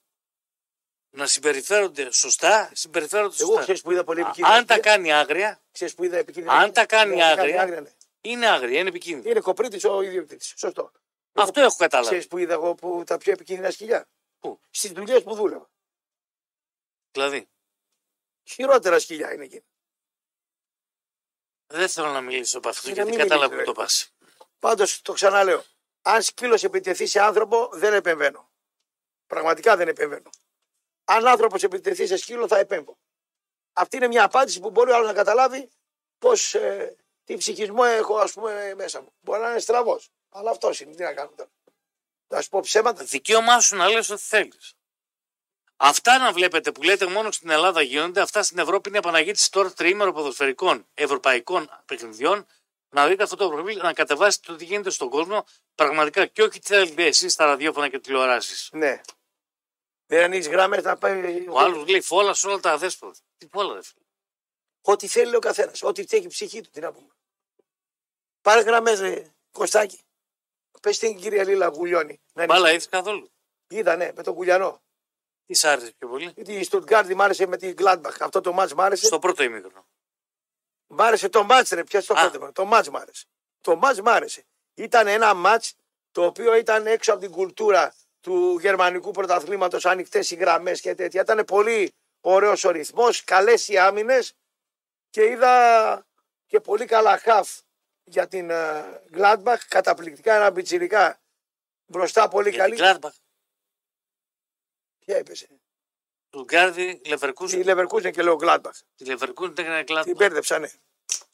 να συμπεριφέρονται σωστά, συμπεριφέρονται εγώ σωστά. ξέρεις που είδα πολύ επικίνδυνα. Αν τα σκυλιά. κάνει άγρια, Ξέρεις που είδα επικίνδυνα. αν τα κάνει Ναι, άγρια, ναι. είναι άγρια, είναι επικίνδυνα. Είναι κοπρίτης ο ιδιοκτήτης. Σωστό. Αυτό έχω καταλάβει. Ξέρεις που είδα εγώ που τα πιο επικίνδυνα σκυλιά; Πού; Στις δουλειές που δούλευα. Δηλαδή, Χειρότερα σκυλιά είναι εκεί. δεν θέλω να μιλήσω από αυτό Ε, να γιατί μην κατάλαβα μιλήσεις, που το πας. Πάντως το ξαναλέω. Αν σκύλος επιτεθεί σε άνθρωπο, δεν επεμβαίνω. Πραγματικά δεν επεμβαίνω. Αν άνθρωπος επιτεθεί σε σκύλο, θα επέμβω. Αυτή είναι μια απάντηση που μπορεί ο άλλος να καταλάβει πώς ε, τι ψυχισμό έχω ας πούμε, μέσα μου. Μπορεί να είναι στραβός. Αλλά αυτός είναι. Τι να κάνω τώρα. Να σου πω ψέματα. Δικαίωμά σου να λες ό,τι θέλεις. Αυτά να βλέπετε που λέτε μόνο στην Ελλάδα γίνονται, αυτά στην Ευρώπη είναι επαναγήτηση τώρα τριήμερο ποδοσφαιρικών ευρωπαϊκών παιχνιδιών. Να δείτε αυτό το προφίλ, να κατεβάσετε το τι γίνεται στον κόσμο πραγματικά και όχι τις θέλετε εσεί στα ραδιόφωνα και τηλεοράσεις. Ναι. Δεν ανοίξεις γραμμές να πάει. Ο άλλος λέει φόλα σε όλα τα αδέσποτα. Τι φόλα, ρε φίλε. Ό,τι θέλει ο καθένας. Ό,τι έχει η ψυχή του. Τι να πούμε. Πάρες γραμμές, ρε Κωστάκι. Πες την κυρία Λίλα Γουλιώνη. Να Μπάλα ανοίξει. είδες καθόλου; Είδα, ναι, με τον Κουλιανό. Τι σ' άρεσε πιο πολύ; Γιατί η Στουτγκάρδη μ' άρεσε με την Gladbach. Αυτό το μάτς μ' άρεσε. Στο πρώτο ημίχρονο. Μ' άρεσε το μάτς ρε, πια στο Α. πρώτο. Το μάτς μ' άρεσε. Το μάτς μ' άρεσε. Ήταν ένα μάτς το οποίο ήταν έξω από την κουλτούρα του γερμανικού πρωταθλήματος, ανοιχτέ οι γραμμές και τέτοια. Ήταν πολύ ωραίος ο ρυθμός, καλές οι άμυνες και είδα και πολύ καλά χαφ για την ε, Gladbach, καταπληκτικά ένα πιτσιρικά μπροστά πολύ Για καλή. την Gladbach. Ποια είπες, ε; Του Γκάρδι Τη Leverkusen. Leverkusen και λέω Gladbach. Τη Leverkusen έκανε Την Gladbach. μπέρδεψα, ναι.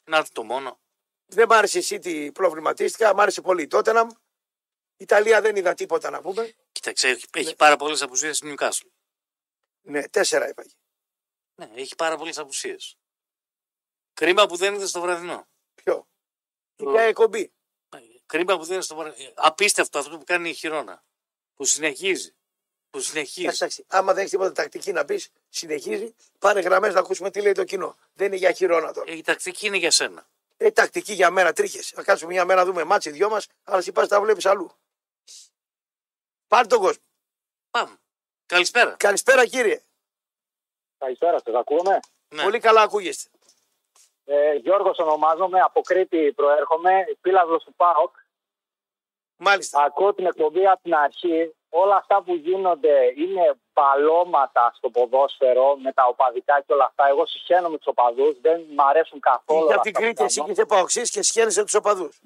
Να το μόνο. Δεν μ' άρεσε η City, προβληματίστηκα. Μ' άρεσε πολύ η Tottenham. Ιταλία δεν είδα τίποτα να πούμε. Κοίταξε, έχει, Ναι. έχει πάρα πολλές απουσίες στην Newcastle. Ναι, τέσσερα έφαγε. Ναι, έχει πάρα πολλές απουσίες. Κρίμα που δεν είδε στο βραδινό. Ποιο; Το- Για εκπομπή. Κρίμα που δεν είναι στο βραδινό. Απίστευτο αυτό που κάνει η Χιρόνα. Που συνεχίζει. Που συνεχίζει. Εντάξει, άμα δεν έχεις τίποτα τακτική να πεις, συνεχίζει. Πάρε γραμμές να ακούσουμε τι λέει το κοινό. Δεν είναι για χειρόνα τώρα. Ε, Η τακτική είναι για σένα. Ε, τακτική για μέρα τρίχες. Θα κάτσουμε μια μέρα να δούμε ματς οι δυο μας, αλλά εσύ πας τα βλέπεις αλλού. Πάρε τον κόσμο. Πάμε. Καλησπέρα. Καλησπέρα κύριε. Καλησπέρα σας, ακούγομαι; Ναι. Πολύ καλά ακούγεστε. Ε, Γιώργος ονομάζομαι, από Κρήτη προέρχομαι, φίλαθλος του ΠΑΟΚ. Μάλιστα. Ακούω την εκπομπή από την αρχή. Όλα αυτά που γίνονται είναι μπαλώματα στο ποδόσφαιρο με τα οπαδικά και όλα αυτά. Εγώ σιχαίνομαι τους οπαδούς, δεν μ' αρέσουν καθόλου. Είχε όλα από την αυτά που Κρήτη, εσύ κάνουν. και είσαι παοξή και σχένεσαι τους οπαδούς.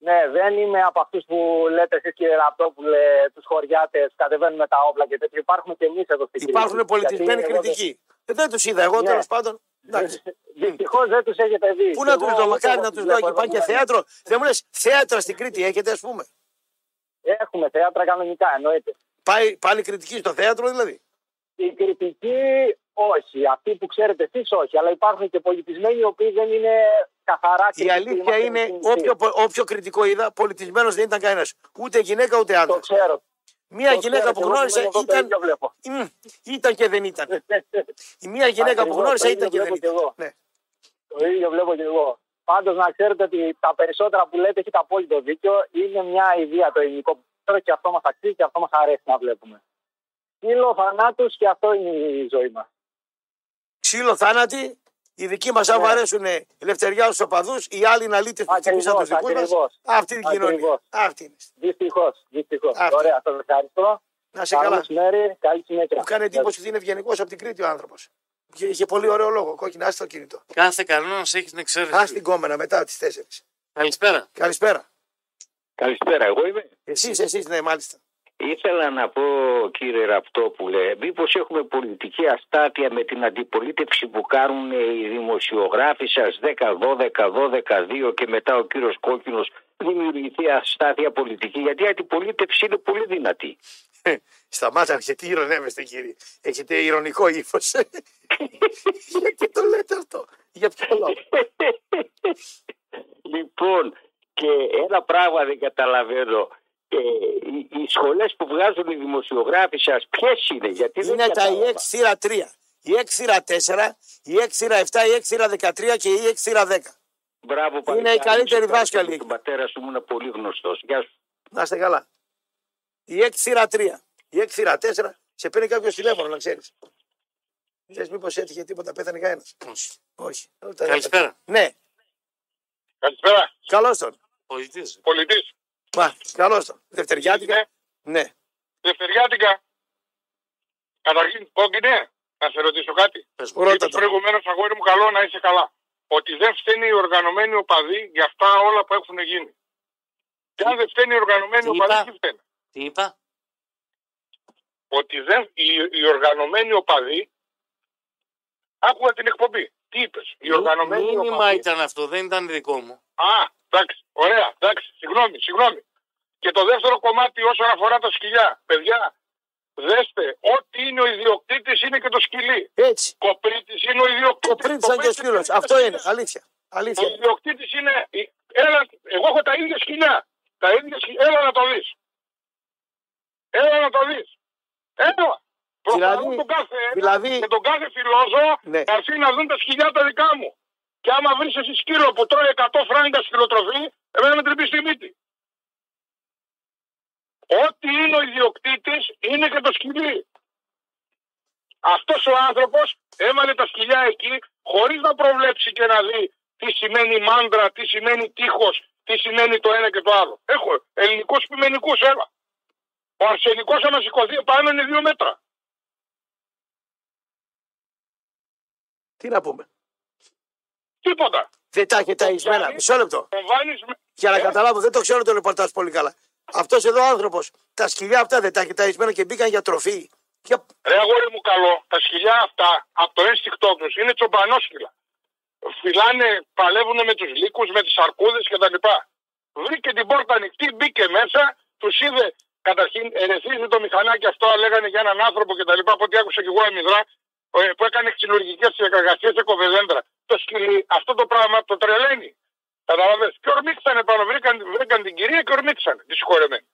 Ναι, δεν είμαι από αυτούς που λέτε εσείς κύριε Ραπτόπουλε, τους χωριάτες, κατεβαίνουν με τα όπλα και τέτοια. Υπάρχουν και εμείς εδώ στην Υπάρχουν Κρήτη. πολιτισμένοι Γιατί εγώ δεν- κριτικοί. Ε, δεν τους είδα εγώ Ναι. τέλος πάντων. Εντάξει. Δυστυχώς δεν τους έχετε δει. Πού να Εγώ τους δω, ούτε μακάρι εγώ να τους του δω βλέπω εκεί. Πάνε και εδώ. θέατρο. Δεν μου λες θέατρα στην Κρήτη έχετε, ας πούμε. Έχουμε θέατρα κανονικά, εννοείται. Πάει πάλι κριτική στο θέατρο δηλαδή. Η κριτική όχι. Αυτοί που ξέρετε εσείς όχι. Αλλά υπάρχουν και πολιτισμένοι οι οποίοι δεν είναι καθαρά Η κριτικοί. αλήθεια Είμαστε είναι, συνηθισμένοι. όποιο, όποιο κριτικό είδα, πολιτισμένος δεν ήταν κανένας. Ούτε γυναίκα ούτε Το άντρας. ξέρω. Μία το γυναίκα ξέρω που και εγώ γνώρισα μένω εδώ, το ήταν. ίδιο βλέπω. Μμ, ήταν και δεν ήταν. Η μία γυναίκα που Ακριβώς, γνώρισα το ήταν και ίδιο δεν βλέπω κι ήταν. εγώ. Ναι. Το ίδιο βλέπω και εγώ. Πάντως να ξέρετε ότι τα περισσότερα που λέτε έχετε απόλυτο δίκιο. Είναι μια ιδέα το ελληνικό ποδόσφαιρο και αυτό μας αξίζει και αυτό μας αρέσει να βλέπουμε. Κύλο θανάτους και αυτό είναι η ζωή μας. Ξύλο θάνατη. Οι δικοί μας, άμα Ναι. αρέσουν η ελευθεριά στους οπαδούς, οι άλλοι να λύτε που Ακριβώς, χτυπήσαν τους δικούς μας. ακριβώς. Αυτή την κοινωνία. Ακριβώς. Αυτή είναι. Δυστυχώς. Δυστυχώς. Αυτό. Ωραία, σας ευχαριστώ. Να σε Καλό καλά. μεσημέρι, καλή συνέχεια. Μου κάνει εντύπωση ότι είναι ευγενικός από την Κρήτη ο άνθρωπος. Είχε, είχε πολύ ωραίο λόγο. Κόκκινα, άσε το κινητό. Κάθε κανόνας έχεις την εξαίρεση. Α του. την κόμενα μετά τις 4. Καλησπέρα. Καλησπέρα. Καλησπέρα, εγώ είμαι. Εσείς, εσείς, ναι, μάλιστα. Ήθελα να πω κύριε Ραπτόπουλε, μήπως έχουμε πολιτική αστάθεια με την αντιπολίτευση που κάνουν οι δημοσιογράφοι σας 10, 12, 12, 2 και μετά ο κύριος Κόκκινος δημιουργηθεί αστάθεια πολιτική γιατί η αντιπολίτευση είναι πολύ δυνατή. Σταμάτα, γιατί ηρωνεύεστε, κύριε. Έχετε ηρωνικό ύφος. γιατί το λέτε αυτό; Για ποιο λόγο; λοιπόν, και ένα πράγμα δεν καταλαβαίνω. Ε, οι, οι σχολές που βγάζουν οι δημοσιογράφοι σας ποιες είναι, γιατί δεν Είναι τα κατάλαβα. EX σειρά 3, η EX σειρά 4, η EX σειρά 7, η EX σειρά 13 και η EX σειρά 10. Μπράβο, Είναι παλικάρι, οι καλύτεροι σε ευχαριστώ. δάσκαλοι. Τον πατέρα σου ήμουν πολύ γνωστός. Γεια σου. Να είστε καλά. Η EX σειρά 3, η EX σειρά 4, σε παίρνει κάποιος τηλέφωνο, να ξέρεις. Θε μήπως έτυχε τίποτα, πέθανε κανένας. Όχι. Όχι. Καλησπέρα. Ναι, Καλησπέρα. καλώς τον. Πολιτής. Πολιτής. Μα, καλώς τον. Δευτεριάτικα. Ναι. Δευτεριάτικα. Καταρχήν, κόκκινε, να σε ρωτήσω κάτι. Ρώτα Είπες το. προηγουμένως, αγόρι μου, καλό να είσαι καλά. Ότι δεν φταίνει οι οργανωμένοι οπαδοί για αυτά όλα που έχουν γίνει. Και αν δεν φταίνει οι οργανωμένοι Τι οπαδοί, είπα; τι φταίνει; Τι είπα; Ότι δεν, οι, οι οργανωμένοι οπαδοί. Άκουγα την εκπομπή. Τι είπες, Οι οργανωμένοι Μήνυμα οπαδοί. ήταν αυτό, δεν ήταν δικό μου. Α, εντάξει, ωραία, εντάξει, συγγνώμη, συγγνώμη. Και το δεύτερο κομμάτι όσον αφορά τα σκυλιά. Παιδιά, δέστε, ό,τι είναι ο ιδιοκτήτης είναι και το σκυλί. Έτσι. Κοπρίτης είναι ο ιδιοκτήτης. Το πρίντζαν και ο σκύλο. Αυτό είναι. Αλήθεια. Ο Αλήθεια. ιδιοκτήτης είναι. Έλα, εγώ έχω τα ίδια σκυλιά. Τα ίδια σκυλιά. Έλα να το δεις. Έλα να το δεις. Έλα. Προσκαλούν Δηλαδή- τον κάθε ένα δηλαδή- και τον κάθε φιλόζωο Ναι. να έρθει να δουν τα σκυλιά τα δικά μου. Και άμα βρεις εσύ σκύλο που τρώει 100 φράγκα σκυλοτροφή, εμένα με τρυπεί στη μύτη. Ό,τι είναι ο ιδιοκτήτης είναι και το σκυλί. Αυτός ο άνθρωπος έβαλε τα σκυλιά εκεί χωρίς να προβλέψει και να δει τι σημαίνει μάντρα, τι σημαίνει τείχος, τι σημαίνει το ένα και το άλλο. Έχω ελληνικούς πειμενικού, έλα. Ο αρσενικός, άμα σηκωθεί πάνω, είναι δύο μέτρα. Τι να πούμε; Τίποτα. Δεν τα έχει ταϊσμένα. πιάνει. Μισό λεπτό. Το βάνεις με... Για να Ε, καταλάβω, δεν το ξέρω το ρεπορτάζ πολύ καλά. Αυτός εδώ άνθρωπος, τα σκυλιά αυτά δεν τα έχει ταϊσμένα και μπήκαν για τροφή. Για... Ρε αγόρι μου καλό, τα σκυλιά αυτά από το ένστικτό τους είναι τσομπανόσκυλα. Φυλάνε, παλεύουν με τους λύκους, με τις αρκούδες κτλ. Βρήκε την πόρτα ανοιχτή, μπήκε μέσα, τους είδε καταρχήν ερεθίζει το μηχανάκι αυτό, λέγανε για έναν άνθρωπο κτλ. Από ό,τι άκουσα και εγώ αμυδρά, ε, που έκανε ξυλουργικές εργασίε σε κοβεδέντρα. Το σκυλί αυτό το πράγμα το τρελαίνει. Καταλαβες. Και ορμήξανε πάνω, βρήκαν, βρήκαν την κυρία και ορμήξανε τη συγχωρεμένη.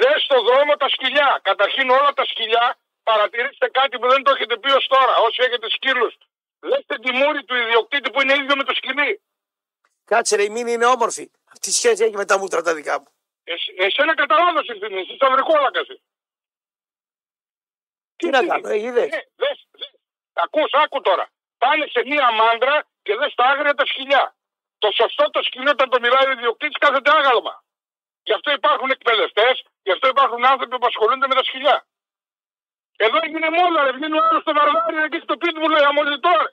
Δες στο δρόμο τα σκυλιά. Καταρχήν όλα τα σκυλιά παρατηρήστε κάτι που δεν το έχετε πει ως τώρα. Όσοι έχετε σκύλους, δέστε τη μούρη του ιδιοκτήτη που είναι ίδιο με το σκυλί. Κάτσε ρε, η μήνυ είναι όμορφη. Τι σχέση έχει με τα μούτρα τα δικά μου. Εσ- εσένα καταλάβω ευθύνη, εσύ θα βρικόλακα εσύ. Τι να κάνω, ε, είδες. Ναι, δες, δες. Ακούς, άκου τώρα. Πάνε σε μία μάντρα και δες τα άγρια τα σκυλιά. Το σωστό το σκυλί όταν το μιλάει ο ιδιοκτήτης κάθεται άγαλμα. Γι' αυτό υπάρχουν εκπαιδευτές, γι' αυτό υπάρχουν άνθρωποι που ασχολούνται με τα σκυλιά. Εδώ έγινε μόνο ρε, βγαίνει ο άλλος στο βαρδάρι εκεί στο πίτι μου λέει αμολυτό ρε.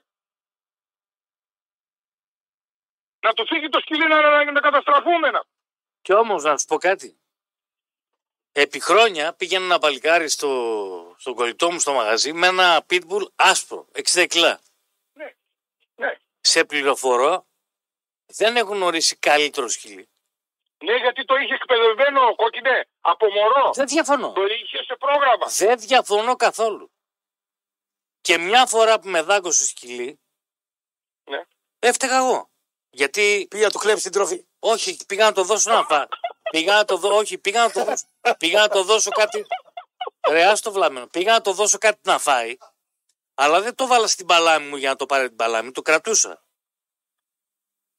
Να του φύγει το σκυλί να, να, να καταστραφούμε. να. Και όμως να σου πω κάτι. Επί χρόνια πήγαινε ένα παλικάρι στο, στον κολλητό μου στο μαγαζί με ένα pitbull άσπρο, 60 κιλά. Ναι, ναι. Σε πληροφορώ, δεν έχουν ορίσει καλύτερο σκυλί. Ναι, γιατί το είχε εκπαιδευμένο κόκκινε από μωρό. Δεν διαφωνώ. Το είχε σε πρόγραμμα. Δεν διαφωνώ καθόλου. Και μια φορά που με δάγκωσε σκυλί, Ναι. έφταιγα εγώ. Γιατί Πήγα να του κλέψει την τροφή. όχι, πήγα να το δώσω να φά. Πήγα να το δω, όχι, πήγα να το δώσω, πήγα να το δώσω κάτι. Ρε, ας το βλάμενο. Πήγα να το δώσω κάτι να φάει, αλλά δεν το βάλα στην παλάμη μου για να το πάρει την παλάμη, το κρατούσα.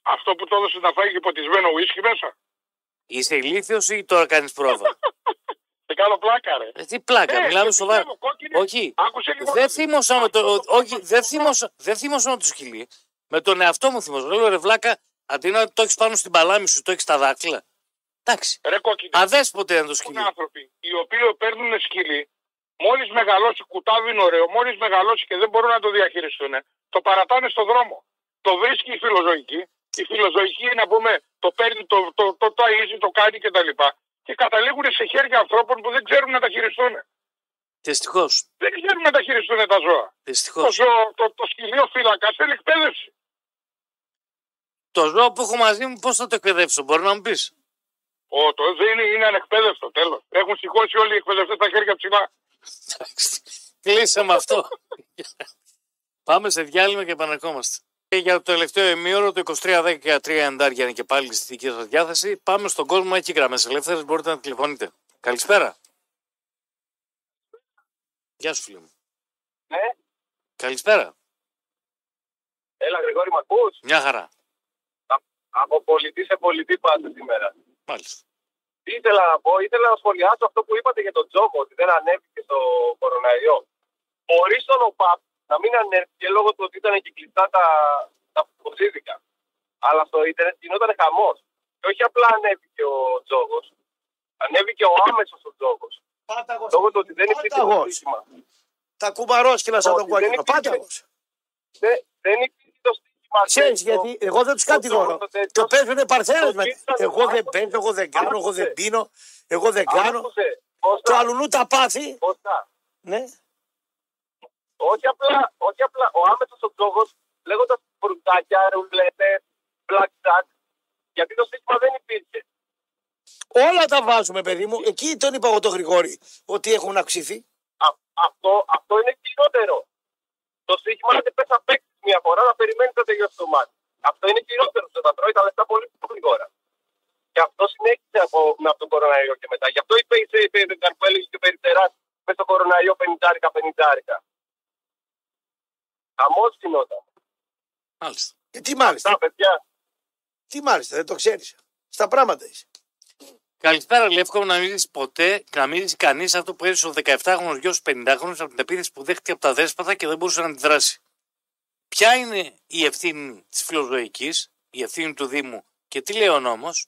Αυτό που το έδωσε να φάει και ποτισμένο ουίσκι μέσα. Είσαι ηλίθιος ή τώρα κάνεις πρόβα; Σε κάνω πλάκα, ρε. Ε, τι πλάκα, Ε, μιλάμε σε σοβαρά. πιστεύω, κόκκινε. Όχι, Άκουσε λίγο. δεν θύμωσα με το. Όχι, δεν θύμωσα, δεν θύμωσα με το σκυλί. Με τον εαυτό μου θύμωσα. Λέω ρε βλάκα, αντί να το έχεις πάνω στην παλάμη σου, το έχεις στα δάκτυλα. Εντάξει. Ρε κόκκινε. Αδέσποτε είναι το Υπάρχουν σκυλί. άνθρωποι οι οποίοι παίρνουν σκυλί, μόλις μεγαλώσει, κουτάβι είναι ωραίο, μόλις μεγαλώσει και δεν μπορούν να το διαχειριστούν, το παρατάνε στο δρόμο. Το βρίσκει η φιλοζωική. Η φιλοζωική, να πούμε, το παίρνει, το, το, το, το ταΐζει, το κάνει κτλ. Και καταλήγουν σε χέρια ανθρώπων που δεν ξέρουν να τα χειριστούν. Δυστυχώς. Δεν ξέρουν να τα χειριστούν τα ζώα. Δυστυχώς. Το, ζώο, το, το σκυλίο φύλακα θέλει εκπαίδευση. Το ζώο που έχω μαζί μου, πώς θα το εκπαιδεύσω, μπορεί να μου πεις; Ο, το δεν είναι, είναι ανεκπαίδευτο, τέλος. Έχουν σηκώσει όλοι οι εκπαιδευτές τα χέρια ψηλά. Κλείσε με αυτό. Πάμε σε διάλειμμα και επαναρχόμαστε. Και για το τελευταίο ημίωρο, το 23-10 και 3 εντάρια είναι και πάλι στη δική σας διάθεση. Πάμε στον κόσμο, έχει γραμμές ελεύθερες, μπορείτε να τηλεφωνείτε. Καλησπέρα. Γεια σου, φίλε μου. Ναι. Καλησπέρα. Έλα, Γρηγόρη, μ' ακούς; Μια χαρά. Από πολιτή σε πολιτή πάτε σήμερα. Μάλιστα. Τι ήθελα να πω, ήθελα να σχολιάσω αυτό που είπατε για τον Τζόκο, ότι δεν ανέβηκε στο κοροναϊό. Μπορεί στον ΟΠΑΠ να μην ανέβηκε λόγω του ότι ήταν και κλειστά τα, τα ποζίδικα. Αλλά στο ίντερνετ γινόταν χαμός. Και όχι απλά ανέβηκε ο Τζόγος. Ανέβηκε ο άμεσος ο Τζόγος. Πάταγος. Λόγω του ότι δεν υπήρχε το Πάταγος. σύστημα. Τα κουμπαρόσκυλα σαν τον Όχι, δεν κόκκινο. υπήρχε. Πάταγος. Δεν, δεν υπήρχε το σύστημα. Ξέρεις τέτοιο. γιατί εγώ δεν τους κατηγορώ. το τέτοιο. Το παίζουν παρθένες Το με. πήραν, Εγώ δεν άκουσε. παίζω, εγώ δεν κάνω, εγώ δεν Άκουσε. πίνω, εγώ δεν κάνω. Άκουσε, Κώστα, Το αλουνού τα πάθη. Κώστα, Ναι. όχι απλά, όχι απλά ο άμεσο ο τζόγος λέγοντας φρουτάκια, ρουλέτε, blackjack, γιατί το σύστημα δεν υπήρχε. Όλα τα βάζουμε, παιδί μου. Εκεί τον είπα εγώ τον Γρηγόρη ότι έχουν αυξηθεί. Α, αυτό, αυτό είναι χειρότερο. Το σύστημα είναι πες να παίξει μια φορά να περιμένει να τελειώσει το μάτι. Αυτό είναι χειρότερο. Σε τα τρώει τα λεφτά πολύ πιο γρήγορα. Και αυτό συνέχισε από, με από τον κοροναϊό και μετά. Γι' αυτό είπε η Σέιπερ που έλεγε και ο Περιτερά μες το κοροναϊό 50 σαραντάρικα, πενηντάρικα. Χαμός γινόταν. Μάλιστα. Και τι μάλιστα, Τα παιδιά. τι μάλιστα, δεν το ξέρεις. Στα πράγματα είσαι. Καλησπέρα, λέει. Εύχομαι να μην ζήσει ποτέ, να μην ζήσει κανείς αυτό που έζησε ο 17χρονο γιος 50χρονο από την επίθεση που δέχτηκε από τα δέσποτα και δεν μπορούσε να αντιδράσει. Ποια είναι η ευθύνη της φιλοζωικής, η ευθύνη του Δήμου και τι λέει ο νόμος;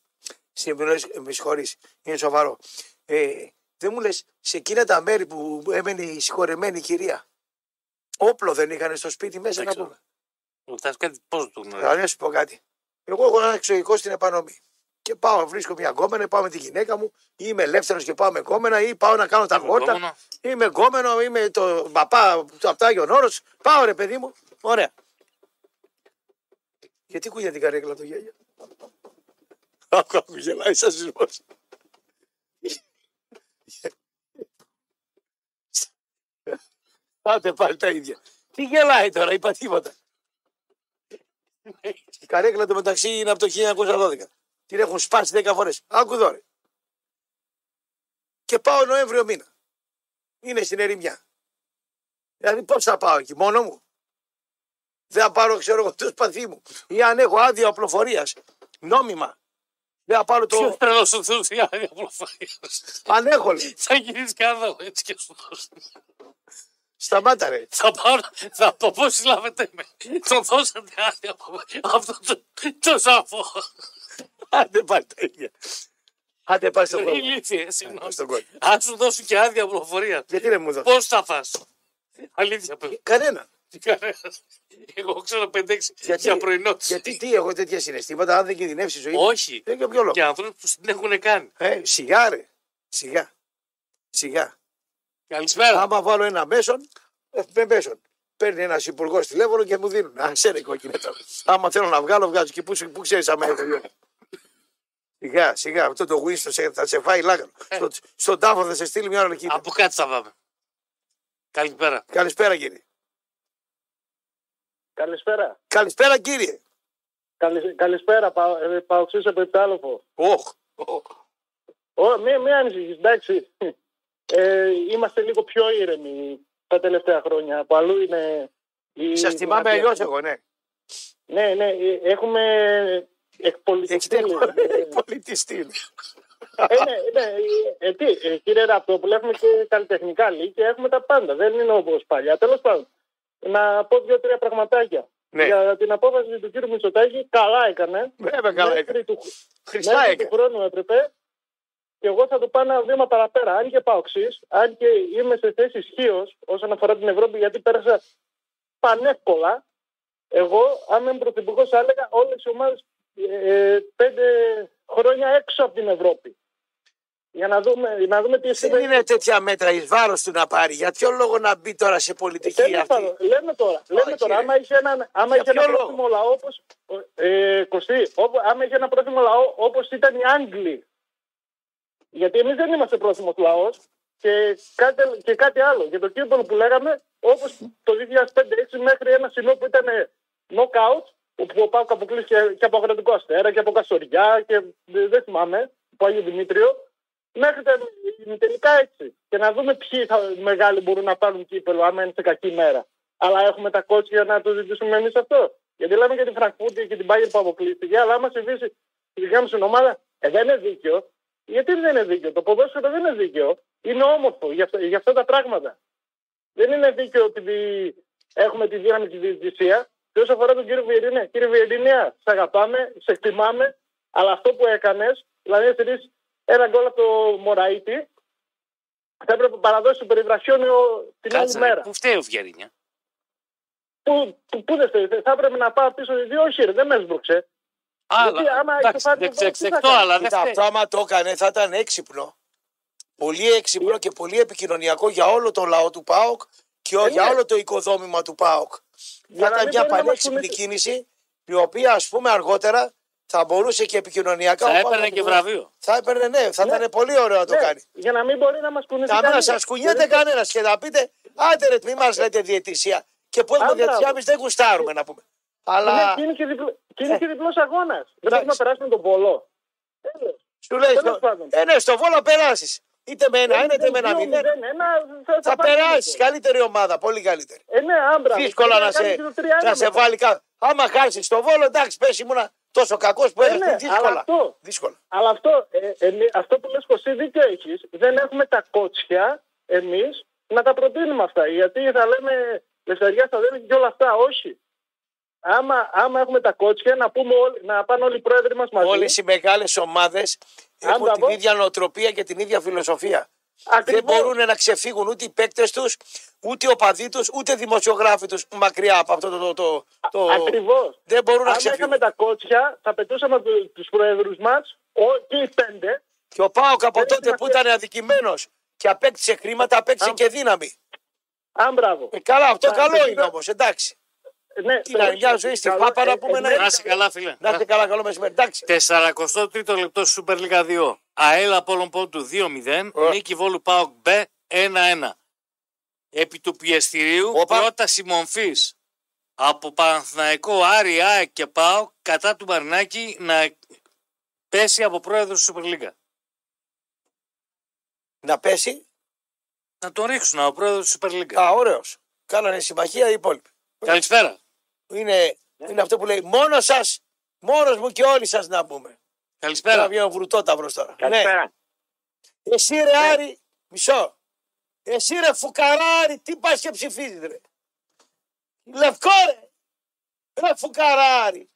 Σύμφωνα, με συγχωρείς, είναι σοβαρό. Ε, δεν μου λες, σε εκείνα τα μέρη που έμενε η συγχωρεμένη κυρία, όπλο δεν είχαν στο σπίτι μέσα Δεν να ξέρω. πούμε. Ρωτάς κάτι, πώς το γνωρίζει. Θα να σου πω κάτι. Εγώ έχω ένα εξωτερικό στην επανομή. Και πάω, βρίσκω μια γκόμενα, πάω με τη γυναίκα μου, ή είμαι ελεύθερος και πάω με γκόμενα, ή πάω να κάνω τα γόρτα. Γκόμενο. Είμαι γκόμενο, είμαι το παπά του Απτάγιον Όρος. Πάω ρε παιδί μου. Ωραία. Γιατί ακούγεται την καρέκλα το γέλιο. Άκου, άκου, γελάει σαν σεισμός. Πάτε πάλι τα ίδια. Τι γελάει τώρα, είπα τίποτα. Η καρέκλα το μεταξύ είναι από το 1912. Την έχουν σπάσει 10 φορές. Άκου εδώ, ρε. Και πάω Νοέμβριο μήνα. Είναι στην ερημιά. Δηλαδή πώς θα πάω εκεί, μόνο μου; Δεν θα πάρω, ξέρω εγώ, το σπαθί μου. Ή αν έχω άδεια οπλοφορίας. Νόμιμα. Δεν θα πάρω Ποιο το. τρελό σου θέλει η άδεια πληροφορία. Αν έχω, λέει. Θα γυρίσεις κάτω έτσι και σου δώσω. Σταμάτα, ρε. Θα πάω, θα πω πώς συλλάβετε με. Το δώσατε άδεια από αυτό το, το σαφό. Άντε πάλι τα ίδια. Άντε πάλι στον κόσμο. Ηλίθιε, συγγνώμη. Στον κόσμο. Αν σου δώσουν και άδεια πληροφορία, Γιατί δεν μου δώσεις; πώς θα φας; Αλήθεια πες. Κανένα. Κανένας. Εγώ ξέρω 5-6 Γιατί, για πρωινό τους. γιατί τι έχω τέτοια συναισθήματα, αν δεν κινδυνεύσεις η ζωή. μου. Όχι. Δεν για ποιο λόγο. Και ανθρώπους που την έχουν κάνει. Ε, σιγά, ρε. Σιγά. Σιγά. Καλησπέρα. Άμα βάλω ένα μέσον, ε, με μέσον. Παίρνει ένας υπουργός τηλέφωνο και μου δίνουν. Α, ξέρει κόκκινε τώρα. Άμα θέλω να βγάλω, βγάζω. Και πού, πού ξέρεις άμα έχω δυο. Σιγά, σιγά. Αυτό το Winston σε- θα σε φάει λάγανο. Στο, στον τάφο θα σε στείλει μια ώρα Από κάτι θα πάμε. Καλησπέρα. Καλησπέρα κύριε. Καλησπέρα. Καλησπέρα κύριε. Καλη- Καλησπέρα, πα, ε, Παοξής από Υπτάλοφο. Οχ. Ω, Μην μη ανησυχείς, εντάξει. Ε, είμαστε λίγο πιο ήρεμοι τα τελευταία χρόνια. Από αλλού είναι... η Σας θυμάμαι δυνατή- αλλιώς εγώ, ναι. Ναι, ναι, ε, έχουμε εκπολιτιστεί. Έχετε πολιτιστή. Ε, ναι, ναι, ε, τι, ε, κύριε Ραπτόπουλο, έχουμε και καλλιτεχνικά λύκεια, έχουμε τα πάντα. Δεν είναι όπως παλιά. Τέλος πάντων, να πω δύο-τρία πραγματάκια. Ναι. Για την απόφαση του κύριου Μητσοτάκη, καλά έκανε. Βέβαια καλά Μέχρι έκανε. του, Χρυσά μέχρι έκανε. του χρόνου έπρεπε. Και εγώ θα το πάω ένα βήμα παραπέρα. Αν και πάω οξύ, αν και είμαι σε θέση ισχύως όσον αφορά την Ευρώπη, γιατί πέρασα πανεύκολα. Εγώ, αν είμαι πρωθυπουργός, θα έλεγα όλες οι ομάδες ε, πέντε χρόνια έξω από την Ευρώπη. Για να δούμε, να δούμε τι Δεν συμβαίνει. είναι τέτοια μέτρα εις βάρος του να πάρει. Για ποιο λόγο να μπει τώρα σε πολιτική Τέλος αυτή; πάντων, λέμε τώρα, λέμε Όχι, τώρα ρε. άμα είχε ένα, άμα Για είχε ένα ποιο λόγο; πρόθυμο λαό όπως, ε, Κωστή, όπου, άμα είχε ένα πρόθυμο λαό όπως ήταν οι Άγγλοι. Γιατί εμείς δεν είμαστε πρόθυμος λαός και κάτι, και κάτι άλλο. Για το κύπελο που λέγαμε, όπως το 2005-2006 μέχρι ένα σημείο που ήταν knockout, όπου ο Πάουκ αποκλείστηκε και από Αγροτικό Αστέρα και από Καστοριά και δεν θυμάμαι, από Άγιο Δημήτριο, μέχρι τα, τελικά έτσι. Και να δούμε ποιοι θα, μεγάλοι μπορούν να πάρουν κύπελο, άμα είναι σε κακή μέρα. Αλλά έχουμε τα κότσια να το ζητήσουμε εμείς αυτό. Γιατί λέμε για την Φραγκφούρτη και την Πάγερ που αποκλείστηκε, αλλά άμα συμβεί στη δικιά μου στην ομάδα, ε, δεν είναι δίκαιο. Γιατί δεν είναι δίκαιο; Το ποδόσφαιρο δεν είναι δίκαιο. Είναι όμορφο για, αυτά- για αυτά τα πράγματα. Δεν είναι δίκαιο ότι έχουμε τη δύναμη τη διαιτησία. Και όσο αφορά τον κύριο Βιερίνια, κύριε Βιερίνια, σε αγαπάμε, σε εκτιμάμε, αλλά αυτό που έκανες, δηλαδή να στηρίσει ένα γκολ από το Μωραήτη, θα έπρεπε να παραδώσει το περιβρασιόνιο την άλλη Κάτσε, ρε, μέρα. Πού φταίει ο Βιερίνια. Πού, πού, πού δεν φταίει, θα έπρεπε να πάω πίσω οι δύο, όχι, ρε, δεν με έσπρωξε. Γιατί άμα Αλλά, είχε εντάξει, πάρει δεν τον γκολ, τι θα ξεξεκτό, κάνει. αλλά δεν Κοίτα, φταίει. αυτό άμα το έκανε θα ήταν έξυπνο. Πολύ έξυπνο και πολύ επικοινωνιακό για όλο το λαό του ΠΑΟΚ και Ε, για ναι. όλο το οικοδόμημα του ΠΑΟΚ. Για Θα να ήταν μην μια μπορεί να μας πανέξυπνη κουνήσει. κίνηση η οποία ας πούμε αργότερα θα μπορούσε και επικοινωνιακά. Θα ο ΠΑΟΚ έπαιρνε να και το- βραβείο. Θα έπαιρνε, ναι, θα Ναι. ήταν πολύ ωραίο να το Ναι, κάνει. για να μην μπορεί να μας κουνήσει. Να μην κανείς. σας κουνιέται Γιατί- κανένα και να πείτε, άντε ρε, μη μας λέτε διαιτησία. Και που έχουμε Α, μπράβο. διαιτησία, εμεί δεν γουστάρουμε να πούμε. Ναι, Αλλά και είναι και, διπλό, και, είναι και διπλός αγώνας. Δεν Εντάξει. πρέπει να περάσουμε τον Βόλο. Τέλος. σου λέει, τέλος στο, πάντων. ε, ναι, στο βόλο περάσεις. Είτε με ένα-ένα είτε με ένα Δύο μηδέν. μηδέν, ένα, θα, Θα πάρει περάσεις. αυτό. Καλύτερη ομάδα. Πολύ καλύτερη. Ε, ναι, άμπρα. Δύσκολα να σε, να σε βάλει κάτω. Άμα χάσεις το βόλο, εντάξει, πες ήμουνα τόσο κακός που Ε, έρθει. ναι, αλλά δύσκολα. αυτό- δύσκολα. Αλλά αυτό, ε, εμεί- αυτό που λες Κωστή δίκιο έχεις, δεν έχουμε τα κότσια εμείς να τα προτείνουμε αυτά. Γιατί θα λέμε Λευταριά στα δέντρα και όλα αυτά. Όχι. Άμα, άμα έχουμε τα κότσια να, πούμε όλοι, να πάνε όλοι οι πρόεδροι μας μαζί. Όλες οι μεγάλες ομάδες έχουν μπράβο. την ίδια νοοτροπία και την ίδια φιλοσοφία. Ακριβώς. Δεν μπορούν να ξεφύγουν ούτε οι παίκτες τους, ούτε οι οπαδοί τους, ούτε οι δημοσιογράφοι τους μακριά από αυτό το. το, το, το... Ακριβώς. Δεν μπορούν να Αν ξεφύγουν. είχαμε τα κότσια, θα πετούσαμε του τους πρόεδρους μας, ο, και οι πέντε. Και ο Πάοκ από Δεν τότε έχει που σημασία. ήταν αδικημένος και απέκτησε χρήματα, απέκτησε Α. και δύναμη. Αν μπράβο. Ε, καλά, αυτό Α, καλό και είναι τώρα- όμως, εντάξει. Ναι, Τι να, μια ζωή στη καλό, Φάπα να ε, πούμε ε, να- ναι, Να είσαι καλά, φίλε. Να είστε καλά, καλό μεσημέρι. Εντάξει. 43ο λεπτό Super League 2. ΑΕΛ Απόλλων Πόντου 2-0. Ω. Νίκη Βόλου Πάοκ Μπ 1-1. Επί του πιεστηρίου Όπα. πρόταση μομφής από Παναθηναϊκό Άρη ΑΕΚ και ΠΑΟΚ κατά του Μαρινάκη να πέσει από πρόεδρο της Super League. Να πέσει. Να τον ρίξουν από πρόεδρος της Super League. Α, ωραίος. Κάνανε συμμαχία οι υπόλοιποι. Καλησπέρα. Είναι, είναι αυτό που λέει μόνος σας, μόνος μου και όλοι σας να πούμε. Πέρα Καλησπέρα. βγαίνω βρουτόταυρος τώρα. Ναι. Καλησπέρα. Εσύ ρε Άρη, μισό. Εσύ ρε φουκαράρι, τι πας και ψηφίζεις ρε. Λευκό ρε. Ρε φουκαράρι.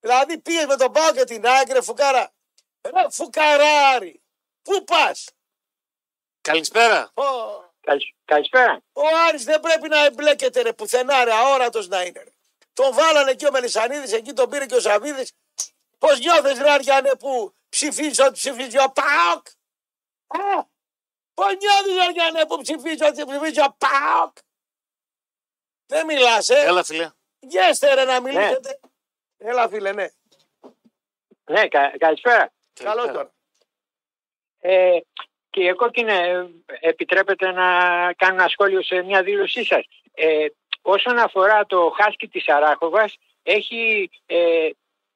Δηλαδή πήγες με τον Πάο και την άκρη ρε φουκαρά. Ρε φουκαράρι. Πού πας; Καλησπέρα. Ο, Καλησ- Καλησπέρα. ο Άρης δεν πρέπει να εμπλέκεται ρε πουθενά ρε αόρατος να είναι ρε. Τον βάλανε εκεί ο Μελισανίδης, εκεί τον πήρε και ο Σαβίδης. Πώς νιώθεις ρε Αριανέ που ψηφίζει ό,τι ψηφίζει ο ΠΑΟΚ; Α, Πώς νιώθεις ρε Αριανέ που ψηφίζει ό,τι ψηφίζει ο ΠΑΟΚ; Δεν μιλάς ε. Έλα φίλε. Γέστε ρε να μιλήσετε. Έλα φίλε ναι. Ναι, κα, καλησπέρα. Καλό τώρα. Ε, κύριε Κόκκινε, επιτρέπετε να κάνω ένα σχόλιο σε μια δήλωσή σας. Ε, όσον αφορά το χάσκι της Αράχοβας, έχει ε,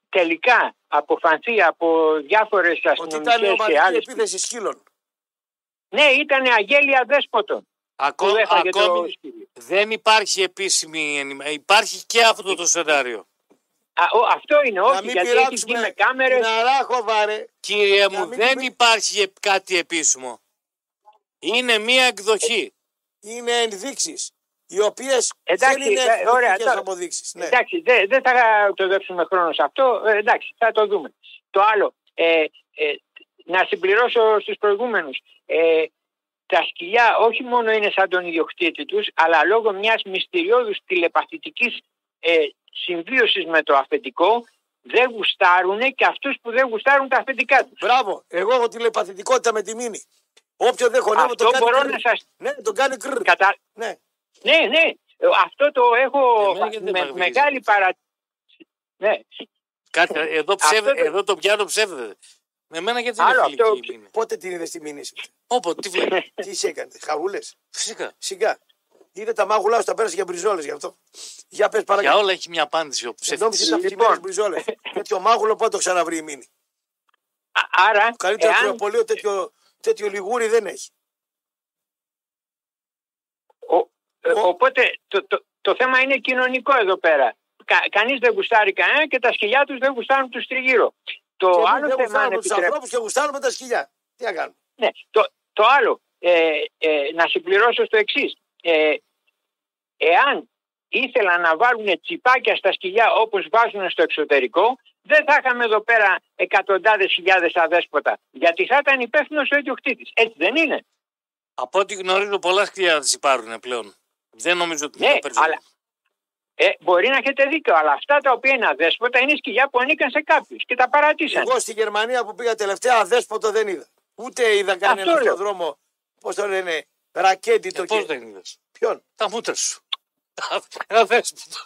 τελικά αποφανθεί από διάφορες Ότι ήταν αστυνομικές και ομαδική άλλες. επίθεση σκύλων. Ναι, ήταν αγέλια δέσποτων που Ακό, έφαγε το ακόμη σκύλο. δεν υπάρχει επίσημη ενημέρωση. Υπάρχει και αυτό το σενάριο. Α, ο, αυτό είναι, Να όχι, μην γιατί έχεις βγει πειράξουμε με κάμερες. την Αράχοβα ρε. Κύριε Να μου, μην δεν πει- υπάρχει ε- κάτι επίσημο. Είναι μία εκδοχή. Είναι ενδείξεις. Οι οποίες Εντάξει, δεν είναι ε, ωραία, εθνικές τώρα- αποδείξεις. Ναι. Εντάξει, δεν δεν θα το δέψουμε χρόνο σε αυτό. Ε, εντάξει, θα το δούμε. Το άλλο, ε, ε, να συμπληρώσω στους προηγούμενους. Ε, τα σκυλιά όχι μόνο είναι σαν τον ιδιοκτήτη τους, αλλά λόγω μιας μυστηριώδους τηλεπαθητικής ε, συμβίωσης με το αφεντικό, δεν γουστάρουν και αυτούς που δεν γουστάρουν τα αφεντικά τους. Μπράβο. Εγώ έχω τηλεπαθητικότητα με τη μήνυ. Όποιον δεν χωνεύω Αυτό τον κάνει μπορώ κρρ. να σας... Ναι, τον κάνει κρρ. Κατα... Ναι. Ναι, ναι, ε, αυτό το έχω Εμένα γιατί δεν με παραγωνίζεται. μεγάλη παρα... Ναι, Κάτι, εδώ, ψεύδε, Αυτό το- εδώ το πιάνω ψεύδεται. Με μένα γιατί Άλλο είναι αυτό- φιλική η μήνυ. Πότε την είδες τη μήνυ. Όποτε, τι βλέπεις; Τι σε έκανε, χαγούλε. Φυσικά. Σιγά. Είδε τα μάγουλά σου, τα πέρασε για μπριζόλες γι' αυτό. Για πες Για παρακαλώ. όλα έχει μια απάντηση ο Νόμιζες ψεύτης. ήταν Λοιπόν. ψημένε μπριζόλες. τέτοιο μάγουλο πότε το ξαναβρει η μήνυ. Α- άρα, Το καλύτερο εάν κρεοπολείο τέτοιο, τέτοιο λιγούρι δεν έχει. Ο- ε, Ο- Οπότε το, το, το θέμα είναι κοινωνικό εδώ πέρα. Κα, κανείς δεν γουστάρει κανένα και τα σκυλιά τους δεν γουστάρουν τους τριγύρω. Το και εμείς άλλο δεν θέμα, αν γουστάρουμε τους επιτρέπετε- ανθρώπους και γουστάρουμε τα σκυλιά. Τι να κάνουμε; ναι, το, το άλλο, ε, ε, να συμπληρώσω στο εξής. Ε, εάν ήθελαν να βάλουν τσιπάκια στα σκυλιά όπως βάζουν στο εξωτερικό, δεν θα είχαμε εδώ πέρα εκατοντάδες χιλιάδες αδέσποτα. Γιατί θα ήταν υπεύθυνος ο ιδιοκτήτης. Έτσι δεν είναι. Από ό,τι γνωρίζω, πολλά σκυλιά τις υπάρχουν πλέον. Δεν νομίζω ότι Ναι, είναι τα περισσότερα. αλλά- Ε, μπορεί να έχετε δίκιο, αλλά αυτά τα οποία είναι αδέσποτα είναι σκυλιά που ανήκαν σε κάποιους και τα παρατήσαν. Εγώ στη Γερμανία που πήγα τελευταία αδέσποτο δεν είδα. Ούτε είδα κανένα Αυτό λέω. δρόμο. Πώς το λένε, ρακέτιτο Ε, Πώς και. δεν είδες; Ποιον; Τα μούτρα σου. Ένα δέσποτο.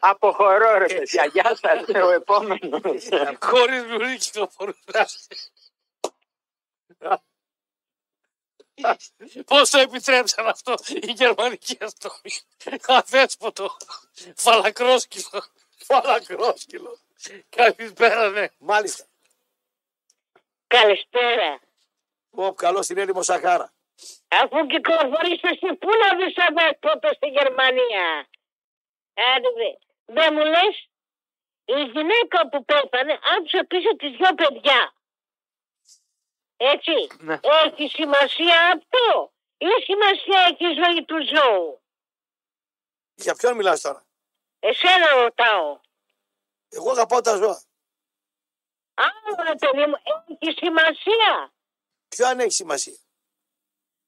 Αποχωρώ ρε παιδιά, γεια σας, ο επόμενος. Χωρίς λουρί κυκλοφορούν. Πώς το επιτρέψαν αυτό η γερμανική αστυνομία. Αδέσποτο. Φαλακρόσκυλο. Φαλακρόσκυλο. Καλησπέρα, ναι. Μάλιστα. Καλησπέρα. Ω, καλό στην έρημο Σαχάρα. Αφού κυκλοφορείς εσύ, πού να δεις εδώ τότε στη Γερμανία; Άντε, δε. Δεν μου λες, η γυναίκα που πέθανε άφησε πίσω τις δυο παιδιά. Έτσι. Ναι. Έχει σημασία αυτό ή σημασία έχει η ζωή του ζώου. Για ποιον μιλάς τώρα; Εσένα ρωτάω. Εγώ αγαπάω τα ζώα. Άρα, ρε παιδί μου, έχει σημασία. Ποιο αν έχει σημασία;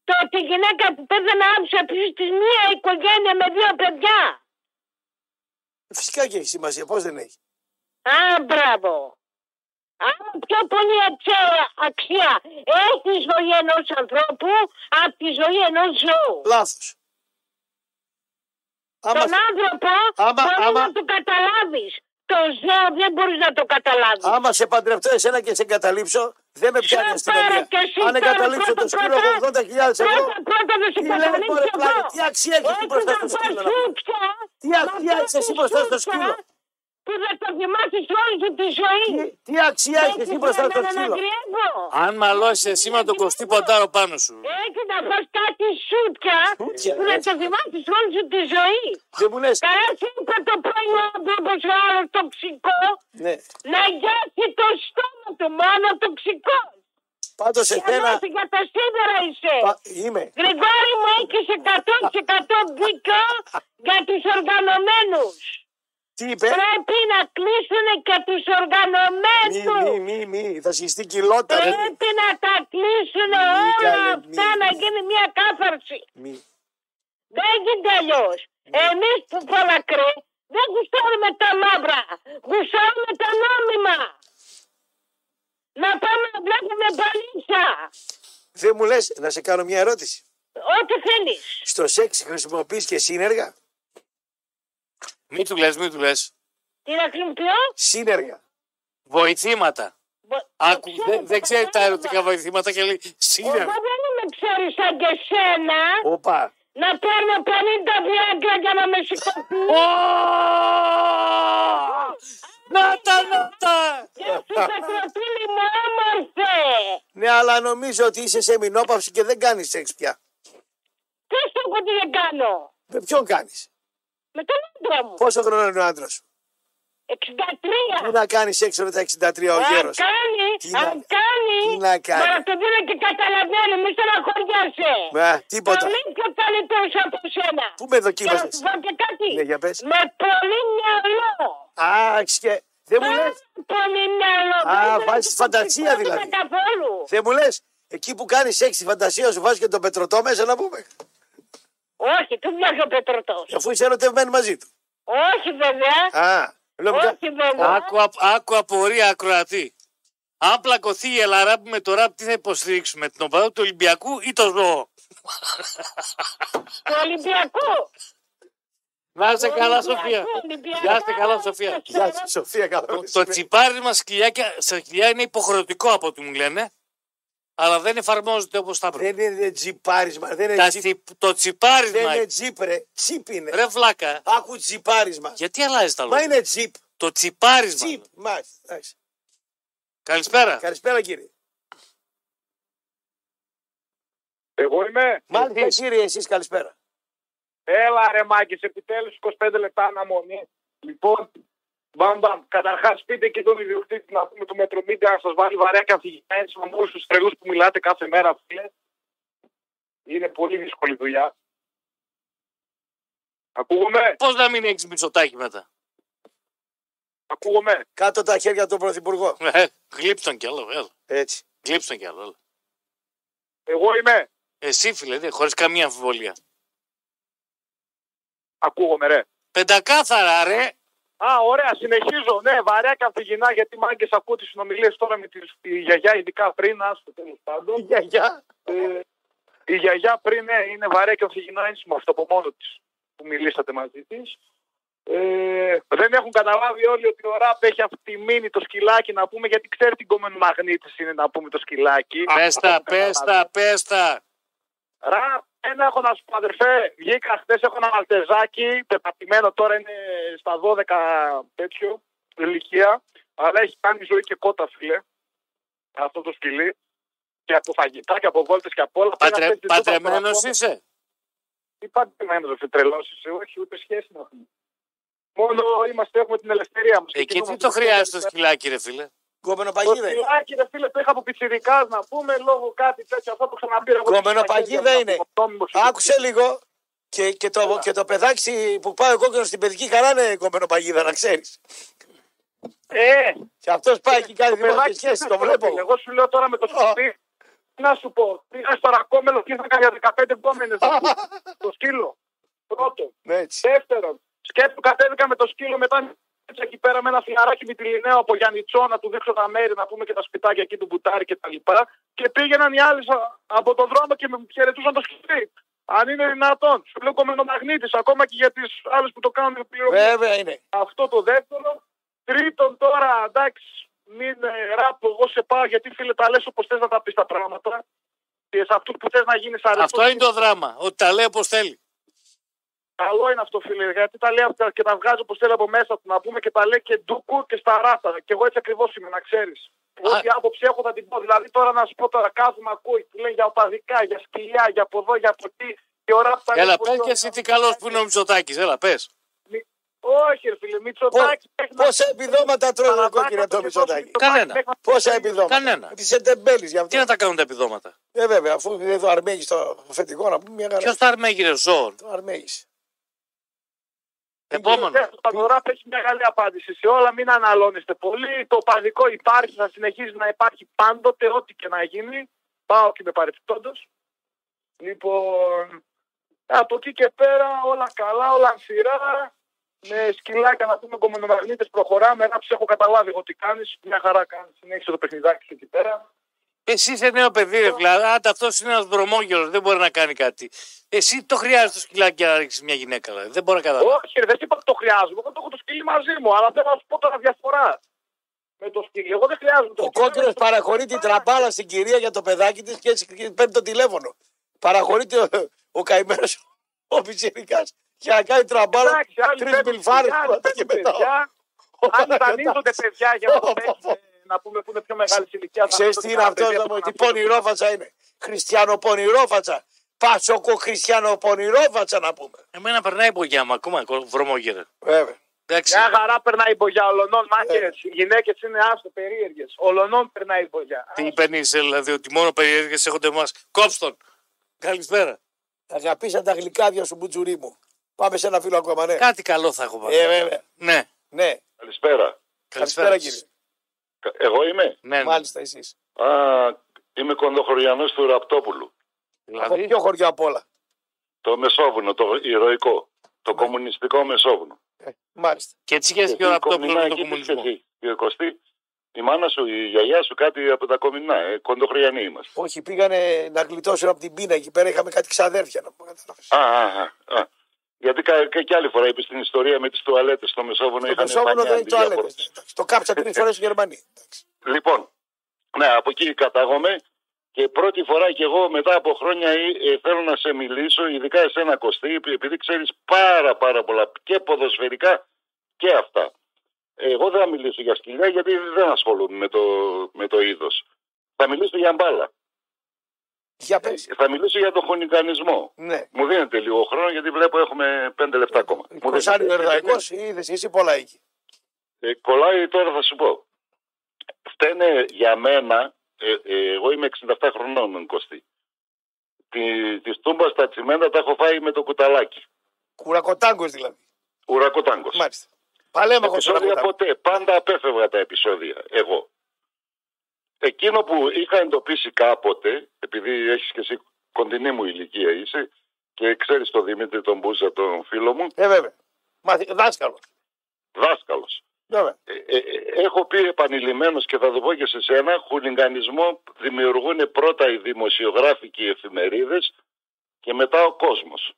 Το ότι η γυναίκα που πέθανε άφησε πίσω της μία οικογένεια με δύο παιδιά. Φυσικά και έχει σημασία. Πώς δεν έχει; Α, μπράβο. Άρα πιο πολύ αξία, αξία έχεις η ζωή ενός ανθρώπου από τη ζωή ενός ζώου. Λάθος. Άμα, Τον άνθρωπο άμα- μπορεί άμα- να το καταλάβεις. Το ζώο δεν μπορείς να το καταλάβεις. άμα σε παντρευτώ εσένα και σε εγκαταλείψω, δεν με πιάνει η Σε πάρε αστυνομία. και εσύ Αν τώρα εγκαταλείψω πρώτα, το σκύλο πρώτα. 80.000 ευρώ, Πρώτα πρώτα να σε τι λες καταλήξω μωρέ πλάκα, εγώ. τι αξία έχεις εσύ Όχι μπροστά να στο πας σκύλο. να πούμε. σούτια, Τι να αξία πας έχεις εσύ μπροστά στο σούτια, σκύλο; Που θα το θυμάσαι όλη σου τη ζωή. Τι- Τι αξία έχεις εσύ μπροστά στο σκύλο. Αν μαλώσεις εσύ με τον κοστί ποντάρο πάνω σου. Έχει να φας κάτι σούτια Σούτια, που θα έτσι. το θυμάσαι όλη σου τη ζωή. Δεν μου λες, Καλά σου είπε το πρωινό όπως ο άλλος τοξικό ναι. να γιάσει το στόμα του μόνο τοξικό. Πάντως εσένα, Αμέσως για τα σίδερα είσαι. πα- είμαι. Γρηγόρη μου έχεις 100% δίκιο για τους οργανωμένους. Τι είπε, Πρέπει να κλείσουν και τους μη, οργανωμένους. μη, μη, μη, θα σχιστεί κοιλότα. ρε. Πρέπει να τα κλείσουν Μη, όλα καλέ, αυτά μη. να γίνει μια κάθαρση. Μη. Δεν γίνεται αλλιώς. Εμείς που πολλακρέ δεν γουστάρουμε τα μαύρα. Γουστάρουμε τα νόμιμα. Να πάμε να βλέπουμε παλίτσα. Δεν μου λες, να σε κάνω μια ερώτηση. Ό,τι θέλεις. Στο σεξ χρησιμοποιείς και σύνεργα; Μην του λες, μην του λες. Τι να χρησιμοποιώ. Σύνεργα. Βοηθήματα. Βο- Άκου, το ξέρω, δεν, το δεν ξέρει τα κατάλαβα. ερωτικά βοηθήματα και λέει Εγώ σύνεργα. δεν είμαι ξέρεις σαν και σένα Οπα. να παίρνω 50 βιάγκρα για να με σηκωθείς. Να τα, να τα. Γεια σου Πετροπούλη μου όμορφε. Ναι, αλλά νομίζω ότι είσαι σε μηνόπαυση και δεν κάνεις σεξ πια. Τι στο πω τι δεν κάνω. Με ποιον κάνεις; Με τον άντρα μου. Πόσο χρόνο είναι ο άντρας σου; 63. Πού να κάνεις σεξ με τα 63 ο Αν γέρος; κάνει, Τι να- αν κάνει. τι να κάνει; Μα το δίνω και καταλαβαίνω, μη στεναχωριάσαι. Μα, τίποτα. Πολύ πιο καλύτερος από σένα. Πού με Και να δοκίμασες. σου πω και κάτι. Ναι, για πες. Με πολύ μυαλό. Α, έχεις και... Δεν μου λες; Πολύ μυαλό. Α, Δεν βάζεις είναι φαντασία τοξικό δηλαδή. Καθόλου. Δεν μου λες; Εκεί που κάνεις σεξ στη φαντασία σου βάζεις και τον πετρωτό μέσα να πούμε. Όχι, του βγάζει ο πετρωτός. Αφού είσαι ερωτευμένη μαζί του. Όχι βέβαια. Α, λέω κα- Όχι βέβαια. Άκου, απ- άκου απορία ακροατή. Αν πλακωθεί η Ελαράπη με το ραπ, τι θα υποστηρίξουμε, την οπαδό του Ολυμπιακού ή το ζώο. Του Ολυμπιακού. Να είστε καλά, Ολυμπιακού, Σοφία. Ολυμπιακού. Γεια είστε καλά, Σοφία. Γεια σου, Σοφία, καλά. Το, το τσιπάρισμα σκυλιά, στα σκυλιά είναι υποχρεωτικό από ό,τι μου λένε, αλλά δεν εφαρμόζεται όπως θα πρέπει. Δεν είναι τζιπάρισμα. Δεν είναι Τα τζιπ. τσιπ- το Δεν τσιπάρισμα, είναι τζιπ, ρε. Τσιπ είναι. ρε βλάκα, Άκου τζιπάρισμα. γιατί αλλάζει τα Μα λόγια; είναι τζιπ. Το τσιπάρισμα. Τζιπ. Μάλιστα. εντάξει. Καλησπέρα. Καλησπέρα κύριε. Εγώ είμαι. Μάλιστα Εσείς. κύριε, εσείς καλησπέρα. Έλα ρε Μάκης, επιτέλους 25 λεπτά αναμονή. Λοιπόν, μπαμ μπαμ. Καταρχάς πείτε και τον ιδιοκτήτη να πούμε του Μετρομίδια να σας βάλει βαρέα καθηγητά έτσι με όλους τους τρελούς που μιλάτε κάθε μέρα φίλε. Είναι πολύ δύσκολη δουλειά. Ακούγομαι, Πώς να μην έχεις μισοτάκι μετά; ακούγομαι; Κάτω τα χέρια του Πρωθυπουργό. Ε, γλύψτον κι άλλο, έλα. Έτσι. Γλύψτον κι άλλο, έλα. Εγώ είμαι. Εσύ, φίλε, δεν χωρίς καμία αμφιβολία. Ακούγομαι ρε. Πεντακάθαρα, ρε. Α, ωραία, συνεχίζω. Ναι, βαρέα καθηγητά γιατί μάγκες ακούω τις συνομιλίες τώρα με τη, τη γιαγιά, ειδικά πριν, άστο τέλος πάντων. Γεια, γεια. Ε, η γιαγιά πριν ναι, είναι βαρέα και αφηγηνά ένσημα αυτό από μόνο της που μιλήσατε μαζί της. Ε, δεν έχουν καταλάβει όλοι ότι ο Ραπ έχει αυτιμήνει το σκυλάκι να πούμε γιατί ξέρει τι κομμένο μαγνήτης είναι να πούμε το σκυλάκι. Πέστα, πέστα, πέστα. Ραπ, ένα έχω να σου πω αδερφέ, βγήκα χθες έχω ένα μαλτεζάκι, πεπατημένο τώρα είναι στα 12 τέτοιο. ηλικία, αλλά έχει κάνει ζωή και κότα, φίλε. Αυτό το σκυλί. Και από φαγητά και από βόλτες και από όλα. Πρέπει να Πατρε, παίζει τόσο Παντρεμένο ακόμα. είσαι; Τι παντρεμένο, δεν τρελώσει, όχι, ούτε σχέση να πούμε. Μόνο είμαστε, έχουμε την ελευθερία μας. Εκεί τι το χρειάζεται το σκυλάκι, ρε φίλε; Γκόμενο Το παγίδα είναι. σκυλάκι, ρε φίλε, το είχα από πιτσιρικά να πούμε λόγω κάτι τέτοιο. Αυτό το ξαναπήρα. εγώ Κομμένο στο παγίδα πακέτο, είναι. από το νόμιμο σκυλί. Άκουσε λίγο. Και, και, το, και το παιδάκι που πάει ο κόκκινο στην παιδική χαρά είναι κομμένο παγίδα, να ξέρεις. Ε, Και αυτός πάει και κάνει το δημόσια παιδάκι σχέση, δεν το είναι βλέπω. φίλε. Εγώ σου λέω τώρα με το σκυλί. Να σου πω, πήγα στο ρακόμελο και ήρθα για 15 επόμενες. το σκύλο. Πρώτο. Ναι, έτσι. Δεύτερον, σκέφτου κατέβηκα με το σκύλο μετά έτσι εκεί πέρα με ένα φιλαράκι μητυλινέο από Γιάννητσό να του δείξω τα μέρη, να πούμε και τα σπιτάκια εκεί του μπουτάρι και τα λοιπά. Και πήγαιναν οι άλλοι σα- από τον δρόμο και με χαιρετούσαν το σκυλί. Αν είναι δυνατόν, σου λέω κομμενομαγνήτης, ακόμα και για τις άλλες που το κάνουν με πληρωμή. Βέβαια είναι. Αυτό το δεύτερο. Τρίτον, τώρα εντάξει, μην ε, ράπω, εγώ σε πάω γιατί φίλε τα λες όπως θες να τα πεις τα πράγματα. Και σε αυτούς που θες να γίνεις αρεστό. Αυτό είναι το δράμα. Ότι τα λέει όπως θέλει. Καλό είναι αυτό, φίλε, γιατί τα λέει αυτά και τα βγάζει όπως θέλει από μέσα του να πούμε και τα λέει και ντούκου και στα ράτα. Και εγώ έτσι ακριβώς είμαι, να ξέρεις. Ό,τι άποψη έχω θα την πω. Δηλαδή τώρα να σου πω τώρα κάθομαι ακούει που λέει για οπαδικά, για σκυλιά, για από εδώ, για από εκεί. Και ώρα που τα Έλα, λέει, πες πώς και το- εσύ τι καλός που είναι ο Μητσοτάκης. Έλα, πες. Όχι, ρε φίλε, Μητσοτάκης. μέχρι να- Πόσα επιδόματα τρώει ο Παραδάκα κόκκινο το και Μητσοτάκη; Μητσοτάκη Κανένα. μέχρι να- Πόσα επιδόματα; Κανένα. Τη εντεμπέλη γι' Τι αυτό. να τα κάνουν τα επιδόματα; Ε, βέβαια, αφού είναι εδώ Αρμέγης στο αφεντικό να πούμε μια χαρά. Ποιος θα αρμέγειρε ζώων; Το Αρμέγης. Επόμενο. Ο Παδοράφ έχει μεγάλη απάντηση σε όλα. Μην αναλώνεστε πολύ. Το παδικό υπάρχει, θα συνεχίζει να υπάρχει πάντοτε, ό,τι και να γίνει. Πάω και με παρεπιπτόντω. Λοιπόν, από εκεί και πέρα όλα καλά, όλα ανθυρά. Με σκυλάκια να πούμε κομμενομαγνήτε προχωράμε. Να του έχω καταλάβει εγώ τι κάνεις. Μια χαρά κάνεις. Συνέχισε το παιχνιδάκι σου εκεί πέρα. Εσύ είσαι νέο παιδί, ρε δηλαδή. Αν αυτός είναι ένας δρομόγελο, δεν μπορεί να κάνει κάτι. Εσύ το χρειάζεται το σκυλάκι για να ρίξεις μια γυναίκα. Δηλαδή. Δεν μπορεί να καταλάβει. Όχι, ρε, δεν είπα ότι το χρειάζομαι. Εγώ το έχω το σκυλί μαζί μου. Αλλά θέλω να σου πω τώρα διαφορά. Με το σκυλί. Εγώ δεν χρειάζομαι το Ο σκυλί. κόκκινος παραχωρεί την τραμπάλα στην κυρία για το παιδάκι της και έτσι παίρνει το τηλέφωνο. Παραχωρείται ο, ο καημένος ο Πιτσυρικά για να κάνει τραμπάλα Εντάξει, άλλοι τρεις παίρνουν μπιλφάρες παιδιά, άλλοι και παίρνουν μετά. παιδιά. Άλλοι δανείζονται παιδιά για να το παίξουν, να πούμε που είναι πιο μεγάλη ηλικία. Ξέρεις τι είναι αυτός, να μου τι πονηρόφατσα είναι. Χριστιανό πονηρόφατσα. Πασοκο χριστιανό πονηρόφατσα να πούμε. Εμένα περνάει η μπογιά μου ακόμα, βρωμόγερε. Βέβαια. Εντάξει. Μια χαρά περνάει η μπογιά ολονών, μάκε. Οι γυναίκες είναι άστο περίεργες. Ολονών περνάει η μπογιά. Τι παίρνεις, δηλαδή, ότι μόνο περίεργες έχονται εμάς. Κόψτον. Καλησπέρα. Αγαπήσαν τα γλυκάδια σου μπουτζουρί μου. Πάμε σε ένα φίλο ακόμα, ναι. Κάτι καλό θα έχω πάρει. Ε, βέβαια. Ναι. Ναι, Καλησπέρα. καλησπέρα κύριε. Κα- Εγώ είμαι; Ναι, ναι. Μάλιστα εσείς. Α, είμαι κοντοχωριανός του Ραπτόπουλου. Από Δηλαδή, ποιο χωριό απ' όλα; Το Μεσόβουνο, το ηρωικό. Το κομμουνιστικό Μεσόβουνο. Ε, μάλιστα. και έτσι και και ο Εσύ, ραπτόπουλο κομμουνά, με τον εκεί τι κομμουνισμό; εσύ, κύριε Κωστή. Η μάνα σου, η γιαγιά σου, κάτι από τα κομμουνά. Ε, κοντοχωριανοί είμαστε. Όχι, πήγανε να γλιτώσουν από την πείνα εκεί πέρα. Είχαμε κάτι ξαδέρφια να πούμε. κατάλαβες. Α, α, α, α. Γιατί κα, και, και άλλη φορά είπε στην ιστορία με τις τουαλέτες στο Μεσόβουνο. Το είχαν Μεσόβουνο πανιά δεν αντί το για άλλετε. πόρτες. Το κάψα τρει φορέ οι Γερμανοί. Εντάξει. Λοιπόν, ναι, από εκεί κατάγομαι και πρώτη φορά και εγώ μετά από χρόνια ε, ε, θέλω να σε μιλήσω, ειδικά εσένα Κωστή, επειδή ξέρεις πάρα πάρα πολλά και ποδοσφαιρικά και αυτά. Εγώ δεν θα μιλήσω για σκυλιά γιατί δεν ασχολούμαι με το, με το είδος. Θα μιλήσω για μπάλα. Για πες. Θα μιλήσω για τον χωνικανισμό. Ναι. Μου δίνετε λίγο χρόνο γιατί βλέπω έχουμε πέντε λεπτά ακόμα. Μου Κοσάρι ο δίνετε. Ερδαϊκό, είδε εσύ πολλά εκεί. Ε, κολλάει τώρα θα σου πω. Φταίνε για μένα, ε, ε, εγώ είμαι 67 χρονών Κωστή. Τη, τη τούμπα στα τσιμέντα τα έχω φάει με το κουταλάκι. Κουρακοτάγκο δηλαδή. Ουρακοτάγκος. Μάλιστα. Παλέμαχο Επισόδια ποτέ. Πάντα απέφευγα τα επεισόδια. Εγώ. Εκείνο που είχα εντοπίσει κάποτε, επειδή έχεις και εσύ κοντινή μου ηλικία είσαι και ξέρεις τον Δημήτρη τον Μπούζα τον φίλο μου, Ε, βέβαια. Μαθη... Δάσκαλος. δάσκαλος. Βέβαια. Ε, ε, ε, έχω πει επανειλημμένως και θα το πω και σε σένα, χουλιγκανισμό δημιουργούν πρώτα οι δημοσιογράφοι και οι εφημερίδες και μετά ο κόσμος.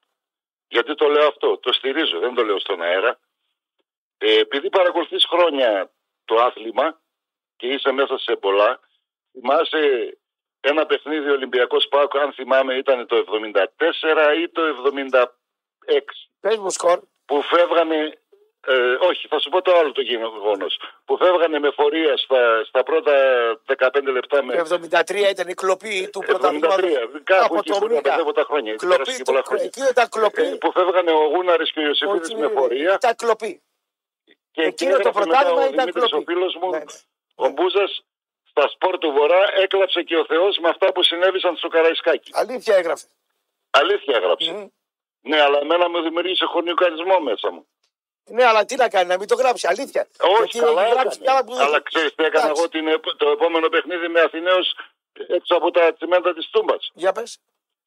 Γιατί το λέω αυτό, το στηρίζω, δεν το λέω στον αέρα. Ε, επειδή παρακολουθείς χρόνια το άθλημα και είσαι μέσα σε πολλά, θυμάσαι ένα παιχνίδι Ολυμπιακός Πάκο, αν θυμάμαι ήταν το 74 ή το 76 Πες μου σκορ. που φεύγανε Ε, όχι, θα σου πω το άλλο το γεγονός. Που φεύγανε με φορεία στα, στα πρώτα 15 λεπτά με. Το 73 ήταν η κλοπή του 73, πρωταθλήματος κάπου από εκεί το που Μίκα. τα τα χρόνια. έχει Κλοπή περάσει και του- πολλά χρόνια. Εκεί ήταν κλοπή. Ε, που φεύγανε ο Γούναρης και ο Ιωσήφιδης Όχι, με φορεία. Ήταν κλοπή. Και, εκείνο και το έγραφε πρωτάθλημα μετά ο ήταν Δημήτρης, κλοπή. Ο φίλος μου, Ναι, ναι. ο Μπούζας, στα σπορ του Βορρά έκλαψε και ο Θεός με αυτά που συνέβησαν στο Καραϊσκάκι. Αλήθεια έγραφε. Αλήθεια έγραψε. Μμ. Ναι, αλλά εμένα μου δημιουργήσε χωνιοκαρισμό μέσα μου. Ναι, αλλά τι να κάνει, να μην το γράψει. Αλήθεια. Όχι, Γιατί καλά έχει γράψει κι άλλα έκανε. που Αλλά ξέρεις τι έκανα Εντάξει. εγώ την, επ- το επόμενο παιχνίδι με Αθηναίους έξω από τα τσιμέντα της Τούμπας. Για πες.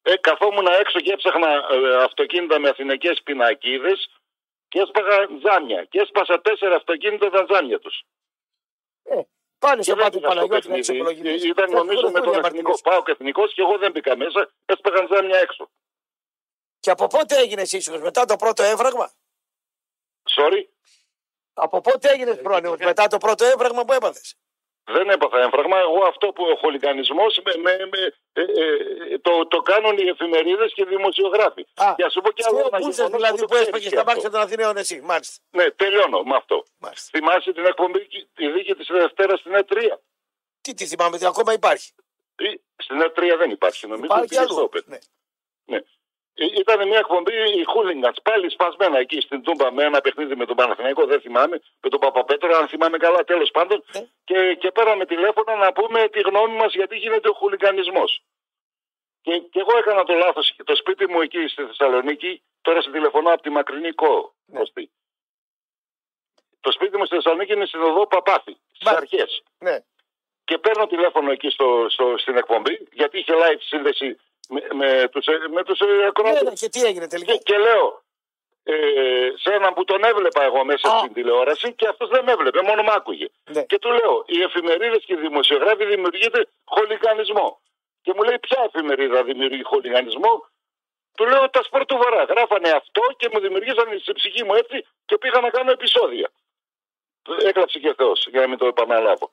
Ε, καθόμουν έξω και έψαχνα ε, αυτοκίνητα με αθηναϊκές πινακίδες και έσπαγα ζάμια. Και έσπασα τέσσερα αυτοκίνητα τα ζάμια τους. Ε, πάνε στο Και δεν μάτι του πήγα στο Παναγιώτη να παιχνίδι. εξομολογηθείς. Ε, Ήταν νομίζω με τον εθνικό. Πάω και εθνικός και εγώ δεν μπήκα μέσα. Έσπαγαν ζάμια έξω. Και από πότε έγινε ήσυχο, μετά το πρώτο έμφραγμα. Sorry, Από πότε έγινε πρόνοιος, μετά το πρώτο έμφραγμα που έπαθες; Δεν έπαθα έμφραγμα. Εγώ αυτό που ο χολιγανισμός με, με, με, ε, ε, το, το κάνουν οι εφημερίδες και οι δημοσιογράφοι. Α, και ας σου πω κι άλλο Δύο ένα μπούζε γεγονός δηλαδή το που ξέρεις έσπαγε και στα αυτό. μάτια των Αθηναίων εσύ. Μάλιστα. Ναι, τελειώνω με αυτό. Μάλιστα. Θυμάσαι την εκπομπή, τη δίκη της Δευτέρας στην Ε3. Τι τη θυμάμαι, τι ακόμα υπάρχει; Ή- Στην Ε3 δεν υπάρχει νομίζω. Υπάρχει πήγε στο αλλού. Open. Ναι. Ναι. Ε, Ήταν μια εκπομπή οι Χούλιγκατς πάλι σπασμένα εκεί στην Τούμπα με ένα παιχνίδι με τον Παναθηναϊκό, δεν θυμάμαι, με τον Παπαπέτρο, αν θυμάμαι καλά, τέλος πάντων. Ναι. Και, και πέραμε τηλέφωνα να πούμε τη γνώμη μας γιατί γίνεται ο χουλικανισμό. Και, και εγώ έκανα το λάθος. Το σπίτι μου εκεί στη Θεσσαλονίκη, τώρα σε τηλεφωνώ από τη μακρινή Κο. Ναι. Κωστή. Το σπίτι μου στη Θεσσαλονίκη είναι στην οδό Παπάθη, στις Μάλιστα. αρχές. Ναι. Και παίρνω τηλέφωνο εκεί στο, στο, στην εκπομπή, γιατί είχε live σύνδεση με, με τους, με τους ε, Ναι, ακροατές. ναι, και τι έγινε τελικά; Και, και λέω ε, σε έναν που τον έβλεπα εγώ μέσα Α. στην τηλεόραση και αυτός δεν με έβλεπε, μόνο μ' άκουγε. Ναι. Και του λέω, οι εφημερίδες και οι δημοσιογράφοι δημιουργείται χολιγανισμό. Και μου λέει, ποια εφημερίδα δημιουργεί χολιγανισμό; Του λέω, τα σπορ του Βορρά. Γράφανε αυτό και μου δημιουργήσαν στη ψυχή μου έτσι και πήγα να κάνω επεισόδια. Έκλαψε και ο Θεός, για να μην το επαναλάβω.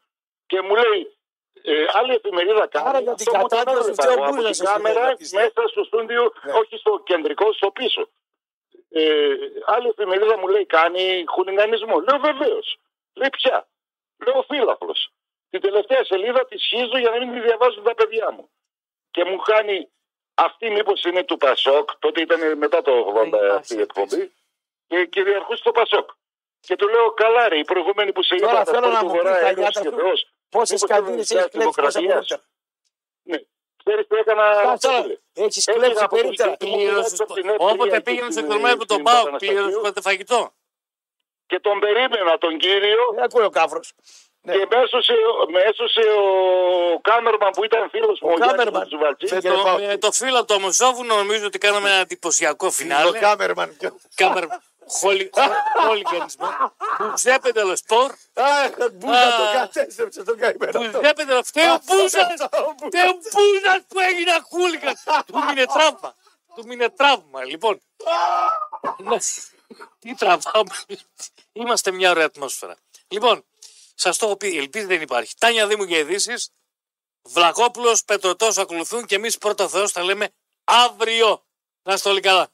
Και μου λέει, ε, άλλη εφημερίδα κάνει. Άρα για την αυτό μου τον κατάδυση έβλεπα του εγώ από Θεομπούζας την εσύ κάμερα θέλεις να πεις, ναι. μέσα στο στούντιο, Ναι. όχι στο κεντρικό, στο πίσω. Ε, άλλη εφημερίδα μου λέει κάνει χουλιγανισμό. Λέω βεβαίως. Λέει πια. Λέω φύλαφλο. Την τελευταία σελίδα τη σχίζω για να μην τη διαβάζουν τα παιδιά μου. Και μου κάνει αυτή μήπως είναι του Πασόκ. Τότε ήταν μετά το 80 αυτή η εκπομπή. Και κυριαρχούσε το Πασόκ. Και του λέω καλά ρε, οι προηγούμενοι που σε Τώρα είπα τα θέλω να του μου Βορρά πεις τα έγραψε νιάτα και σου. Θεός. Πόσες Μήπως καντίνες ήταν έχεις της κλέψει πόσα δημοκρατίας; περίπτερα. Ναι. Ξέρεις τι έκανα. Κάτσε Βασίλη; τώρα. Έχεις Έλεγα κλέψει από το περίπτερα. σπίτι μου, Πλήρωσε. έξω από την F3 Όποτε εκεί πήγαινες στο στην- εκδρομένο με τον στην Πάο, Παπαναστασίου πλήρωσε πότε φαγητό. Και τον περίμενα τον κύριο Δεν ακούει ο κάφρο. Ναι. και με έσωσε, με έσωσε ο Κάμερμαν που ήταν φίλος μου, Ο ο Γιάννης Κάμερμαν. Μουτζουβαλτζής. Με Με Κύριε το, Πάο. με το φίλο του Ομοσόβουνο νομίζω ότι κάναμε ένα εντυπωσιακό Ο φινάλε. Κάμερμαν. Κάμερ χολι- χο- χολιγανισμό. Που ζέπεται το σπορ. Αχ, μπούζα Α. το κατέστρεψε τον καημένο. Που ζέπεται το φταίει ο Μπούζας. Φταίει ο Μπούζας που έγινε χούλικαν. Του μείνε τραύμα. Του μείνε τραύμα. Λοιπόν. Ναι. Τι τραβάμε. Είμαστε μια ωραία ατμόσφαιρα. Λοιπόν, σας το έχω πει, η ελπίδα δεν υπάρχει. Τάνια Δήμου και ειδήσεις. Βλακόπουλος, Πετροτό ακολουθούν και εμείς πρώτα Θεός θα λέμε αύριο. Να είστε όλοι καλά.